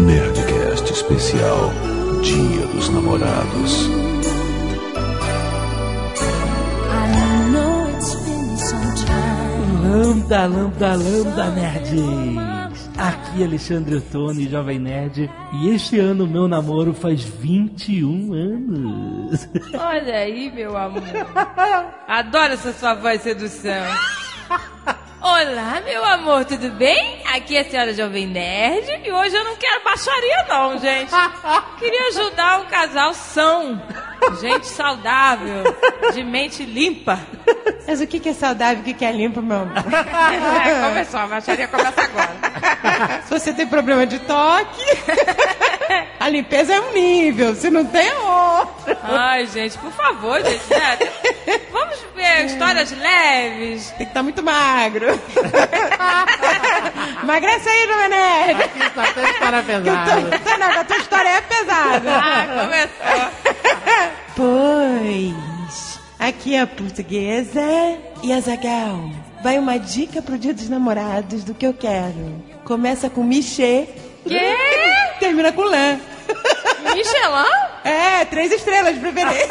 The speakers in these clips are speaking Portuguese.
Nerdcast especial Dia dos Namorados. Lambda, lambda, lambda, nerds! Aqui é Alexandre Ottoni, Jovem Nerd, e este ano meu namoro faz 21 anos. Olha aí, meu amor. Adoro essa sua voz sedução. Olá, meu amor, tudo bem? Aqui é a senhora Jovem Nerd e hoje eu não quero baixaria não, gente. Queria ajudar um casal são, gente saudável, de mente limpa. Mas o que é saudável e o que que é limpo, meu amor? É, começou, a baixaria começa agora. Se você tem problema de toque, a limpeza é um nível, se não tem, é outro. Ai, gente, por favor, gente, né? Vamos ver histórias leves. Tem que estar muito magro. Emagrece aí, Nerd. Aqui só tem história eu pesada. tô- não, a tua história é pesada. Ah, começou. Pois, aqui é a portuguesa e a Zagal. Vai uma dica pro dia dos namorados do que eu quero. Começa com Michê. Quê? Termina com Lã. Michelin? É, três estrelas de preferência.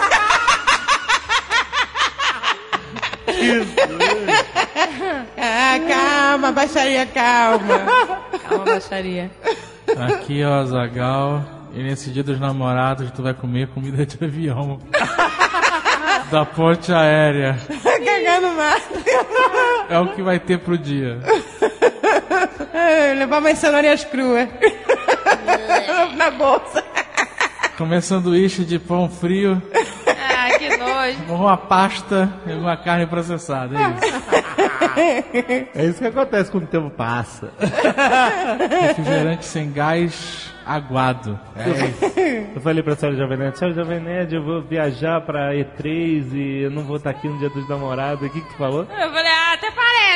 ah, calma, baixaria, calma. Calma, baixaria. Aqui é o Azagal. E nesse dia dos namorados tu vai comer comida de avião. da ponte aérea. Cagando mais. É o que vai ter pro dia. Levar umas cenourinhas cruas. Na bolsa. Comer sanduíche de pão frio, Ah, que nojo. uma pasta e uma carne processada. É isso. É isso que acontece quando o tempo passa. Refrigerante sem gás aguado. É isso. Eu falei pra senhora Jovem Nerd, senhora Jovem Nerd, eu vou viajar pra E3 e eu não vou estar aqui no dia dos namorados. O que que tu falou? Eu falei,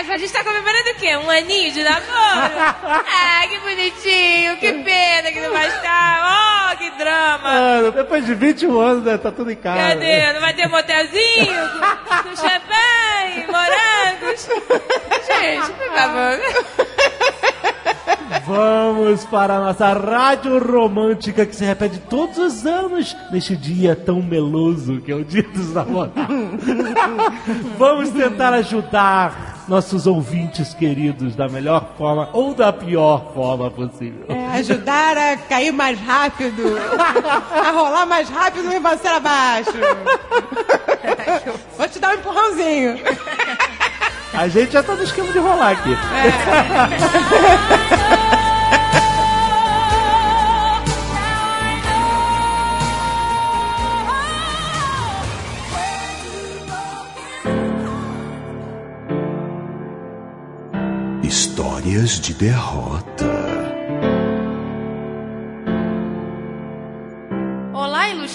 A gente tá comemorando o quê? Um aninho de namoro? ah, que bonitinho. Que pena que não vai estar. Oh, que drama. Mano, depois de 21 anos, né, tá tudo em casa. Cadê? Não vai ter motelzinho com, com champanhe, morangos? Gente, por favor. Vamos para a nossa rádio romântica que se repete todos os anos neste dia tão meloso que é o dia dos namorados. Vamos tentar ajudar nossos ouvintes queridos da melhor forma ou da pior forma possível. É, ajudar a cair mais rápido. A rolar mais rápido e você abaixo. Vou te dar um empurrãozinho. A gente já tá no esquema de rolar aqui. Histórias de derrota.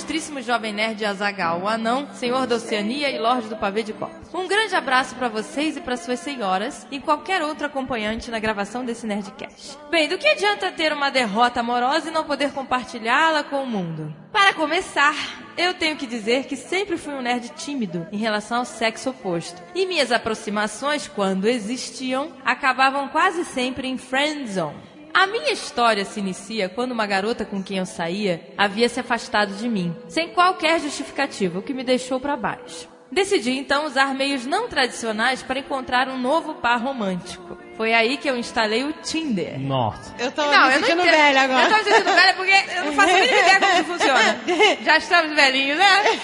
Ilustríssimo jovem nerd Azagal, o anão, senhor da Oceania e lorde do pavê de copo. Um grande abraço pra vocês e para suas senhoras e qualquer outro acompanhante na gravação desse Nerdcast. Bem, do que adianta ter uma derrota amorosa e não poder compartilhá-la com o mundo? Para começar, eu tenho que dizer que sempre fui um nerd tímido em relação ao sexo oposto. E minhas aproximações, quando existiam, acabavam quase sempre em friendzone. A minha história se inicia quando uma garota com quem eu saía havia se afastado de mim, sem qualquer justificativa, o que me deixou para baixo. Decidi então usar meios não tradicionais para encontrar um novo par romântico. Foi aí que eu instalei o Tinder. Nossa. Eu tô Não, me eu não sentindo entendo. velha agora. Eu tô me sentindo velha porque eu não faço mínima ideia como que funciona. Já estamos velhinhos, né?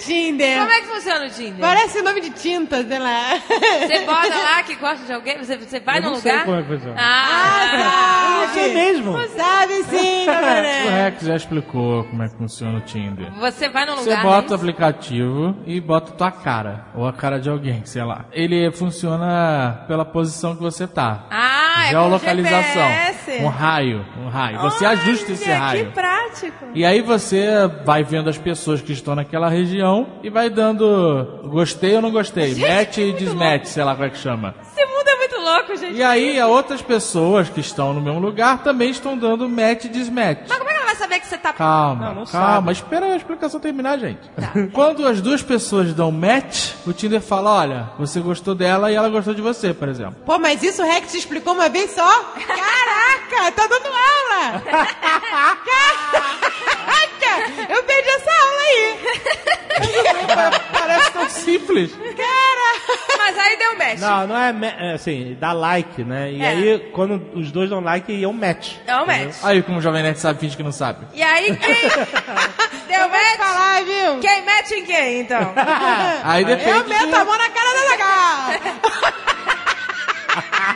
Tinder. Como é que funciona o Tinder? Parece nome de tinta, sei lá. Você bota lá que gosta de alguém, você, você vai Eu num não sei lugar. como é que funciona. Ah, Eu sei mesmo. Sabe sim, O. Rex já explicou como é que funciona o Tinder. você vai num Você lugar. bota o né? aplicativo e bota tua cara. Ou a cara de alguém, sei lá. Ele funciona pela posição que você tá. Ah, é com Geolocalização. GPS. Um raio. Um raio. Você ajusta esse Olha, raio. Que prático. E aí você vai vendo as pessoas que estão naquela região e vai dando gostei ou não gostei, match e desmatch, sei lá como é que chama. Esse mundo é muito louco, gente. E aí outras pessoas que estão no mesmo lugar também estão dando match e desmatch. Mas como é vai saber que você tá. Calma, Não, não calma, espera a explicação terminar, gente. Quando as duas pessoas dão match, o Tinder fala: olha, você gostou dela e ela gostou de você, por exemplo. Pô, mas isso o Rex explicou uma vez só? Caraca, tá dando aula! Caraca! Eu perdi essa aula aí. Parece tão simples. Mas aí deu match. Não, não é, é assim, dá like, né? E É. aí, quando os dois dão like, é um match. É um match. Aí, como o Jovem Nerd sabe, finge que não sabe. E aí quem deu match? Falar, viu? Quem match em quem, então? Aí depende, Eu meto a mão na cara da legal.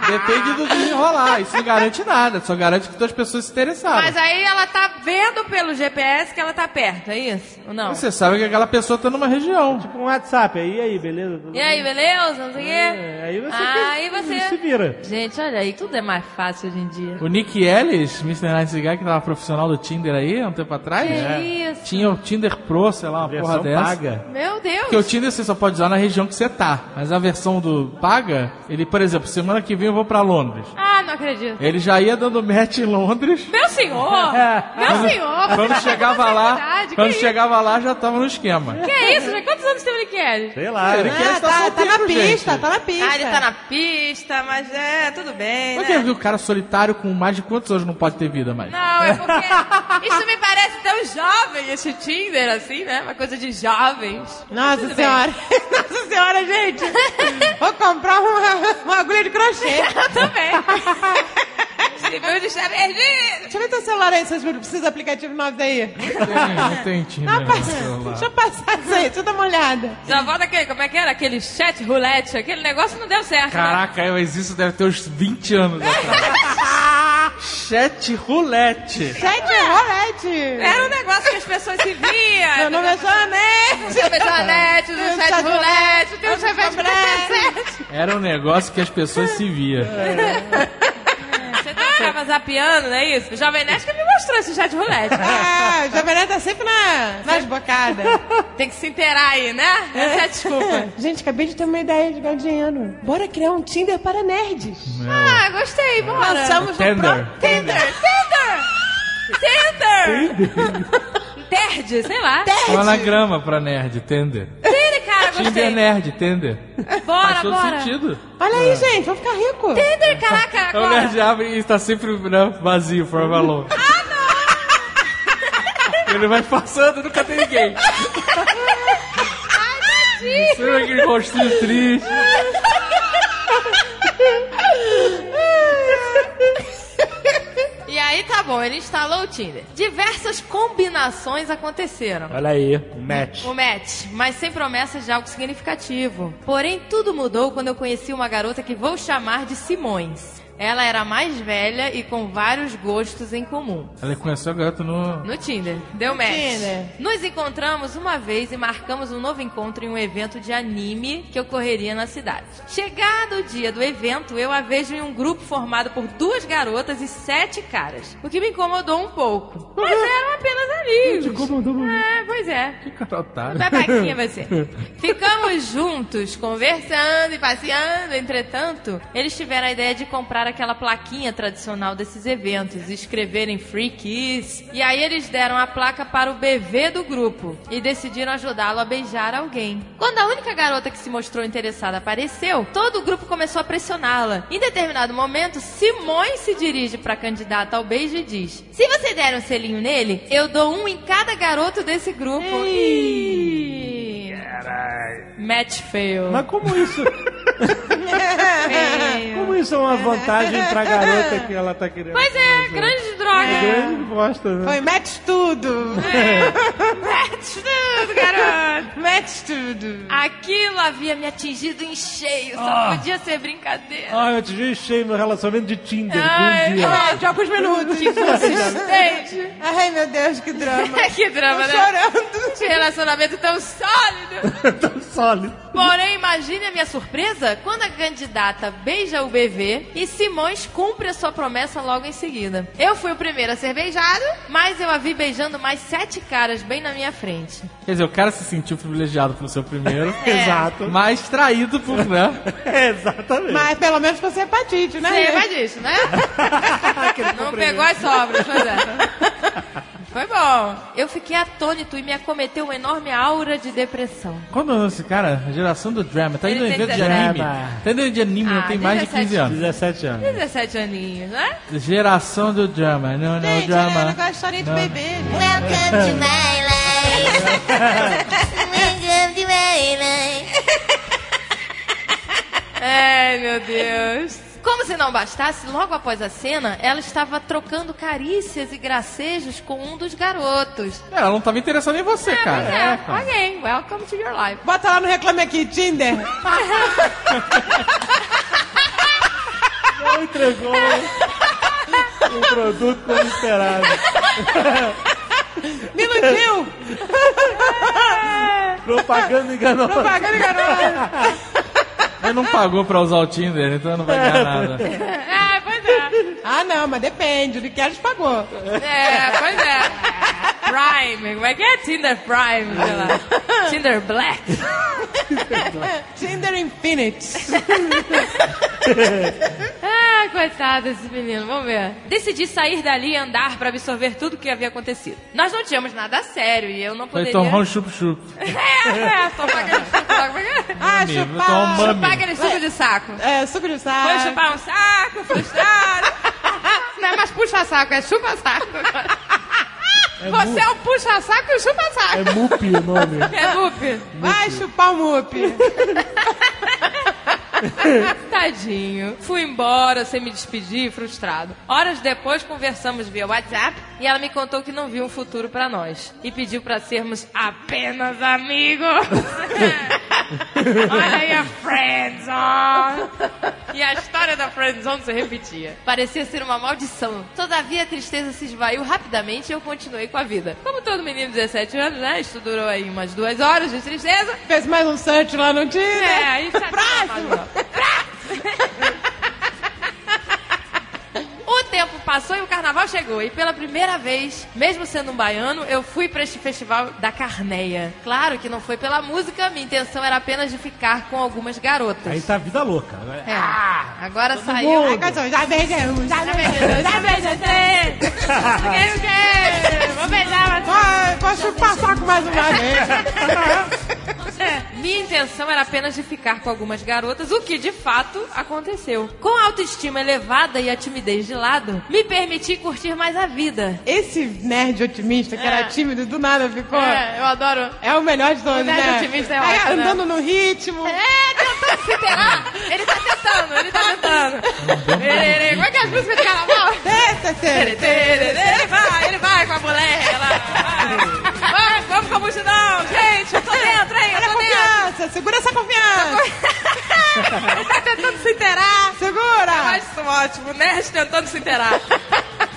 Depende do desenrolar. Isso não garante nada, só garante que duas pessoas se interessaram. Mas aí ela tá vendo pelo GPS que ela tá perto, é isso? Ou não? Você sabe que aquela pessoa tá numa região. Tipo um WhatsApp, aí, e aí, beleza? Tudo E aí, beleza? Não sei o quê? É, aí você, Aí você- se vira. Gente, olha aí, tudo é mais fácil hoje em dia. O Nick Ellis, Mr. Nice Guy, que tava profissional do Tinder aí, há um tempo atrás, Que isso? tinha o Tinder Pro, sei lá, uma porra Versão dessa. paga. Meu Deus. Porque o Tinder você só pode usar na região que você tá. Mas a versão do paga, ele, por exemplo, semana que vem eu vou pra Londres. Ah, não acredito. Ele já ia dando match em Londres. Meu senhor! Meu senhor! Quando chegava lá, quando que chegava lá já tava no esquema. Que isso, gente? Quantos anos tem o Ellis? Sei lá. Ele né? quer Ah, tá, tá solteiro, na pista, gente. tá na pista. Ah, ele tá na pista, mas é, tudo bem, Por né? que o cara solitário com mais de quantos anos não pode ter vida mais? Não, é porque isso me parece tão jovem, esse Tinder, assim, né? Uma coisa de jovens. Nossa Tudo senhora. Nossa senhora, gente. Vou comprar uma, uma agulha de crochê. Eu também. De perdido. Deixa eu ver teu celular aí, seus precisa de aplicativos novos aí. Tem, não tem Não, celular. deixa eu passar isso aí, deixa eu dar uma olhada. Já volta aquele, como é que era? Aquele chat roulette, aquele negócio não deu certo. né? Caraca, mas isso deve ter uns 20 anos atrás. Chat roulette. Sete rolete. Era um negócio que as pessoas se viam. Meu nome é Janete. Tem o Bejanete, Tem o o chat chat roulette, tem o roulette, chat tem o roulette. Era um negócio que as pessoas se via. Você tava zapeando, não é isso? O Jovem Nerd que me mostrou esse chat roulette. Ah, o Jovem Nerd tá sempre na, nas bocadas. Tem que se inteirar aí, né? Essa é a desculpa. Gente, acabei de ter uma ideia de ganhar dinheiro. Bora criar um Tinder para nerds. Ah, gostei, bora. Lançamos no Tender. próprio Tinder, Tinder, Tinder. Terd, sei lá. Lá na grama pra nerd, Tender. Tinder, Tinder gostei. nerd, Tender. Bora, Faz todo bora. sentido. Olha aí, gente, vamos ficar rico. Tinder, caraca, O agora. nerd abre e está sempre né, vazio, forever alone. Ah, não! Ele vai passando, nunca tem ninguém. Sempre aquele rostinho triste. aí tá bom, ele instalou o Tinder. Diversas combinações aconteceram. Olha aí, um match. O match, mas sem promessas de algo significativo. Porém, tudo mudou quando eu conheci uma garota que vou chamar de Simões. Ela era mais velha e com vários gostos em comum. Ela conheceu a garota no. No Tinder. Deu match. Tinder. Nos encontramos uma vez e marcamos um novo encontro em um evento de anime que ocorreria na cidade. Chegado o dia do evento, eu a vejo em um grupo formado por duas garotas e sete caras. O que me incomodou um pouco. Mas eram apenas amigos. incomodou muito. É, pois é. Que cara otário. Babaquinha você. Ficamos juntos, conversando e passeando. Entretanto, eles tiveram a ideia de comprar aquela plaquinha tradicional desses eventos e escreverem Free Kiss. E aí eles deram a placa para o bebê do grupo e decidiram ajudá-lo a beijar alguém. Quando a única garota que se mostrou interessada apareceu, todo o grupo começou a pressioná-la. Em determinado momento, Simões se dirige para a candidata ao beijo e diz: Se você der um selinho nele, eu dou um em cada garoto desse grupo. Ih. Match fail. Mas como isso. como isso é uma vantagem pra garota que ela tá querendo? Pois é, grande droga. Grande bosta, né? Foi match tudo. Match tudo, garoto. Match tudo. Aquilo havia me atingido em cheio, só Ah. podia ser brincadeira. Ah, eu te cheio meu relacionamento de Tinder Ai, um dia. Ah, de alguns minutos. Consistente. Ai, meu Deus, que drama. que drama, Tô né? chorando. Que relacionamento tão sólido. Tão sólido. Porém, imagine a minha surpresa quando a candidata beija o bebê e Simões cumpre a sua promessa logo em seguida. Eu fui o primeiro a ser beijado, mas eu a vi beijando mais sete caras bem na minha frente. Quer dizer, o cara se sentiu privilegiado pelo seu primeiro, É. Exato. mas traído por, né? Exatamente. Mas pelo menos com hepatite, né? Você lembra disso, né? Não pegou as sobras, pois é. Foi bom. Eu fiquei atônito e me acometeu uma enorme aura de depressão. Quando é esse cara? A geração do drama. Tá indo tem evento de 17. anime. Tá indo em de anime, não Ah, tem mais de 17 15 anos. 17 anos. 17 aninhos, né? Geração do drama. Não, não, Gente, drama. negócio de historinha de Não. bebê. Welcome to my life. Welcome to my life. Ai, meu Deus. Como se não bastasse, logo após a cena, ela estava trocando carícias e gracejos com um dos garotos. É, Ela não tava interessada em você, cara. Pois É, é, cara. ok, welcome to your life. Bota lá no Reclame Aqui, Tinder. Não entregou o produto como esperado. Me iludiu. Propaganda enganosa. Propaganda enganosa. Ele não pagou pra usar o Tinder, então não vai ganhar nada. É, pois é. Ah, não, mas depende. O que eles pagou. É, pois é. Prime, como é que é? Tinder Prime, sei lá. Tinder Black. Tinder Infinite. Ah, coitado desse menino, vamos ver. Decidi sair dali e andar pra absorver tudo o que havia acontecido. Nós não tínhamos nada a sério e eu não Foi poderia... tomar um chup-chup. É, é, tomar aquele suco, Ah, chupar. tomar um mami. chupar aquele suco de saco. É, suco de sal. Foi chupar um saco, frustrado. Não é mais puxa-saco, é chupa-saco. Você é um puxa-saco e chupa-saco. É Mupi o nome. É Lupe. Vai chupar o mup. Tadinho. Fui embora sem me despedir, frustrado. Horas depois conversamos via WhatsApp e ela me contou que não viu um futuro pra nós e pediu pra sermos apenas amigos. Olha aí a friendzone. E a história da friendzone se repetia. Parecia ser uma maldição. Todavia a tristeza se esvaiu rapidamente e eu continuei com a vida. Como todo menino de 17 anos, né? Isso durou aí umas duas horas de tristeza. Fez mais um search lá no Tinder. É, aí Próximo. O tempo passou e o carnaval chegou. E pela primeira vez, mesmo sendo um baiano, eu fui pra este festival da Carneia. Claro que não foi pela música, minha intenção era apenas de ficar com algumas garotas. Aí tá a vida louca. né? É, agora saiu. Ai, canção, já beijamos, já Já beijamos. beijei, já beijei. Quero o quê? Vou beijar você. Vai, vou chupar saco mais uma vez. É, Minha intenção era apenas de ficar com algumas garotas, o que de fato aconteceu. Com a autoestima elevada e a timidez de lado, me permiti curtir mais a vida. Esse nerd otimista que É. era tímido do nada ficou. É, É, eu adoro. o melhor de todos, O nerd né? otimista é Aí, ótimo, né? Andando no ritmo. É, tentando se inteirar. Ele tá tentando, ele tá tentando. Tererê, Como é que é as músicas de carnaval? Ele vai, ele vai com a mulher. Vai, vai vamos com a multidão. Gente, eu tô dentro, hein? Eu Olha a tô dentro. confiança, segura essa confiança. Tá tentando se inteirar. Eu Segura. acho isso ótimo, nerd tentando se inteirar.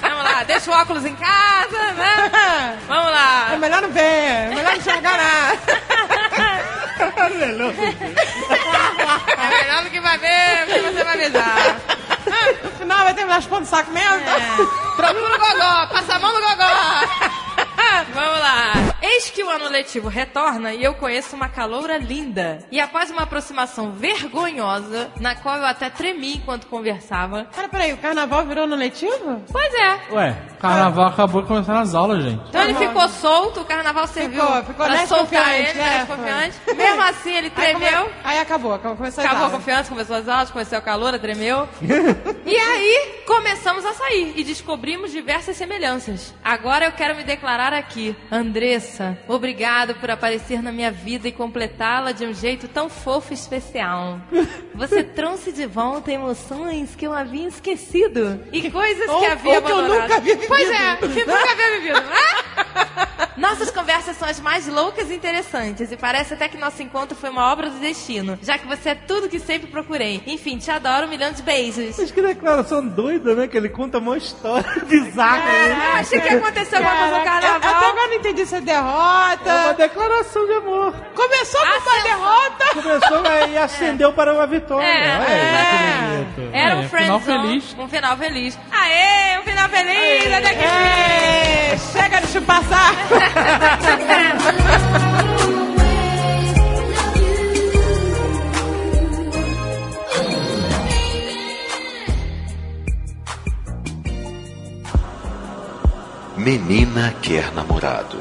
Vamos lá, deixa o óculos em casa, né? Vamos É lá. melhor não ver, é melhor não enxergar nada. É melhor do que vai ver, o que você vai beijar. No final vai terminar chupando o saco mesmo. É. Procura o gogó, passa a mão no gogó. Vamos lá. Eis que o ano letivo retorna e eu conheço uma caloura linda. E após uma aproximação vergonhosa, na qual eu até tremi enquanto conversava. Cara, peraí, o carnaval virou no letivo? Pois é. Ué, Carnaval acabou de começar as aulas, gente. Então ele ficou solto, o carnaval serviu Ficou, ficou pra soltar confiante, ele, né, confiante. Mesmo assim, ele Aí, tremeu. come- Aí acabou, acabou- começou as Acabou a confiança, começou as aulas, conheceu a calor, tremeu. e aí, começamos a sair e descobrimos diversas semelhanças. Agora eu quero me declarar aqui. Andressa, obrigado por aparecer na minha vida e completá-la de um jeito tão fofo e especial. Você trouxe de volta emoções que eu havia esquecido e coisas Ou- que havia ou que eu nunca havia vivido. Pois é, que nunca havia vivido, né? Nossas conversas são as mais loucas e interessantes e parece até que nosso encontro foi uma obra do destino, já que você é tudo que sempre procurei. Enfim, te adoro, um milhão de beijos. mas que declaração doida, né? Que ele conta uma história bizarra. né? Eu achei que aconteceu alguma coisa no Caraca, eu- Até carnaval. agora não entendi se é É uma derrota. declaração de amor. Começou com uma Ascensão. derrota. Começou né, e ascendeu para uma vitória. É, é. Era um É, friend final zone, feliz. Um final feliz. Aê, um final feliz, até que É, chega de chupar saco. Menina quer namorado.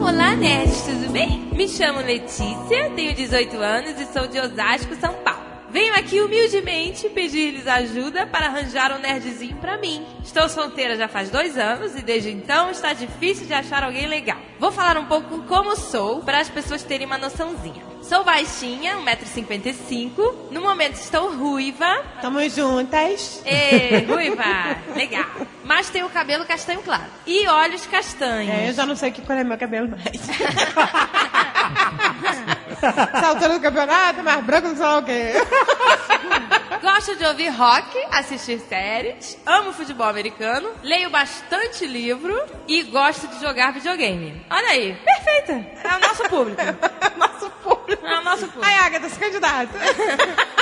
Olá, nerds, tudo bem? Me chamo Letícia, tenho 18 anos e sou de Osasco, São Paulo. Venho aqui humildemente pedir-lhes ajuda para arranjar um nerdzinho pra mim. Estou solteira já faz dois anos e desde então está difícil de achar alguém legal. Vou falar um pouco como sou para as pessoas terem uma noçãozinha. Sou baixinha, 1,55m. No momento estou ruiva. Tamo juntas. Ê, ruiva, legal. Mas tenho cabelo castanho claro. E olhos castanhos. É, eu já não sei que cor é meu cabelo mais. Essa do campeonato, mais branco que sei lá o quê. Gosto de ouvir rock, assistir séries, amo futebol americano, leio bastante livro e gosto de jogar videogame. Olha aí, perfeita. É o nosso público. Nosso público. É o nosso público. Ai, Agatha, se candidata.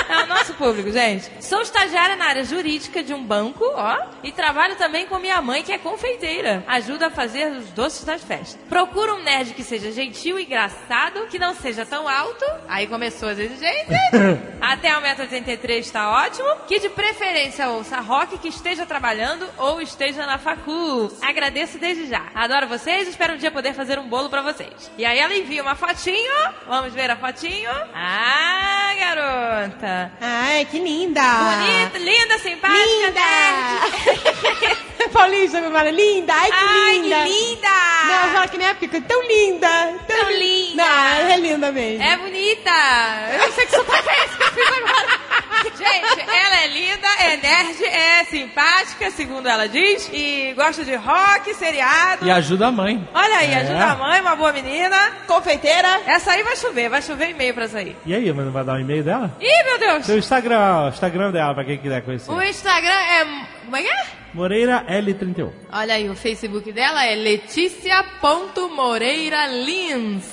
É o nosso público, gente. Sou estagiária na área jurídica de um banco, ó, e trabalho também com minha mãe, que é confeiteira. Ajuda a fazer os doces das festas. Procuro um nerd que seja gentil e engraçado, que não seja tão alto. Aí começou as exigências. Até 1,83m está ótimo. Que de preferência ouça rock, que esteja trabalhando ou esteja na facul. Agradeço desde já. Adoro vocês, espero um dia poder fazer um bolo pra vocês. E aí ela envia uma fotinho. Vamos ver a fotinho. Ah, garota. Ai, que linda. Bonita, linda, simpática, Linda. Paulista, meu marido. Linda. Ai, que Ai, linda. que linda! Não, fala que nem a pica. Tão linda. Tão, Tão linda. Não, ela é linda mesmo. É bonita! Eu não sei que é que eu fiz agora. Gente, ela é linda, é nerd, é simpática, segundo ela diz, e gosta de rock, seriado. E ajuda a mãe. Olha aí, É. ajuda a mãe, uma boa menina. Confeiteira. Essa aí vai chover, vai chover e-mail pra aí. E aí, mas não vai dar o e-mail dela? Ih, meu Deus! Seu Instagram, o Instagram dela, pra quem quiser conhecer. O Instagram é... Como é que é? Moreira L31. Olha aí, o Facebook dela é leticia.moreiralins.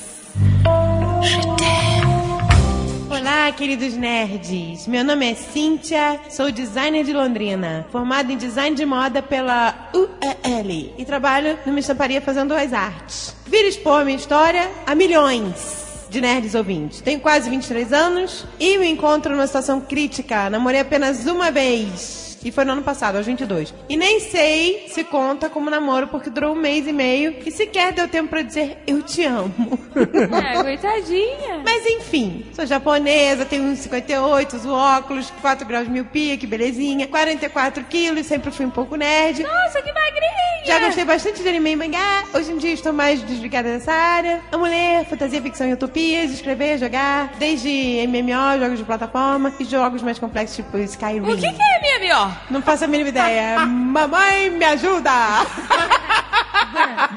Olá, queridos nerds. Meu nome é Cíntia, sou designer de Londrina, formada em design de moda pela UEL e trabalho numa estamparia fazendo as artes. Vira expor minha história a milhões de nerds ouvintes. Tenho quase 23 anos e me encontro numa situação crítica. Namorei apenas uma vez. E foi no ano passado, aos 22. E nem sei se conta como namoro, porque durou um mês e meio e sequer deu tempo pra dizer eu te amo. É, coitadinha. Mas enfim, sou japonesa, tenho 1,58, uso óculos, 4 graus de miopia, que belezinha, 44 quilos, sempre fui um pouco nerd. Nossa, que magrinha! Já gostei bastante de anime e mangá, hoje em dia estou mais desligada dessa área. Amo ler, fantasia, ficção e utopias, escrever, jogar, desde MMO, jogos de plataforma e jogos mais complexos tipo Skyrim. O que, que é melhor? Não faço a mínima ideia. Mamãe, me ajuda!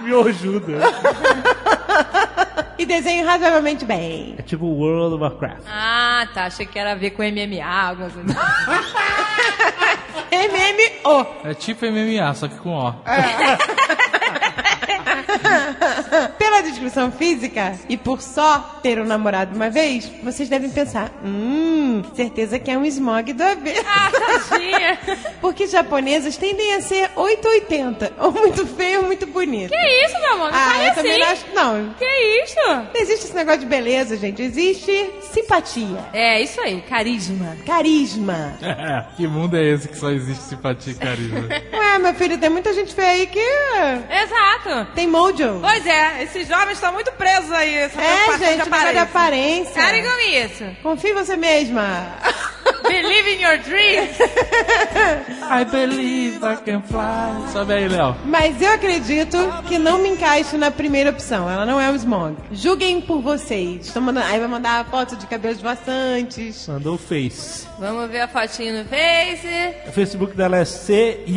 Me ajuda. e desenho razoavelmente bem. É tipo World of Warcraft. Ah, tá. Achei que era a ver com MMA, alguma coisa. MMO. É tipo MMA, só que com O. Pela descrição física e por só ter um namorado uma vez, vocês devem pensar: hum, certeza que é um smog do AB. Ah, tadinha. Porque japonesas tendem a ser 880, ou muito feio ou muito bonito. Que isso, meu amor? Não ah, eu também assim. não acho. Não. Que isso? Não existe esse negócio de beleza, gente. Existe simpatia, É, isso aí. Carisma. carisma. que mundo é esse que só existe simpatia e carisma? Ué, meu filho, tem muita gente feia aí que Exato. Tem mojo. Pois é, esses jovens estão muito presos aí. Essa É, gente, de negócio de aparência. Parem com isso. Confie em você mesma. Believe in your dreams. I believe I can fly. Sobe aí, Léo. Mas eu acredito que não me encaixo na primeira opção. Ela não é um smog. Julguem por vocês. Mandando... Aí vai mandar foto de cabelos vaçantes. Mandou o Face. Vamos ver a fotinho no Face. O Facebook dela é cy.nishida.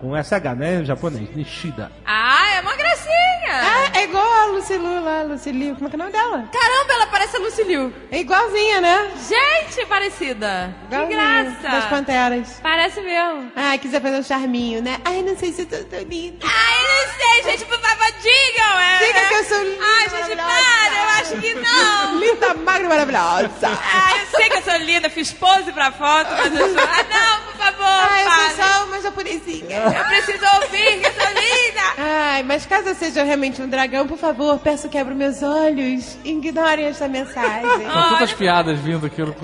Com SH, né? Japonês. Nishida. Ah, é uma gracinha. Ah, é igual a Lucilu lá, Luciliu. Como é que é o nome dela? Caramba, ela parece a Luciliu. É igualzinha, né? Gente, parecida. Que Igualzinha, Das graça. Panteras. Parece mesmo. Ah, quiser fazer um charminho, né? Ai, não sei se eu tô tão linda. Ai, não sei, gente, por favor, digam. É, Diga que eu sou linda, Ai, gente, para, eu acho que não. Linda, magra e maravilhosa. Ah, eu sei que eu sou linda, fiz pose pra foto, mas eu sou... Ah, não, por favor, Ai, eu sou só uma japonesinha. Eu preciso ouvir que eu sou linda. Ai, mas caso eu seja realmente um dragão, por favor, peço quebra meus olhos. Ignorem esta mensagem. São tantas piadas vindo aqui no.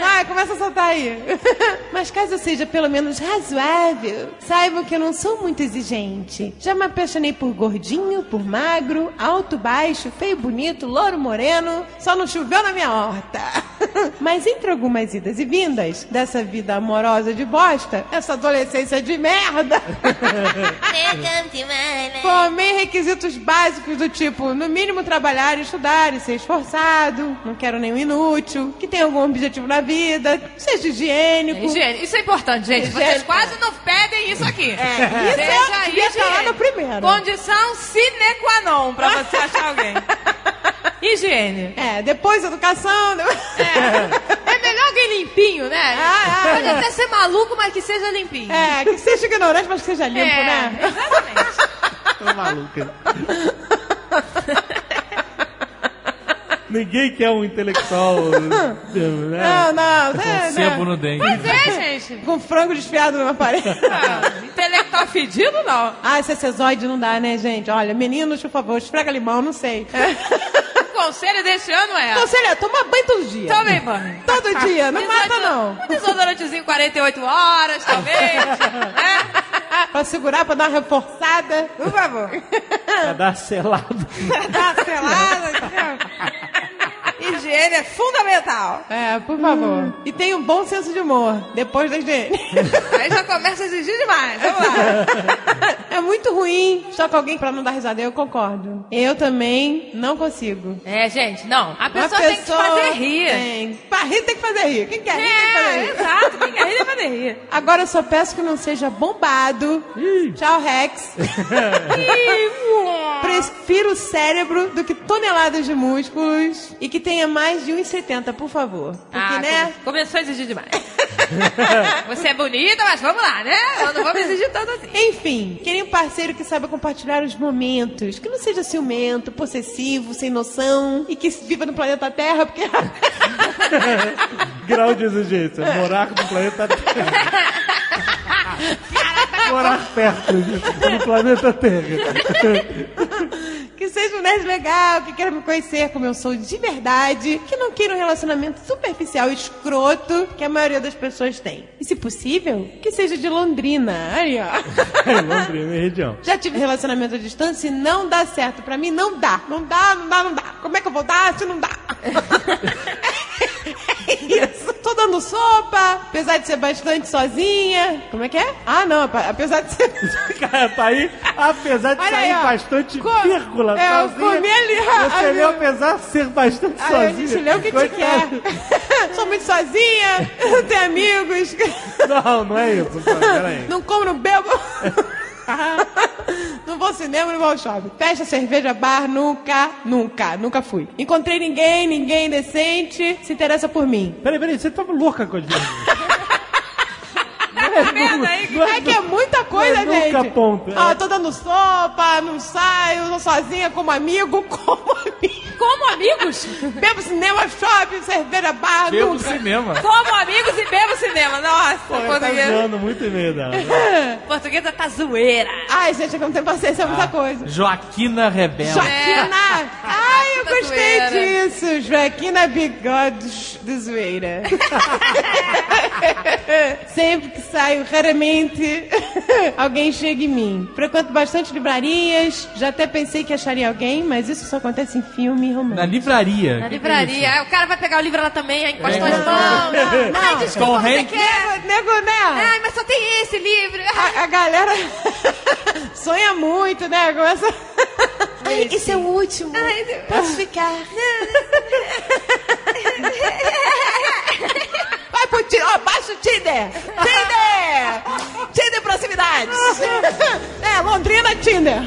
Vai, começa a soltar aí. Mas caso eu seja pelo menos razoável, saibam que eu não sou muito exigente. Já me apaixonei por gordinho, por magro, alto, baixo, feio, bonito, louro, moreno. Só não choveu na minha horta. Mas entre algumas idas e vindas dessa vida amorosa de bosta, essa adolescência de merda, formei requisitos básicos do tipo, no mínimo trabalhar e estudar e ser esforçado, não quero nenhum inútil, que tenha algum objetivo na vida, seja higiênico. Higiene. Isso é importante, gente. Vocês Higiene. quase não pedem isso aqui. É, isso é- devia estar lá no primeiro. Condição sine qua non pra você achar alguém. Higiene. É, depois educação. É limpinho, né? Ah, ah. Pode até ser maluco, mas que seja limpinho. É, que seja ignorante, mas que seja limpo, É, né? Exatamente. Tô maluca. Ninguém quer um intelectual. né? Não, não, Com é, sebo não. no dente. Mas é, gente. Com frango desfiado numa parede. Ah, intelectual fedido, não. Ah, esse acessóide não dá, né, gente? Olha, meninos, por favor, esfrega limão, não sei. O conselho desse ano é... Então, seria, toma banho todo dia. Tome banho. Todo dia, não mata não. Um desodorantezinho 48 horas, talvez. né? Pra segurar, pra dar uma reforçada. Por favor. Pra dar selado. Dá uma selada. Higiene é fundamental. É, por favor. E tem um bom senso de humor, depois da higiene. Aí já começa a exigir demais. Vamos lá. É muito ruim só com alguém pra não dar risada, eu concordo. Eu também não consigo. É, gente, não. A Uma pessoa tem que fazer rir. Tem. Pra rir tem que fazer rir. Quem quer rir tem que fazer É, rir. exato. Quem quer rir tem que fazer rir. Agora eu só peço que não seja bombado. Tchau, Rex. Prefiro cérebro do que toneladas de músculos e que tenha mais de 1,70, por favor. Porque, Ah, né? come- começou a exigir demais. Você é bonita, mas vamos lá, né? Eu não vamos exigir tanto assim. Enfim, queria um parceiro que saiba compartilhar os momentos, que não seja ciumento, possessivo, sem noção e que viva no planeta Terra, porque Grau de exigência. Morar no planeta Terra. Morar perto do planeta Terra. Que seja um nerd legal, que queira me conhecer como eu sou de verdade, que não queira um relacionamento superficial e escroto que a maioria das pessoas tem. E se possível, que seja de Londrina. Aí, ó. É, Londrina, região. Já tive relacionamento à distância e não dá certo. Pra mim não dá. Não dá, não dá, não dá. Como é que eu vou dar se não dá? É Isso. Tô dando sopa, apesar de ser bastante sozinha. Como é que é? Ah, não, apesar de ser. Cara, tá aí, apesar de Olha sair aí, bastante Co- vírgula É, eu sozinha, comi ali, Você a leu apesar de ser bastante Aí sozinha. eu disse, lê o que te quer. Sou muito sozinha, não tenho amigos. Não, não é isso. Peraí. Não como, não bebo. Não vou ao cinema, não vou ao shopping. Festa, cerveja, bar, nunca, nunca, nunca fui. Encontrei ninguém, ninguém decente se interessa por mim. Peraí, peraí, você tava louca com a gente. Tá vendo aí? Não É que é muita coisa, Não é gente. nunca ponto, é. Ah, tô dando sopa, não saio, tô sozinha como amigo, como amigo. Como amigos? Bebo cinema, shopping, cerveja, bar, Bebo nunca. cinema. Como amigos e bebo cinema. Nossa, Pô, tá portuguesa. zoando muito e-mail dela. Portuguesa tá zoeira. Ai, gente, é eu não tenho paciência, é muita coisa. Joaquina Rebelde. Joaquina! Ai, eu Da gostei zoeira. disso! Joaquina Bigode de zoeira. Sempre que saio, raramente, alguém chega em mim. Frequento bastante livrarias, já até pensei que acharia alguém, mas isso só acontece em filme romance. Na livraria. Na Que livraria. Aí o cara vai pegar o livro lá também, aí encosta É. as mãos. Ai, desculpa, Tom você Hanks. quer? Nego, né? Ai, mas só tem esse livro. A, a galera sonha muito, né? Começa... Ai, esse é o último. Ai. Posso ficar? Vai pro Tinder, ó, baixa o Tinder! Tinder! Tinder proximidades! É, Londrina Tinder!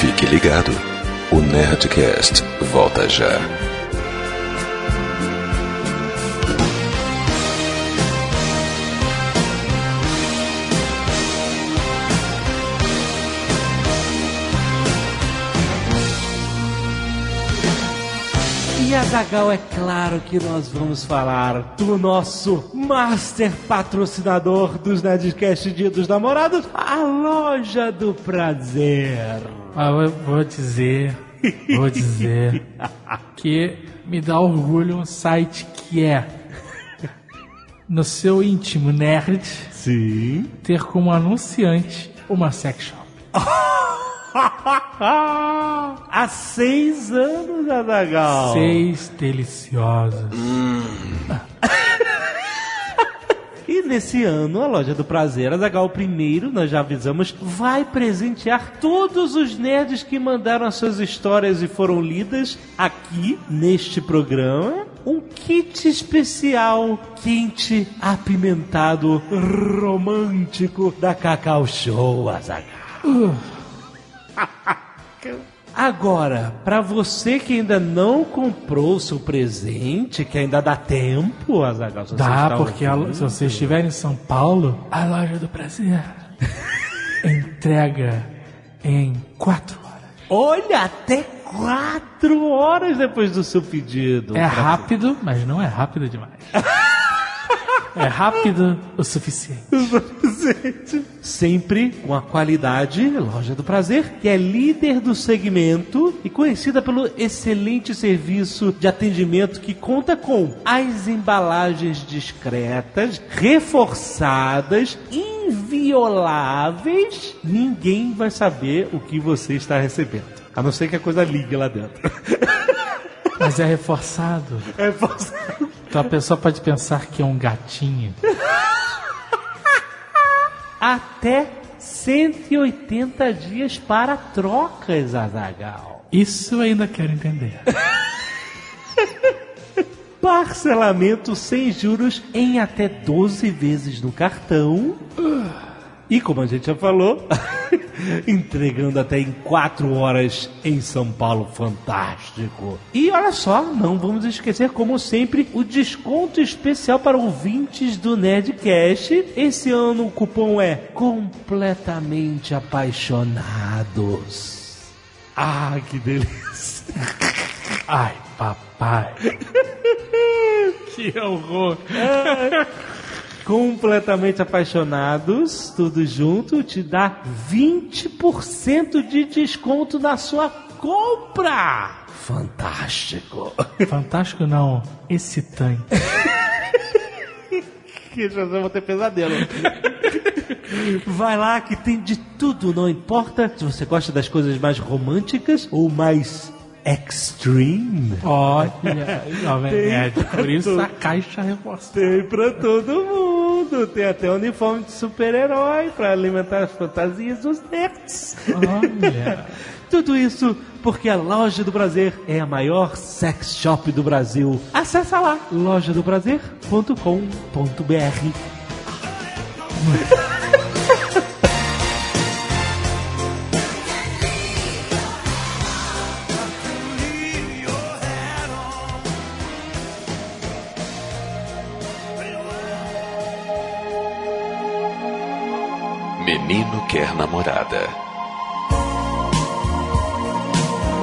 Fique ligado. O Nerdcast volta já. E Azagal, é claro que nós vamos falar do nosso master patrocinador dos Nerdcast Dia dos Namorados, a Loja do Prazer. Ah, eu vou dizer, vou dizer que me dá orgulho um site que é no seu íntimo nerd Sim. ter como anunciante uma sex shop. Há seis anos, Azagal. Seis deliciosas. E nesse ano, a Loja do Prazer, Azagal primeiro, nós já avisamos, vai presentear todos os nerds que mandaram as suas histórias e foram lidas aqui neste programa. Um kit especial, quente, apimentado, romântico da Cacau Show, Azagal. Agora, pra você que ainda não comprou o seu presente, que ainda dá tempo, Azaghal, se Dá, porque a- se você estiver em São Paulo, a loja do prazer entrega em quatro horas. Olha, até quatro horas depois do seu pedido. É rápido, mas não é rápido demais. É rápido o suficiente. Sempre com a qualidade Loja do Prazer, que é líder do segmento e conhecida pelo excelente serviço de atendimento que conta com as embalagens discretas, reforçadas, invioláveis. Ninguém vai saber o que você está recebendo. A não ser que a coisa ligue lá dentro. Mas é reforçado. É reforçado. Então a pessoa pode pensar que é um gatinho. Até 180 dias para trocas, Azagal. Isso eu ainda quero entender. Parcelamento sem juros em até 12 vezes no cartão. E como a gente já falou, entregando até em 4 horas em São Paulo, fantástico. E olha só, não vamos esquecer, como sempre, o desconto especial para ouvintes do Nerdcast. Esse ano o cupom é completamente apaixonados. Ah, que delícia! Ai, papai. que horror. Completamente apaixonados, tudo junto, te dá 20% de desconto na sua compra. Fantástico. Fantástico não, excitante. Que já vou ter pesadelo. Vai lá que tem de tudo, não importa se você gosta das coisas mais românticas ou mais extreme. Olha, jovem nerd, por isso a caixa reforçada. Tem pra todo mundo. Tem até uniforme de super-herói pra alimentar as fantasias dos nerds. Olha. Tudo isso porque a Loja do Prazer é a maior sex shop do Brasil. Acesse lá lojadoprazer.com.br. Menino quer namorada.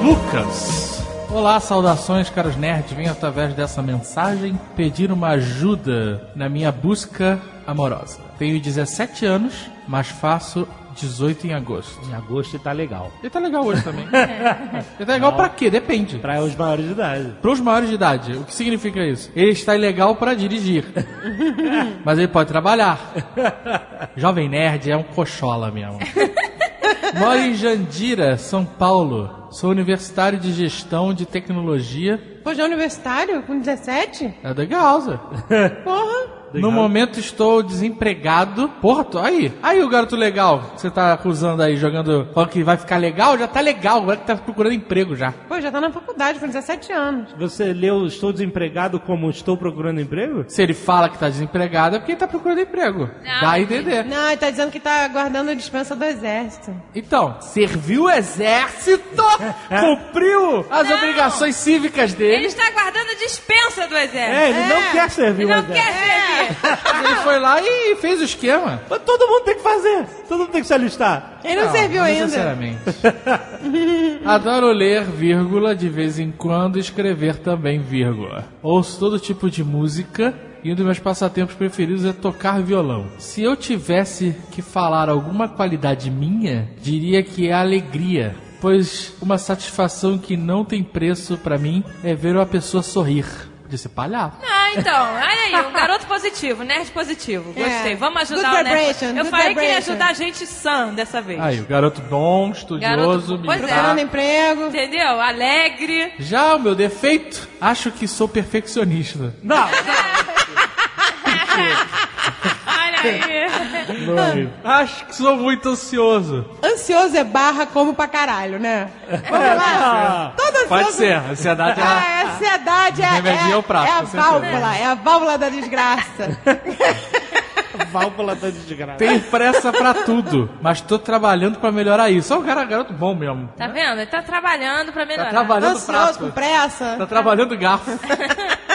Lucas. Olá, saudações, caros nerds. Venho através dessa mensagem pedir uma ajuda na minha busca amorosa. Tenho 17 anos, mas faço 18 em agosto. Em agosto tá legal. Ele tá legal hoje também. Ele tá legal pra quê? Depende. Para os maiores de idade. Para os maiores de idade, o que significa isso? Ele está ilegal para dirigir, mas ele pode trabalhar. Jovem Nerd é um cochola mesmo. Moro em Jandira, São Paulo. Sou universitário de gestão de tecnologia. Pô, já é universitário? Com 17? É da Gausa. Porra! No momento estou desempregado. Porra, tô aí. Aí o garoto legal que você tá acusando aí, jogando. Falando que vai ficar legal, já tá legal. Agora que tá procurando emprego já. Pô, já tá na faculdade com 17 anos. Você leu Estou desempregado como Estou procurando emprego? Se ele fala que tá desempregado, é porque ele tá procurando emprego. Dá a entender. Não, ele tá dizendo que tá guardando a dispensa do exército. Então, serviu o exército, cumpriu as obrigações cívicas Ele dele. está guardando dispensa do exército. É, ele não quer servir Ele o não exército. quer servir. Ele foi lá e fez o esquema. Mas todo mundo tem que fazer. Todo mundo tem que se alistar. Ele não, serviu ainda. Necessariamente. Adoro ler, vírgula, de vez em quando escrever também, vírgula. Ouço todo tipo de música e um dos meus passatempos preferidos é tocar violão. Se eu tivesse que falar alguma qualidade minha, diria que é a alegria. Pois uma satisfação que não tem preço pra mim é ver uma pessoa sorrir. Disse palhaço. Ah, então, olha aí, um garoto positivo, nerd positivo. Gostei. É. Vamos ajudar Good o nerd. vibration, Eu good falei que ia ajudar a gente sã dessa vez. Aí, o garoto bom, estudioso, Garoto- pois é. Procurando emprego. Entendeu? Alegre. Já o meu defeito, acho que sou perfeccionista. Não, Acho que sou muito ansioso. Ansioso é barra como pra caralho, né? Vamos lá. Todo ansioso... Pode ser, a ansiedade é... Ah, é ansiedade é, é, é o prato, é a válvula, é a válvula da desgraça. Válvula da desgraça. Tenho pressa pra tudo, mas tô trabalhando pra melhorar isso. É um cara, garoto bom mesmo. Tá vendo? Ele tá trabalhando pra melhorar. Tá trabalhando Ansioso, com prato. pressa. Tá trabalhando garfo.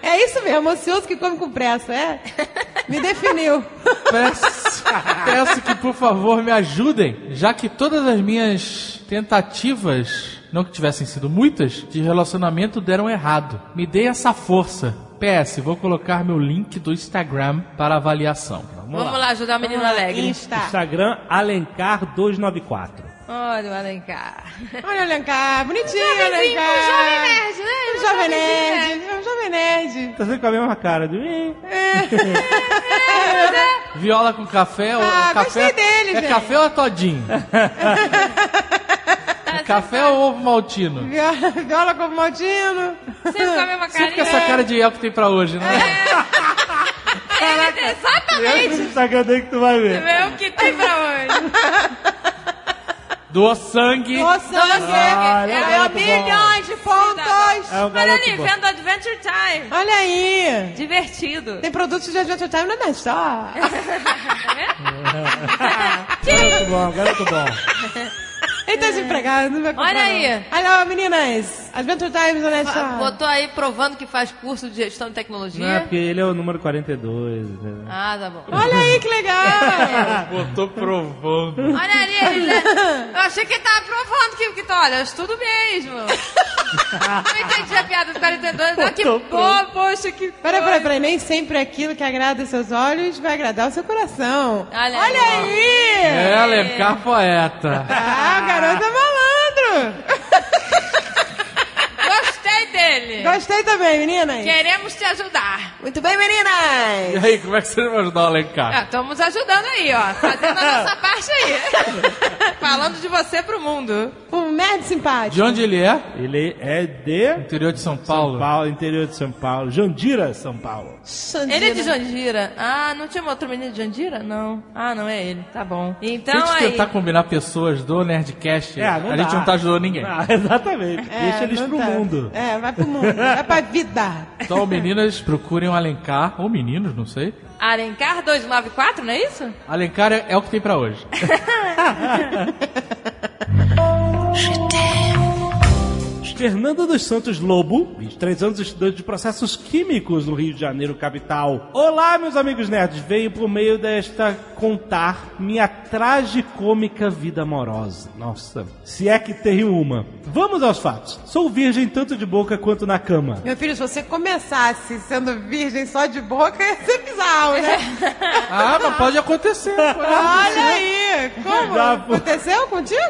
É isso mesmo, ansioso que come com pressa, é? Me definiu. Peço, peço que, por favor, me ajudem, já que todas as minhas tentativas, não que tivessem sido muitas, de relacionamento deram errado. Me dê essa força. PS, vou colocar meu link do Instagram para avaliação. Vamos lá ajudar o menino alegre. Insta. Instagram Alencar294. Olha o Alencar. Olha o Alencar, bonitinho, Jovenzinho, Alencar. um jovem nerd, né? Um jovem nerd, um jovem nerd. Tá sempre com a mesma cara. De... "Ih". Viola com café ou Ah, café? gostei dele, é gente. café ou é todinho? É café ou ovo maltino? Viola, viola com maltino. Sempre com a mesma Sempre com essa cara de El que tem pra hoje, né? Ele- Entra exatamente. no Instagram que tu vai ver. É o que tem pra hoje. Doa sangue. Ô, sangue. Olha, É meu bom. milhões de pontos. É um Olha ali, bom. vendo Adventure Time. Olha aí. Divertido. Tem produtos de Adventure Time na Nerd Store. Garoto bom, garoto bom. Ele tá desempregado, não vai comprar. Olha aí. não. Olha, meninas. Adventure Times Store. Botou aí provando que faz curso de gestão de Não, é tecnologia. porque ele é o número 42. né? Ah, tá bom. Olha aí que legal. Botou provando. Olha ali, ele, eu achei que ele tava provando que, que olha, eu estudo mesmo. Não entendi a piada dos 42. Ah, que Botou bom, poxa, que Peraí, peraí, peraí. Nem sempre aquilo que agrada seus olhos vai agradar o seu coração. Olha Olha aí. aí. É, Alencar poeta. Ah, o garoto é malandro. Gostei também, meninas. Queremos te ajudar. Muito bem, meninas. E aí, como é que você vai ajudar o Alencar? Ah, Estamos ajudando aí, ó. Fazendo a nossa parte aí. Falando de você pro mundo. Um nerd De simpático. onde ele é? Ele é de Interior de São São Paulo. Paulo, interior de São Paulo. Jandira, São Paulo. Ele é de Jandira. Ah, não tinha outro menino de Jandira? Não. Ah, não é ele. Tá bom. Então Se a gente aí. tentar combinar pessoas do Nerdcast, É, não a gente dá. não tá ajudando ninguém. Ah, exatamente. É, Deixa eles pro tá. mundo. É, vai pro mundo. vai pra vida. Então, meninas, procurem o Alencar, ou meninos, não sei. Alencar 294, não é isso? Alencar é, é o que tem pra hoje. Fernanda dos Santos Lobo, 23 anos, estudante de processos químicos no Rio de Janeiro, capital. Olá, meus amigos nerds. Venho por meio desta contar minha tragicômica vida amorosa. Nossa, se é que tem uma. Vamos aos fatos. Sou virgem tanto de boca quanto na cama. Meu filho, se você começasse sendo virgem só de boca, ia ser bizarro, né? Ah, mas pode acontecer. pode Olha aí. Como? Já. Aconteceu contigo?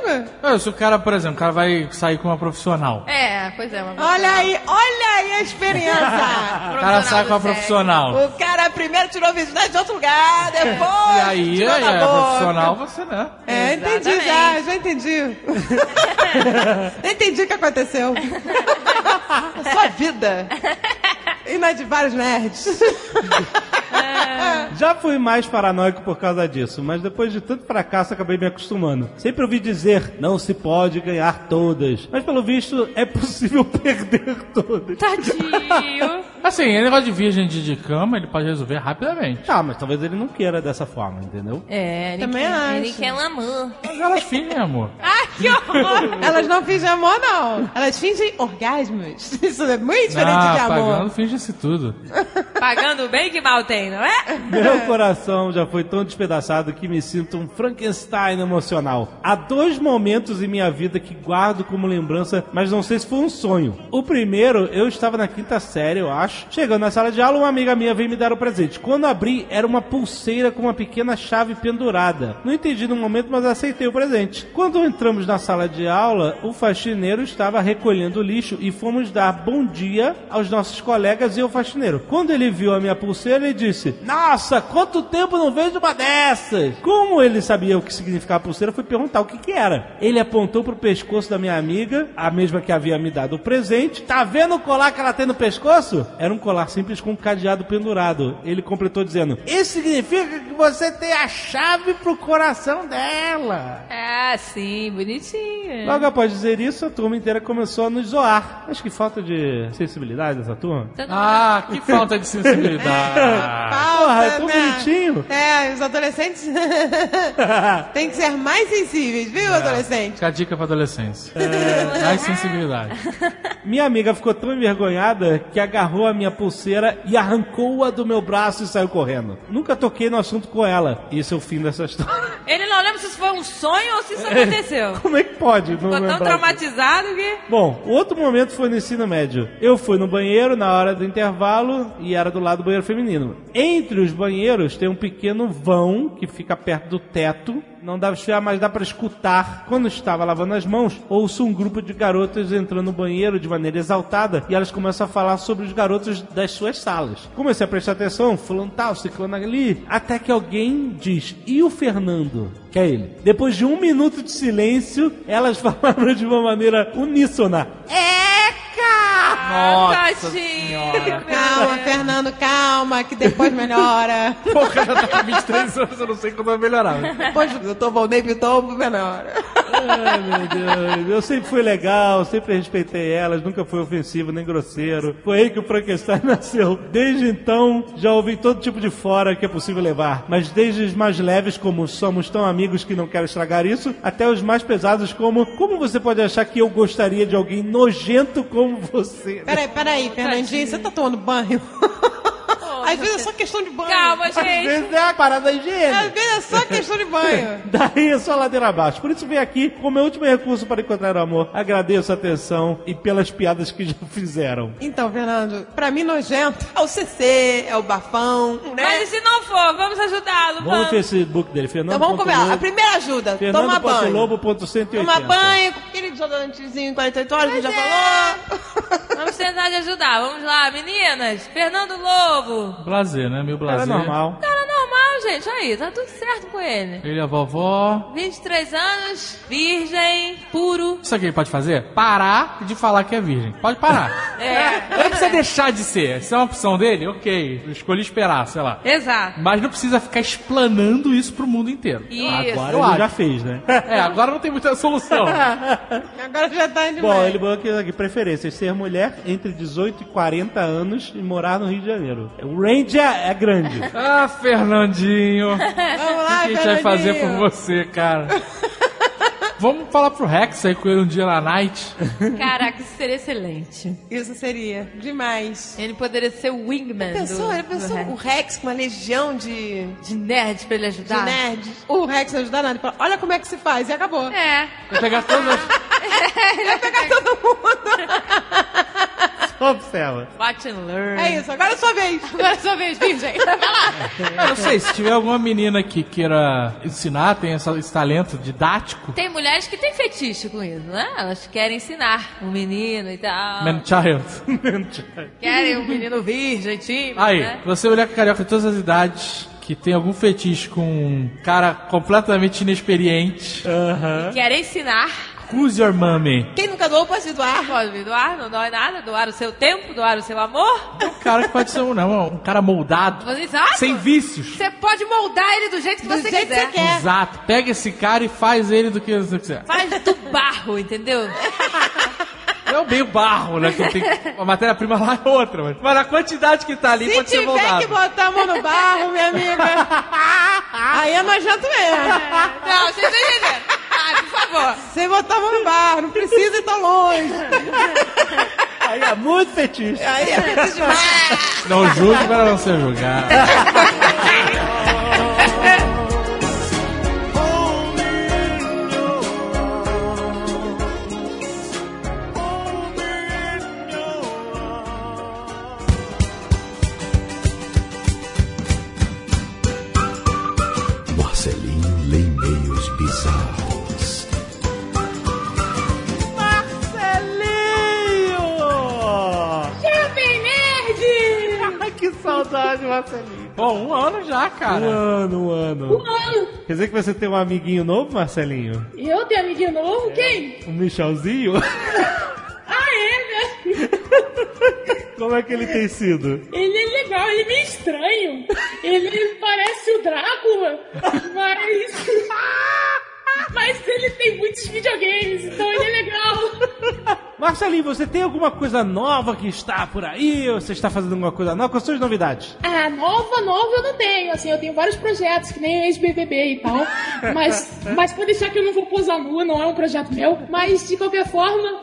Ah, Se o cara, por exemplo, o cara vai sair com uma profissional. É, pois é. Uma Olha aí, olha aí a experiência. O cara sai com sexo. profissional. o cara primeiro tirou virgindade de outro lugar, depois E aí, tirou aí da é boca. profissional, você, né? É, entendi já, já entendi. entendi o que aconteceu. A sua vida. E na de vários nerds. Já fui mais paranoico por causa disso, mas depois de tanto fracasso acabei me acostumando. Sempre ouvi dizer, não se pode ganhar todas. Mas pelo visto, é possível perder todas. Tadinho. Assim, esse negócio de virgem de, de cama, ele pode resolver rapidamente. Tá, mas talvez ele não queira dessa forma, entendeu? É, ele Também quer, acho. Ele quer um amor. Mas elas fingem, amor. Ai, que horror. Elas não fingem amor, não. Elas fingem orgasmos. Isso é muito diferente ah, de amor. pagando, finge-se tudo. Pagando bem que mal tem, não é? Meu coração já foi tão despedaçado que me sinto um Frankenstein emocional. Há dois momentos em minha vida que guardo como lembrança, mas não sei se foi um sonho. O primeiro, eu estava na quinta série, eu acho. Chegando na sala de aula, uma amiga minha veio me dar o presente. Quando abri, era uma pulseira com uma pequena chave pendurada. Não entendi no momento, mas aceitei o presente. Quando entramos na sala de aula, o faxineiro estava recolhendo o lixo e fomos dar bom dia aos nossos colegas e ao faxineiro. Quando ele viu a minha pulseira, ele disse: Nossa, quanto tempo não vejo uma dessas! Como ele sabia o que significava a pulseira, fui perguntar o que, que era. Ele apontou pro pescoço da minha amiga, a mesma que havia me dado o presente. Tá vendo o colar que ela tem no pescoço? Era um colar simples com um cadeado pendurado. Ele completou dizendo: Isso significa que você tem a chave pro coração dela. Ah, sim, bonitinho. Logo após dizer isso, a turma inteira começou a nos zoar. Acho que falta de sensibilidade dessa turma. Todo Ah, que falta de sensibilidade. Porra, é tão né? bonitinho. É, os adolescentes têm que ser mais sensíveis, viu, adolescente? Fica a dica pra adolescência. Mais sensibilidade. Minha amiga ficou tão envergonhada que agarrou a minha pulseira e arrancou-a do meu braço e saiu correndo. Nunca toquei no assunto com ela. Isso é o fim dessa história. Ele não lembra se isso foi um sonho ou se isso aconteceu. Como é que pode? Ficou tão traumatizado que. Bom, o outro momento foi no ensino médio. Eu fui no banheiro na hora do intervalo e era do lado do banheiro feminino. Entre os banheiros tem um pequeno vão que fica perto do teto. Não dá esfriar, mas dá pra escutar. Quando estava lavando as mãos, ouço um grupo de garotas entrando no banheiro de maneira exaltada e elas começam a falar sobre os garotos das suas salas. Comecei a prestar atenção, fulano tal, ciclano ali, até que alguém diz, e o Fernando? Que é ele. Depois de um minuto de silêncio, elas falaram de uma maneira uníssona. Eca! Nossa tadinho. Calma, Fernando, calma, que depois melhora. Porra, já tá com 23 anos, eu não sei quando vai melhorar. Depois eu tô voltei pro topo, melhora. Ai, meu Deus. Eu sempre fui legal, sempre respeitei elas, nunca fui ofensivo nem grosseiro. Foi aí que o Frankenstein nasceu. Desde então, já ouvi todo tipo de fora que é possível levar. Mas desde os mais leves, como somos tão amigos que não quero estragar isso, até os mais pesados, como como você pode achar que eu gostaria de alguém nojento como você? Peraí, peraí, Fernandinho, você tá tomando banho? Às vezes é só questão de banho. Calma, Às gente. vezes é uma parada Às higiene. vezes é só questão de banho. Daí é só ladeira abaixo. Por isso vem aqui com o meu último recurso para encontrar o amor. Agradeço a atenção e pelas piadas que já fizeram. Então, Fernando, pra mim nojento é o CC, é o bafão, né? Mas e se não for, vamos ajudá-lo. Vamos no Vamos. Facebook dele, Fernando. Então vamos começar. A primeira ajuda, toma banho. Fernando.lobo.180. Toma banho, com aquele desodorantezinho 48 horas que já falou. Vamos tentar de ajudar. Vamos lá, meninas. Fernando Lobo. Blazer, né? Meu Cara blazer. normal. Cara normal, gente. Aí, tá tudo certo com ele. Ele a vovó. 23 anos, virgem, puro. Isso aqui ele pode fazer? Parar de falar que é virgem. Pode parar. É. Não precisa deixar de ser. Se é uma opção dele, ok. Eu escolhi esperar, sei lá. Exato. Mas não precisa ficar explanando isso pro mundo inteiro. Isso. Agora eu ele acho. já fez, né? É, agora não tem muita solução. Agora já tá demais. Bom, ele botou aqui, preferências: ser mulher entre 18 e 40 anos e morar no Rio de Janeiro. O range é, é grande. ah, Fernandinho. Vamos O lá, que a gente vai fazer por você, cara? Vamos falar pro Rex aí com ele um dia na night. Caraca, isso seria excelente. Isso seria demais. Ele poderia ser o wingman Pensou, do, ele pensou do o Rex. Rex com uma legião de, De nerd pra ele de ajudar. nerds. O Rex não ajuda nada. Ele fala, olha como é que se faz. E acabou. É. Vai pegar todas as... Vai pegar todo mundo. Observa. Watch and learn. É isso, agora é sua vez. Agora é sua vez, virgem. Vai lá. Eu não sei, se tiver alguma menina que queira ensinar, tem essa- esse talento didático, Tem mulheres que têm fetiche com isso, né? Elas querem ensinar um menino e tal. man child. Querem um menino virgem, tímido, Aí, né? você mulher carioca de todas as idades, que tem algum fetiche com um cara completamente inexperiente, Aham. Querem ensinar. Who's your mommy? Quem nunca doou pode se doar. Pode me doar, não dói nada. Doar o seu tempo, doar o seu amor. Um cara que pode ser um, não, um cara moldado, exato. sem vícios. Você pode moldar ele do jeito que Do você jeito que quiser. você quer. Exato. Pega esse cara e faz ele do que você quiser. Faz do barro, entendeu? Não é meio barro, né? Que tem a matéria-prima lá é outra, mas, mas a quantidade que tá ali Se pode ser tiver moldado. que botar a mão no barro, minha amiga, aí é nojento mesmo. Não, vocês estão entendendo. Ah, por favor. Sem botar a mão no barro, não precisa ir tão longe. Aí é muito fetiche. Aí é muito demais. Não julgue para não ser julgado. Marcelinho! Jovem Nerd! Ai, que saudade, Marcelinho. Bom, um ano já, Um cara. ano, um ano. Quer dizer que você tem um amiguinho novo, Marcelinho? Eu tenho amiguinho novo? Quem? Um Michelzinho? Ah, é, né? Como é que ele tem sido? Ele é legal, ele é meio estranho. Ele parece o Drácula, mas. Mas ele tem muitos videogames, então ele é legal. Marcelinho, você tem alguma coisa nova que está por aí? Ou você está fazendo alguma coisa nova? Quais são as novidades? Ah, nova, nova eu não tenho. Assim, eu tenho vários projetos, que nem o ex-BBB e tal. Mas, mas pode deixar que eu não vou posar nua, não é um projeto meu. Mas, de qualquer forma,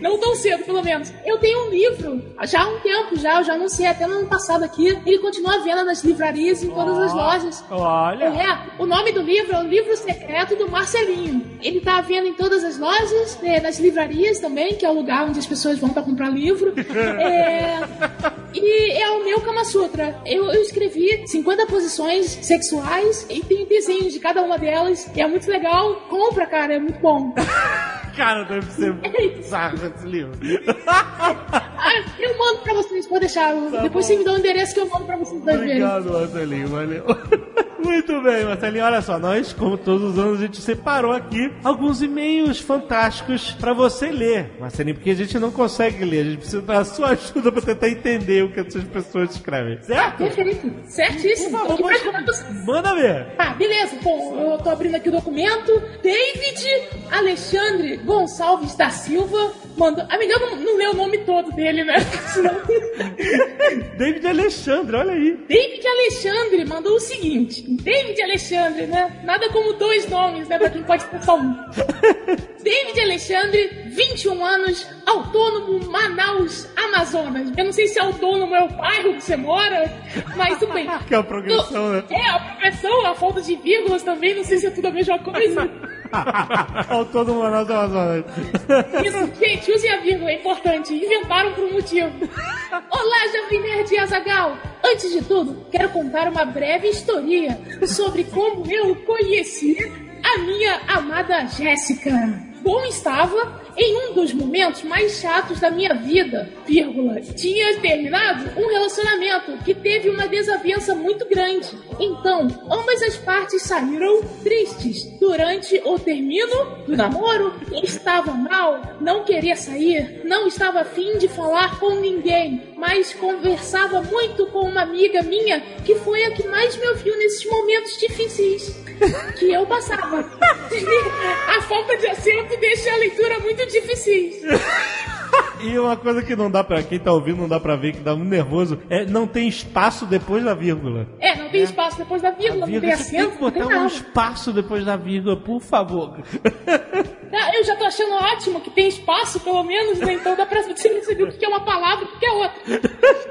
não tão cedo, pelo menos. Eu tenho um livro, já há um tempo já, eu já anunciei até no ano passado aqui. Ele continua à venda nas livrarias e em todas as lojas. Olha. É, o nome do livro é o Livro Secreto do Marcelinho. Ele tá à venda em todas as lojas, né, nas livrarias também, que é o lugar onde as pessoas vão pra comprar livro. É, e é o meu Kama Sutra. Eu, eu escrevi 50 posições sexuais e tem desenhos de cada uma delas. É muito legal. Compra, cara, é muito bom. Cara, deve ser muito bizarro esse livro. Ah, eu mando pra vocês, pode deixar. Depois você me dá o endereço que eu mando pra vocês dois verem. Obrigado, Marcelinho, valeu. Muito bem, Marcelinho. Olha só, nós, como todos os anos, a gente separou aqui alguns e-mails fantásticos pra você ler, Marcelinho, porque a gente não consegue ler. A gente precisa da sua ajuda pra tentar entender o que essas pessoas escrevem. Certo? Perfeito, certíssimo. Por favor, pra manda, manda ver. Ah, beleza. Bom, eu tô abrindo aqui o documento. David Alexandre Gonçalves da Silva mandou. Ah, melhor não, não ler o nome todo dele, né? David Alexandre, olha aí. David Alexandre mandou o seguinte: David Alexandre, né? Nada como dois nomes, né? Pra quem pode ter só um. David Alexandre, 21 anos, autônomo, Manaus, Amazonas. Eu não sei se autônomo é o bairro que você mora, mas tudo bem. Que é a progressão, né? É, a progressão, a falta de vírgulas também, não sei se é tudo a mesma coisa. Autônomo Manaus Amazonas. Isso, gente, usem a vírgula, é importante. Inventaram por um motivo. Olá, Jovem Nerd e Azagal. Antes de tudo, quero contar uma breve historinha sobre como eu conheci a minha amada Jéssica. Bom estava em um dos momentos mais chatos da minha vida, vírgula, tinha terminado um relacionamento que teve uma desavença muito grande. Então, ambas as partes saíram tristes. Durante o término do namoro, estava mal, não queria sair, não estava afim de falar com ninguém, mas conversava muito com uma amiga minha que foi a que mais me ouviu nesses momentos difíceis que eu passava. a falta de acerto deixa a leitura muito difícil. E uma coisa que não dá pra quem tá ouvindo, não dá pra ver, que dá muito nervoso, é não tem espaço depois da vírgula. É, não tem espaço depois da vírgula, não tem Vírgula, você tem acento, que não tem botar um espaço depois da vírgula, por favor. Ah, Eu já tô achando ótimo que tem espaço, pelo menos, né? Então dá pra você perceber o que é uma palavra e o que é outra.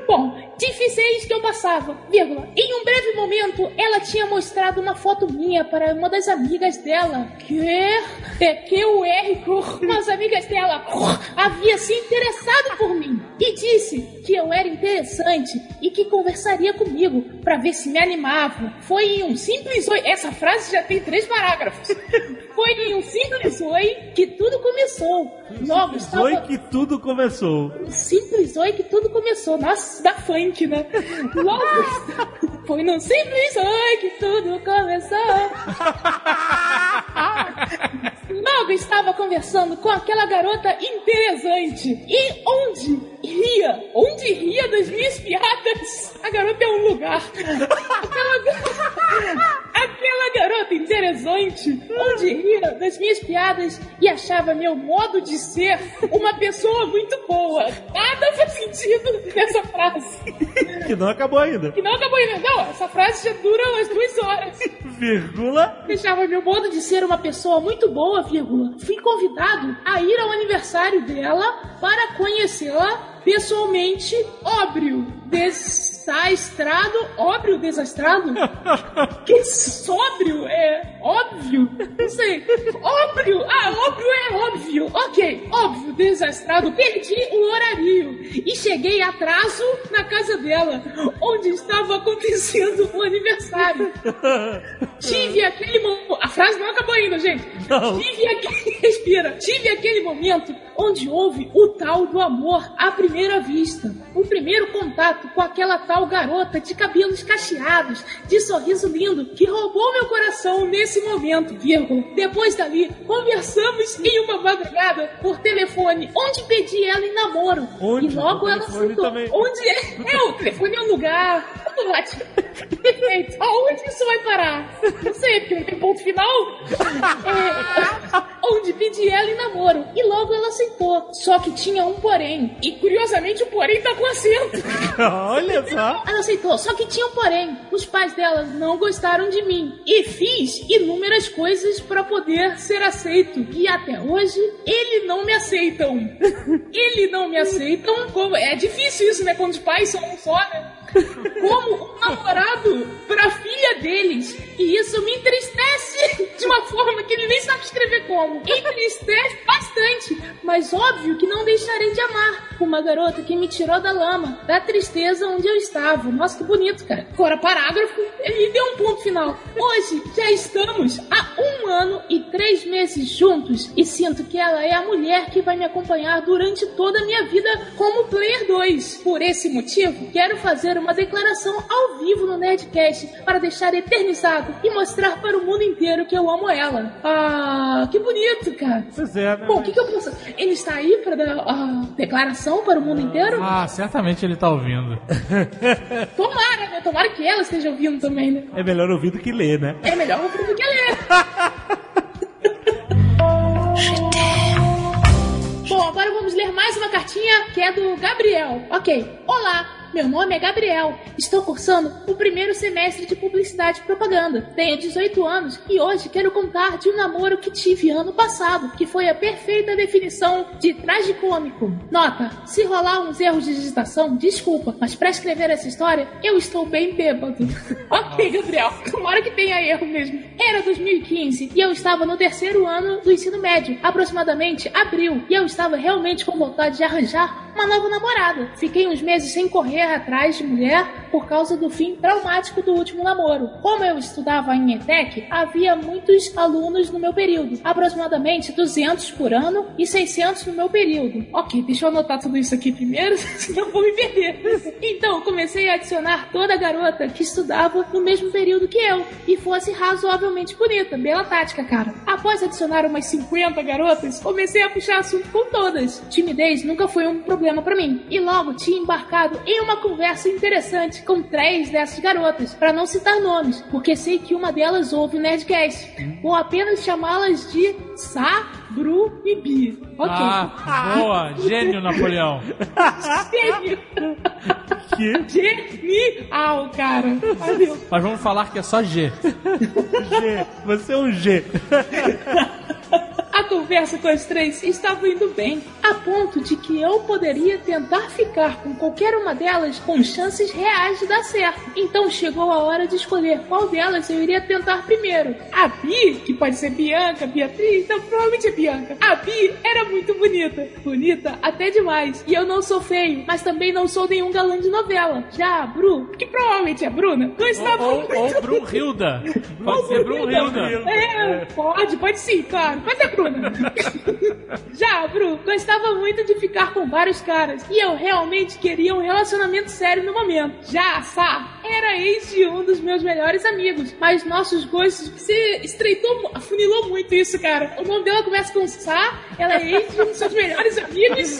Bom, difíceis que eu passava, vírgula. Em um breve momento, ela tinha mostrado uma foto minha para uma das amigas dela. Que é que o R com as amigas dela havia interessado por mim e disse que eu era interessante e que conversaria comigo para ver se me animava. Foi em um simples oi. Essa frase já tem três parágrafos. Foi em um simples oi que tudo começou. Logo estava Foi que tudo começou. simples oi que tudo começou. Nossa, da funk, né? Logo. Foi num simples oi que tudo começou. Logo estava conversando com aquela garota interessante. E onde ria? Onde ria das minhas piadas? A garota é um lugar. Aquela, aquela garota interessante. Onde ria das minhas piadas e achava meu modo de ser uma pessoa muito boa. Nada faz acontecido nessa frase. Que não acabou ainda. Que não acabou ainda. Não, essa frase já dura umas duas horas. Vírgula. Deixava meu modo de ser uma pessoa muito boa, vírgula. Fui convidado a ir ao aniversário dela para conhecê-la pessoalmente óbrio, desastrado, óbrio, desastrado? que sóbrio é óbvio? Não sei. Óbrio, ah, óbrio é óbvio. Ok, óbvio, desastrado. Perdi o horário e cheguei atraso na casa dela, onde estava acontecendo o aniversário. Tive aquele momento. A frase não acabou ainda, gente. Não. Tive aquele. Respira. Tive aquele momento onde houve o tal do amor à primeira vista. O primeiro contato com aquela tal garota de cabelos cacheados, de sorriso lindo, que roubou meu coração nesse momento, vírgula. Depois dali, conversamos em uma madrugada por telefone, onde pedi ela em namoro. Onde? E logo ela aceitou. também. Onde é? É, o telefone é um lugar. Ótimo. Perfeito. Aonde isso vai parar? Não sei, porque não tem ponto final. É, onde pedi ela em namoro. E logo ela aceitou. Só que tinha um porém. E curiosamente o porém tá com acento. Olha só. Ela aceitou, só que tinha um porém. Os pais dela não gostaram de mim. E fiz inúmeras coisas pra poder ser aceito. E até hoje, ele não me aceitam. Ele não me aceitam. Como... É difícil isso, né? Quando os pais são um só, né? Como um namorado pra filha deles. E isso me entristece de uma forma que ele nem sabe escrever como. Entristece bastante. Mas óbvio que não deixarei de amar uma garota que me tirou da lama, da tristeza onde eu estava. Nossa, que bonito, cara. Fora parágrafo, ele deu um ponto final. Hoje já estamos há um ano e três meses juntos e sinto que ela é a mulher que vai me acompanhar durante toda a minha vida como Player 2. Por esse motivo, quero fazer uma declaração ao vivo no Nerdcast para deixar eternizado e mostrar para o mundo inteiro que eu amo ela. Ah, que bonito, cara. Pois é, né? Bom, o que, que eu posso. Ele está aí para dar a declaração para o mundo inteiro? Ah, certamente ele tá ouvindo. Tomara, né? Tomara que ela esteja ouvindo também, né? É melhor ouvir do que ler, né? É melhor ouvir do que ler. Bom, agora vamos ler mais uma cartinha que é do Gabriel. Ok. Olá, meu nome é Gabriel. Estou cursando o primeiro semestre de publicidade e propaganda. Tenho 18 anos e hoje quero contar de um namoro que tive ano passado, que foi a perfeita definição de tragicômico. Nota: se rolar uns erros de digitação, desculpa, mas para escrever essa história, eu estou bem bêbado. ok, Gabriel. Tomara que tenha erro mesmo. Era 2015 e eu estava no terceiro ano do ensino médio, aproximadamente abril, e eu estava realmente com vontade de arranjar uma nova namorada. Fiquei uns meses sem correr atrás de mulher por causa do fim traumático do último namoro. Como eu estudava em ETEC, havia muitos alunos no meu período, aproximadamente 200 por ano e 600 no meu período. Ok, deixa eu anotar tudo isso aqui primeiro, senão vou me perder. Então, comecei a adicionar toda garota que estudava no mesmo período que eu e fosse razoavelmente bonita. Bela tática, cara. Após adicionar umas 50 garotas, comecei a puxar assunto com todas. Timidez nunca foi um problema pra mim. E logo tinha embarcado em uma conversa interessante com três dessas garotas, pra não citar nomes, porque sei que uma delas ouve o Nerdcast. Vou apenas chamá-las de Sa, Bru e Bi. Ok. Ah, boa. Gênio, Napoleão. Gênio. Que Genial, cara. Valeu. Mas vamos falar que é só G. G. Você é um G. A conversa com as três estava indo bem, a ponto de que eu poderia tentar ficar com qualquer uma delas com chances reais de dar certo. Então chegou a hora de escolher qual delas eu iria tentar primeiro. A Bi, que pode ser Bianca, Beatriz, então provavelmente é Bianca. A Bi era muito bonita, bonita até demais. E eu não sou feio, mas também não sou nenhum galã de novela. Já a Bru, que provavelmente é Bruna, gostava Ou, muito. ou Brunhilda. Pode ser Brunhilda. É, pode, pode sim, claro. Pode ser Bruna. Já, Bru, gostava muito de ficar com vários caras. E eu realmente queria um relacionamento sério no momento. Já, a Sá, era ex de um dos meus melhores amigos. Mas nossos gostos se estreitou, afunilou muito isso, cara. O nome dela começa com Sá, ela é ex de um dos seus melhores amigos.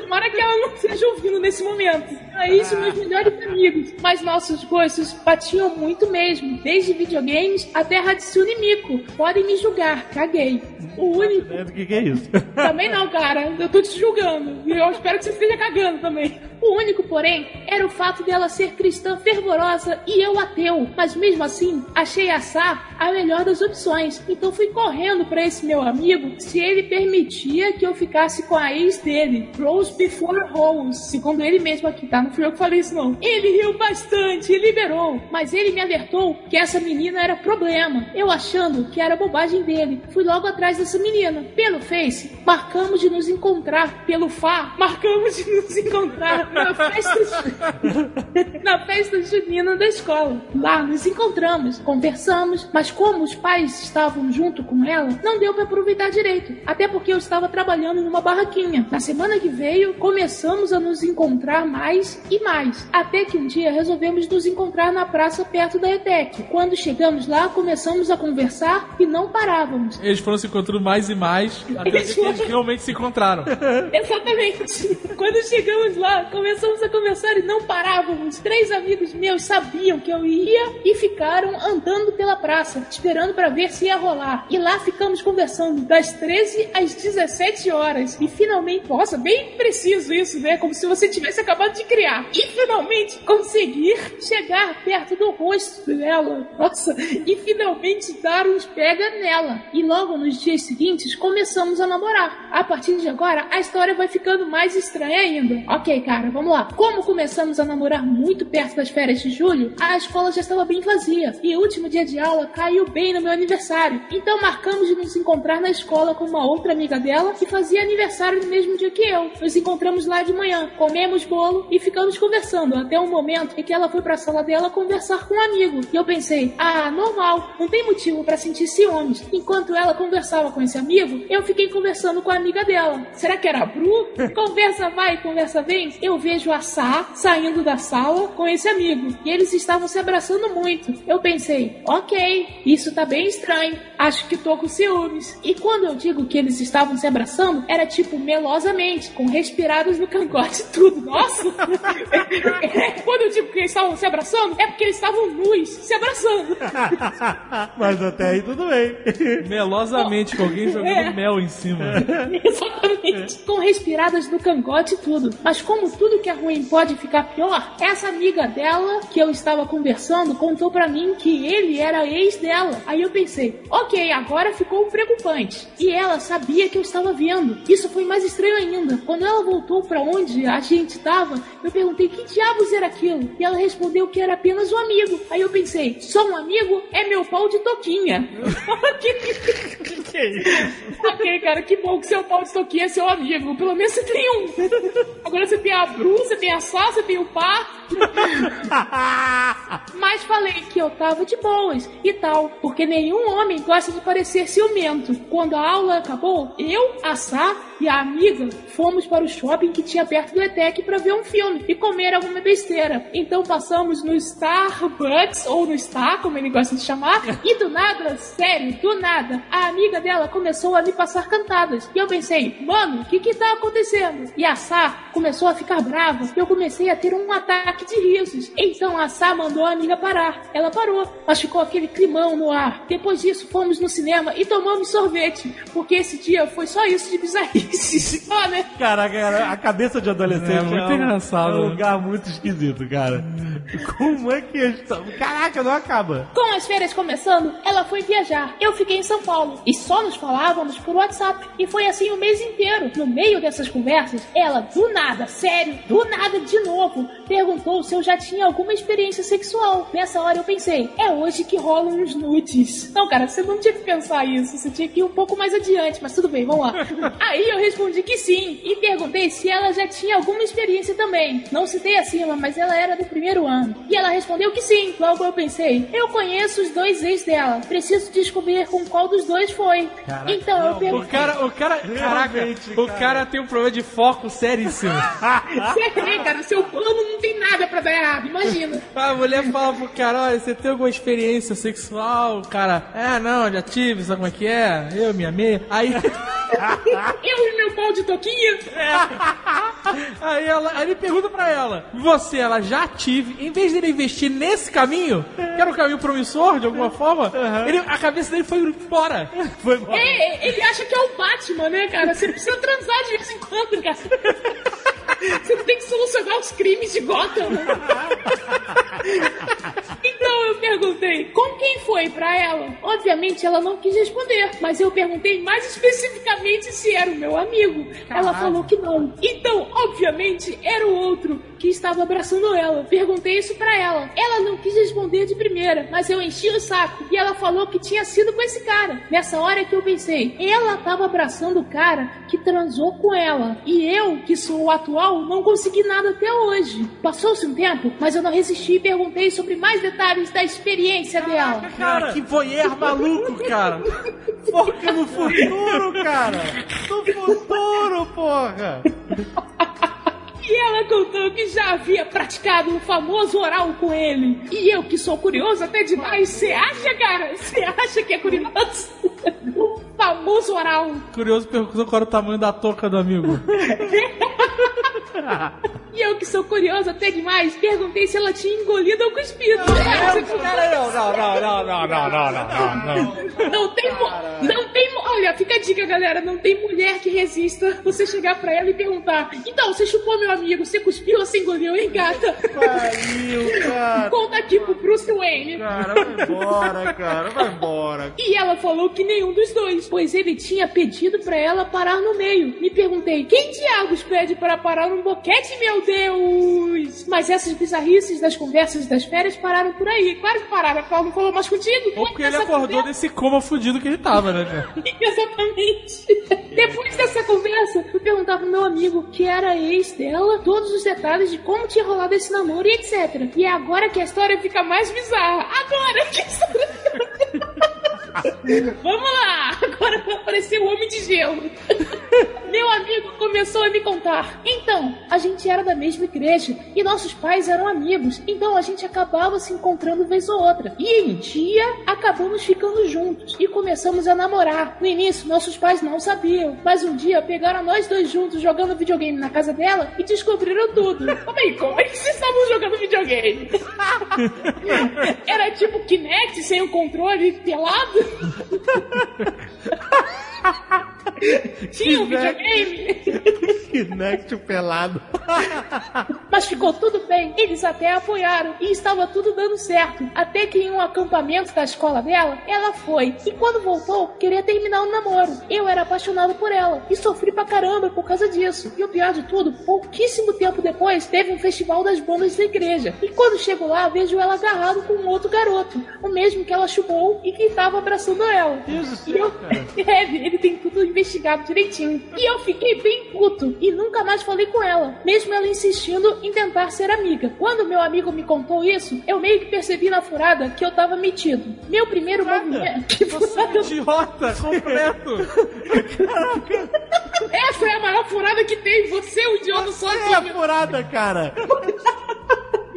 Tomara que ela não esteja ouvindo nesse momento. É de meus melhores amigos. Mas nossos gostos batiam muito mesmo. Desde videogames até Hatsune Miku. Podem me julgar, caguei. O único É, do que, que é isso? também não, cara. Eu tô te julgando. E eu espero que você esteja cagando também. O único, porém, era o fato dela ser cristã fervorosa e eu ateu. Mas mesmo assim, achei a Sá a melhor das opções. Então fui correndo para esse meu amigo se ele permitia que eu ficasse com a ex dele, Rose Before Rose. Segundo ele mesmo aqui, tá? Não fui eu que falei isso, não. Ele riu bastante e liberou, mas ele me alertou que essa menina era problema. Eu achando que era bobagem dele, fui logo atrás dessa menina. Pelo Face, marcamos de nos encontrar. Pelo Fá, marcamos de nos encontrar na festa, na festa junina da escola. Lá nos encontramos, conversamos, mas como os pais estavam junto com ela, não deu para aproveitar direito. Até porque eu estava trabalhando numa barraquinha. Na semana que veio, começamos a nos encontrar mais e mais. Até que um dia resolvemos nos encontrar na praça perto da ETEC. Quando chegamos lá, começamos a conversar e não parávamos. Eles foram se encontrando mais e mais, até que eles realmente se encontraram. Exatamente. Quando chegamos lá, começamos a conversar e não parávamos. Três amigos meus sabiam que eu ia e ficaram andando pela praça, esperando para ver se ia rolar. E lá ficamos conversando das 13 às 17 horas. E finalmente, nossa, bem preciso isso, né? Como se você tivesse acabado de criar. E finalmente conseguir chegar perto do rosto dela. Nossa, e finalmente dar uns pega nela. E logo nos dias seguintes começamos a namorar. A partir de agora, a história vai ficando mais estranha ainda. Ok, cara, vamos lá. Como começamos a namorar muito perto das férias de julho, a escola já estava bem vazia. E o último dia de aula caiu bem no meu aniversário. Então marcamos de nos encontrar na escola com uma outra amiga dela que fazia aniversário no mesmo dia que eu. Nos encontramos lá de manhã, comemos bolo e ficamos conversando até um momento em que ela foi pra sala dela conversar com um amigo. E eu pensei, ah, normal, não tem motivo para sentir ciúmes. Enquanto ela conversava com esse amigo, eu fiquei conversando com a amiga dela. Será que era a Bru? Conversa vai, conversa vem. Eu vejo a Sá saindo da sala com esse amigo. E eles estavam se abraçando muito. Eu pensei, ok, isso tá bem estranho. Acho que tô com ciúmes. E quando eu digo que eles estavam se abraçando, era tipo melosamente, com respiradas no cangote e tudo. Nossa! quando eu digo que eles estavam se abraçando, é porque eles estavam nus, se abraçando. Mas até aí tudo bem. Melosamente, com alguém jogando É. mel em cima. Exatamente. Com respiradas no cangote e tudo. Mas como tudo que é ruim pode ficar pior, essa amiga dela que eu estava conversando contou pra mim que ele era ex dela. Aí eu pensei, ok, agora ficou preocupante. E ela sabia que eu estava vendo. Isso foi mais estranho ainda. Quando ela voltou pra onde a gente estava, eu perguntei que diabos era aquilo. E ela respondeu que era apenas um amigo. Aí eu pensei, só um amigo é meu pau de toquinha. que, que é isso? Ok, cara, que bom que seu pau de toquinha é seu amigo. Pelo menos você tem um. Agora você tem a Bru, você tem a Sá, você tem o Pá. Mas falei que eu tava de boas e tal, porque nenhum homem gosta de parecer ciumento. Quando a aula acabou, eu, a Sá e a amiga fomos para o shopping que tinha perto do ETEC para ver um filme e comer alguma besteira. Então passamos no Starbucks, ou no Star, como ele gosta de chamar, e do nada, sério, do nada, a amiga dela começou a me passar cantadas. E eu pensei, mano, o que que tá acontecendo? E a Sá começou a ficar brava e eu comecei a ter um ataque de risos. Então a Sá mandou a amiga parar. Ela parou, mas ficou aquele climão no ar. Depois disso, fomos no cinema e tomamos sorvete, porque esse dia foi só isso de bizarrice. Ó, né? Caraca, cara, a cabeça de adolescente É muito um- engraçado, É um né? lugar muito esquisito, cara. Como é que eles estão? Caraca, não acaba. Com as férias começando, ela foi viajar. Eu fiquei em São Paulo e só nos falávamos por WhatsApp. E foi assim o mês inteiro. No meio dessas conversas, ela, do nada, sério, do nada de novo, perguntou se eu já tinha alguma experiência sexual. Nessa hora eu pensei, é hoje que rolam uns nudes. Não, cara, você não tinha que pensar isso. Você tinha que ir um pouco mais adiante, mas tudo bem, vamos lá. Aí eu respondi que sim e perguntei se ela já tinha alguma experiência também. Não citei acima, mas ela era do primeiro ano. E ela respondeu que sim. Logo eu pensei, eu conheço os dois ex dela. Preciso descobrir com qual dos dois foi. Caraca, então eu não, perguntei. O cara, o cara, caraca, Realmente, o cara. cara tem um problema de foco seríssimo. Você tem, cara, seu plano não tem nada pra dar errado, imagina. A mulher fala pro cara, olha, você tem alguma experiência sexual? O cara, é, não, já tive, sabe como é que é? Eu, minha meia. Aí, Eu e meu pau de toquinha. aí, ela, aí ele pergunta pra ela, você, ela já tive, em vez dele investir nesse caminho, que era um caminho promissor, de alguma forma, ele, a cabeça dele foi embora. Foi embora. É, ele acha que é o Batman, né, cara? Você precisa transar de vez em quando, cara. Você tem que solucionar os crimes de Gotham. Então eu perguntei, com quem foi pra ela? Obviamente ela não quis responder, mas eu perguntei mais especificamente se era o meu amigo. Ela falou que não. Então, obviamente, era o outro que estava abraçando ela. Perguntei isso pra ela. Ela não quis responder de primeira, mas eu enchi o saco e ela falou que tinha sido com esse cara. Nessa hora que eu pensei, ela tava abraçando o cara que transou com ela. E eu, que sou o atual, não consegui nada até hoje. Passou-se um tempo, mas eu não resisti e perguntei sobre mais detalhes da experiência dela. Cara, que voyeur maluco, cara. Foca no futuro, cara. No futuro, porra. E ela contou que já havia praticado um famoso oral com ele. E eu, que sou curioso até demais, você acha, cara? Você acha que é curioso? Famoso oral. Curioso perguntou qual era o tamanho da touca do amigo. E eu, que sou curioso até demais, perguntei se ela tinha engolido ou cuspido. É, Não, não, não, não, não, não, não, não, não. Não tem, não tem, olha, fica a dica, galera, não tem mulher que resista você chegar pra ela e perguntar: "Então, você chupou meu amigo, você cuspiu ou você engoliu, hein, gata?" Pariu, cara. Conta aqui pro Bruce Wayne. Cara, vai embora, cara. Vai embora. E ela falou que nenhum dos dois, pois ele tinha pedido pra ela parar no meio. Me perguntei: "Quem diabos pede para parar num boquete, meu Deus?" Mas essas bizarrices das conversas das férias pararam por aí. Claro que pararam, porque ela não falou mais contigo. Ou porque ele acordou conversa- desse coma fudido que ele tava, né? Exatamente. Depois dessa conversa, fui perguntar pro meu amigo, que era ex dela, todos os detalhes de como tinha rolado esse namoro e etc. E é agora que a história fica mais bizarra. Agora que a história Vamos lá! Agora vai aparecer o Homem de Gelo. Meu amigo começou a me contar. Então, a gente era da mesma igreja e nossos pais eram amigos, então a gente acabava se encontrando vez ou outra. E em dia, acabamos ficando juntos e começamos a namorar. No início, nossos pais não sabiam, mas um dia pegaram nós dois juntos jogando videogame na casa dela e descobriram tudo. Como é que vocês estavam jogando videogame? Era tipo Kinect sem o controle pelado? Tinha um videogame? Kinect pelado. Mas ficou tudo bem, eles até apoiaram e estava tudo dando certo. Até que em um acampamento da escola dela, ela foi. E quando voltou, queria terminar o namoro. Eu era apaixonado por ela e sofri pra caramba por causa disso. E o pior de tudo, pouquíssimo tempo depois, teve um festival das bandas da igreja. E quando chego lá, vejo ela agarrado com um outro garoto, o mesmo que ela chupou e que estava abraçando ela. E eu... É, ele tem tudo investigado direitinho. E eu fiquei bem puto e nunca mais falei com ela, mesmo ela insistindo em tentar ser amiga. Quando meu amigo me contou isso, eu meio que percebi na furada que eu tava metido. Meu primeiro movimento. Que furada? Idiota, completo. Essa é a maior furada que tem. Você, o idiota, É a furada, cara.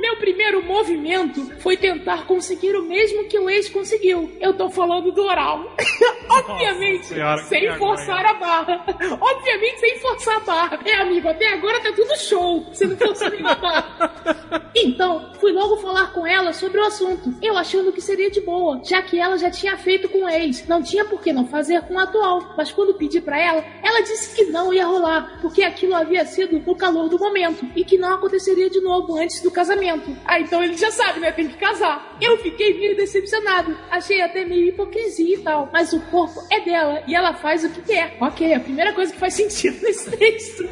Meu primeiro movimento foi tentar conseguir o mesmo que o ex conseguiu. Eu tô falando do oral. Obviamente, Senhora, sem forçar a barra. Obviamente, sem forçar a barra. É, amigo, até agora tá tudo show. Você não forçou nenhuma barra. Então, fui logo falar com ela sobre o assunto. Eu achando que seria de boa, já que ela já tinha feito com o ex. Não tinha por que não fazer com o atual. Mas quando pedi pra ela, ela disse que não ia rolar, porque aquilo havia sido no calor do momento e que não aconteceria de novo antes do casamento. Ah, então ele já sabe, né? Tem que casar. Eu fiquei meio decepcionado. Achei até meio hipocrisia e tal. Mas o corpo é dela e ela faz o que quer. Ok, a primeira coisa que faz sentido nesse texto.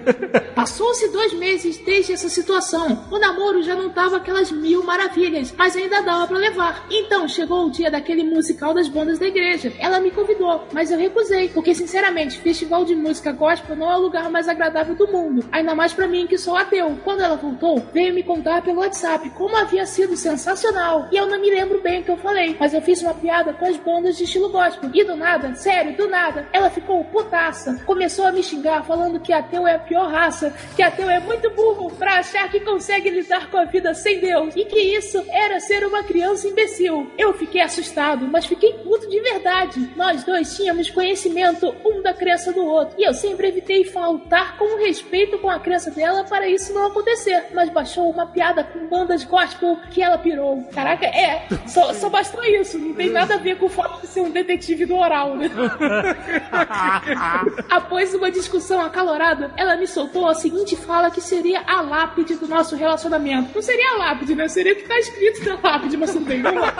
Passou-se dois meses desde essa situação. O namoro já não tava aquelas mil maravilhas, mas ainda dava pra levar. Então chegou o dia daquele musical das bandas da igreja. Ela me convidou, mas eu recusei, porque sinceramente, festival de música gospel não é o lugar mais agradável do mundo. Ainda mais pra mim que sou ateu. Quando ela voltou, veio me contar pelo WhatsApp como havia sido sensacional. E eu não me lembro bem o que eu falei, mas eu fiz uma piada com as bandas de estilo gospel. E do nada, sério, do nada, ela ficou putaça. Começou a me xingar, falando que ateu é a pior raça, que ateu é muito burro pra achar que consegue lidar com a vida sem Deus. E que isso era ser uma criança imbecil. Eu fiquei assustado, mas fiquei puto de verdade. Nós dois tínhamos conhecimento um da crença do outro. E eu sempre evitei faltar com respeito com a crença dela para isso não acontecer. Mas baixou uma piada com bandas gospel que ela pirou. Caraca, é, só, só bastou isso. Não tem nada a ver com o fato de ser um detetive do oral, né? Após uma discussão acalorada, ela me soltou a seguinte fala que seria a lápide do nosso relacionamento. Não seria a lápide, né? Seria o que tá escrito na lápide, mas vamos lá.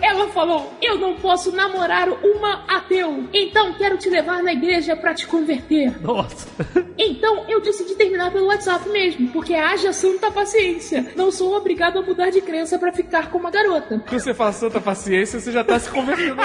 Ela falou: Eu não posso namorar uma ateu, então quero te levar na igreja pra te converter. Nossa. Então eu decidi terminar pelo WhatsApp mesmo, porque haja santa paciência. Não sou obrigado a mudar de crença pra ficar com uma garota. Quando você fala santa paciência, você já tá se convertendo.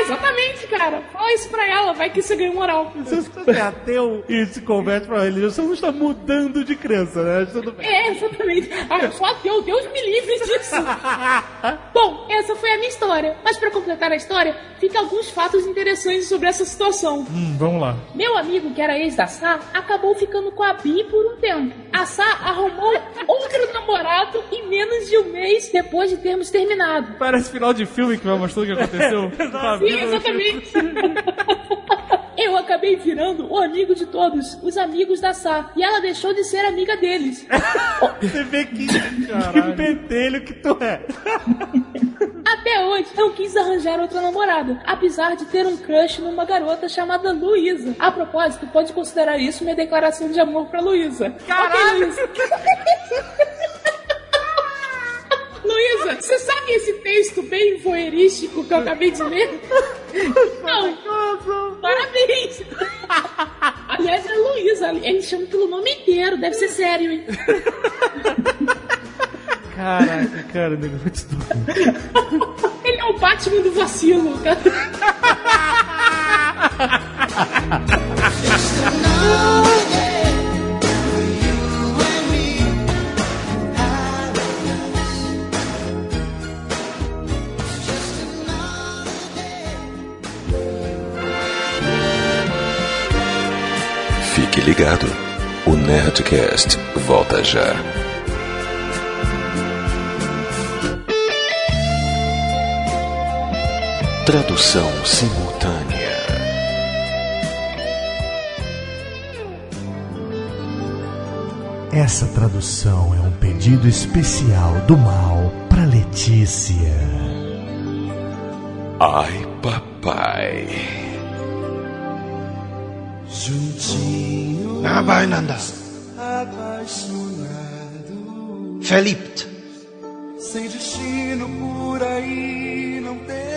Exatamente, cara. Fala isso pra ela, vai que você ganha moral. Se você é ateu e se converte pra religião, você não está mudando de crença, né? Tudo bem. É, exatamente. Ah, eu sou ateu, Deus me livre disso. Bom, essa foi a minha história. Mas pra completar a história, fica alguns fatos interessantes sobre essa situação. hum, vamos lá. Meu amigo, que era ex da Sá, acabou ficando com a Bi por um tempo. A Sá arrumou outro namorado em menos de um mês depois de termos terminado. Parece final de filme que vai mostrando o que aconteceu. Sim, exatamente. Eu acabei virando o amigo de todos, os amigos da Sá, e ela deixou de ser amiga deles. Você vê que, que pentelho que tu é. Até hoje, eu quis arranjar outra namorada, apesar de ter um crush numa garota chamada Luísa. A propósito, pode considerar isso minha declaração de amor pra Luísa. Caralho! Luísa. Luísa, você sabe esse texto bem voyeurístico que eu acabei de ler? Não. Parabéns. Aliás, é Luísa. Ele chama pelo nome inteiro. Deve ser sério, hein? Caraca, cara, negócio do... Ele é o Batman do vacilo, cara. Fique ligado. O Nerdcast volta já. Tradução simultânea. Essa tradução é um pedido especial do mal para Letícia. Ai, papai. Nah beieinander. Verliebt.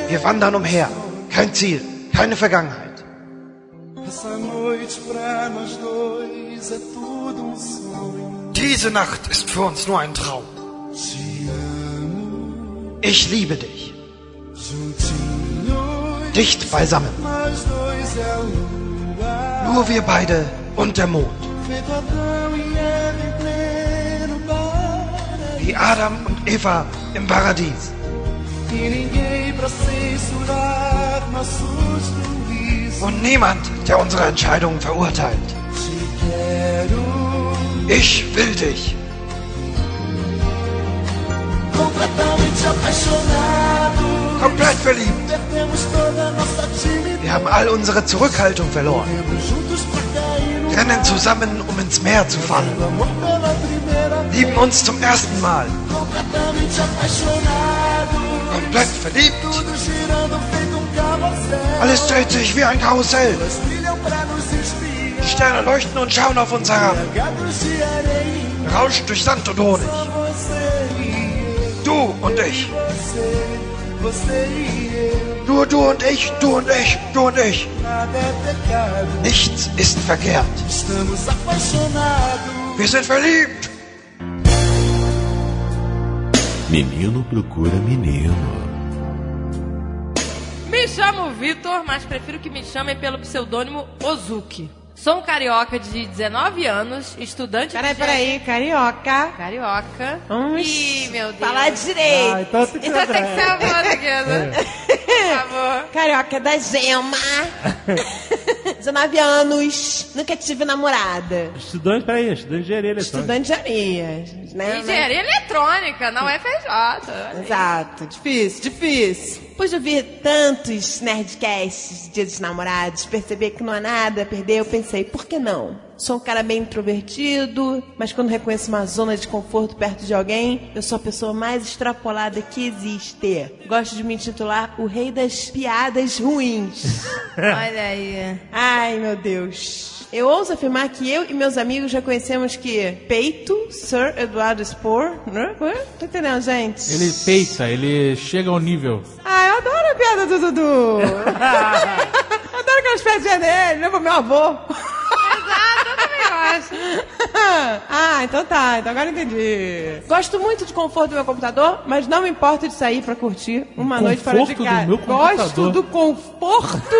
Wir wandern umher. Kein Ziel, keine Vergangenheit. Diese Nacht ist für uns nur ein Traum. Ich liebe dich. Dicht beisammen. Nur wir beide und der Mond. Wie Adam und Eva im Paradies. Und niemand, der unsere Entscheidungen verurteilt. Ich will dich. Komplett verliebt. Wir haben all unsere Zurückhaltung verloren. Rennen zusammen, um ins Meer zu fallen. Lieben uns zum ersten Mal. Komplett verliebt. Alles dreht sich wie ein Karussell. Die Sterne leuchten und schauen auf uns herab. Rauscht durch Sand und Honig. Du und ich. Nur du und ich, du und ich, du und ich. Nichts ist verkehrt. Wir sind verliebt. Menino procura menino. Me chamo Vitor, mas prefiro que me chamem pelo pseudônimo Ozuki. Sou um carioca de 19 anos, estudante Peraí, de... peraí, carioca. Carioca. Vamos Ih, meu Deus. falar direito. Ah, então tem que Então tem que ser a É. portuguesa. Por favor. Carioca da gema. 19 anos, nunca tive namorada. Estudante, peraí, estudante de engenharia eletrônica. Estudante de areia, né? Engenharia eletrônica, não é FJ. Exato, difícil, difícil. Depois de ouvir tantos Nerdcasts de Dia dos Namorados, perceber que não há nada a perder, eu pensei, por que não? Sou um cara bem introvertido, mas quando reconheço uma zona de conforto perto de alguém, eu sou a pessoa mais extrapolada que existe. Gosto de me intitular o rei das piadas ruins. Olha aí. Ai, meu Deus. Eu ouso afirmar que eu e meus amigos já conhecemos que peito, Sir Eduardo Spohr, né? Ué? Tá entendendo, gente? Ele peita, ele chega ao nível. Ah, eu adoro a piada do Dudu. eu adoro aquelas piadinhas dele, lembra meu avô. Ah, então tá, então agora entendi. Gosto muito de conforto do meu computador, mas não me importo de sair pra curtir uma noite fora de conforto do casa. meu Gosto computador? do conforto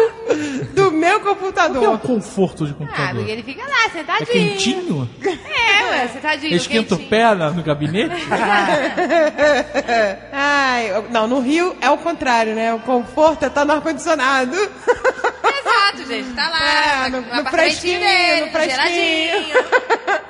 do meu O que é o computador. conforto de Ah, computador? porque ele fica lá, sentadinho. É quentinho? É, ué, sentadinho. Esquenta o pé no gabinete? Ai, não, no Rio é o contrário, né? O conforto é estar no ar-condicionado. Exato, gente. Tá lá, É, no- no, no fresquinho, dele, no fresquinho.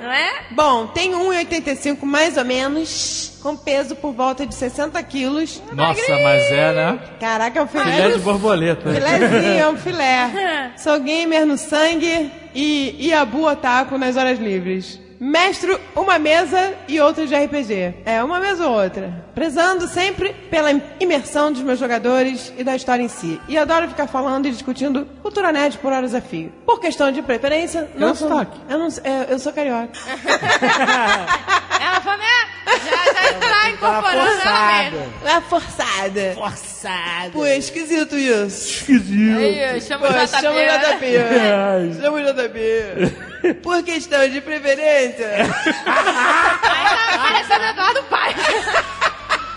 Não é? Bom, tenho 1,85 mais ou menos, com peso por volta de 60 quilos. Nossa, mas é, né? Caraca, é um Filé filé de borboleta. Filézinho, é um filé. Sou gamer no sangue e Iabu Otaku nas horas livres. Mestro uma mesa e outra de RPG. É, uma mesa ou outra. Prezando sempre pela imersão dos meus jogadores e da história em si. E adoro ficar falando e discutindo cultura nerd por horas a fio. Por questão de preferência, não Qual sou... sotaque? Eu, não, é, eu sou carioca. Ela falou, né? Já, já está incorporando ela. É forçada. Forçado. Pô, é esquisito isso. Esquisito. Aí, chama o JP. chama o JP. Ai. Chama o JP. Por questão de preferência. Aí tá parecendo Eduardo Paes.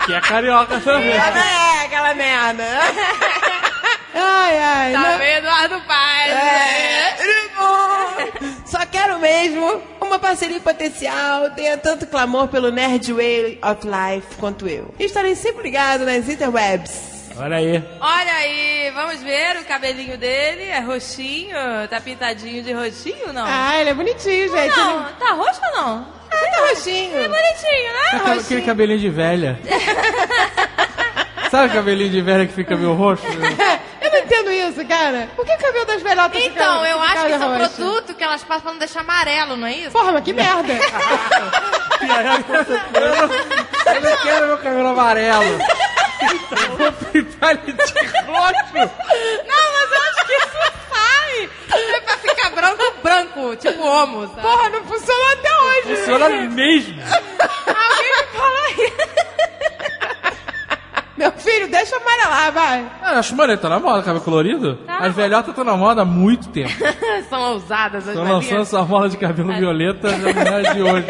Que é carioca também. Ela é aquela merda. Ai, ai. Tá não- vendo Eduardo Paes. É, né? Só quero mesmo uma parceria potencial, tenha tanto clamor pelo Nerd Way of Life quanto eu. E estarei sempre ligado nas interwebs. Olha aí. Olha aí, vamos ver o cabelinho dele. É roxinho, tá pintadinho de roxinho, não? Ah, ele é bonitinho, gente. não, Ele... tá roxo ou não? Ah, tá roxinho. É bonitinho, né? Aquela- Aquele cabelinho de velha. Sabe o cabelinho de velha que fica meio roxo? Eu não entendo isso, cara. Por que o cabelo das velhotas fica Então, eu acho que fica isso é um produto que elas passam pra não deixar amarelo, não é isso? Porra, mas que merda. Eu não quero meu cabelo amarelo. Vou pintar ele de roxo. Não, mas eu acho que isso sai. É pra ficar branco, branco, tipo homo, sabe? Porra, não funcionou até hoje. Funciona mesmo. Alguém me fala isso. Meu filho, deixa eu amarelar, vai. Ah, acho maneiro, tá na moda, cabelo colorido. As velhotas estão na moda há muito tempo. São ousadas as Estão lançando essa moda de cabelo violeta já não é de hoje.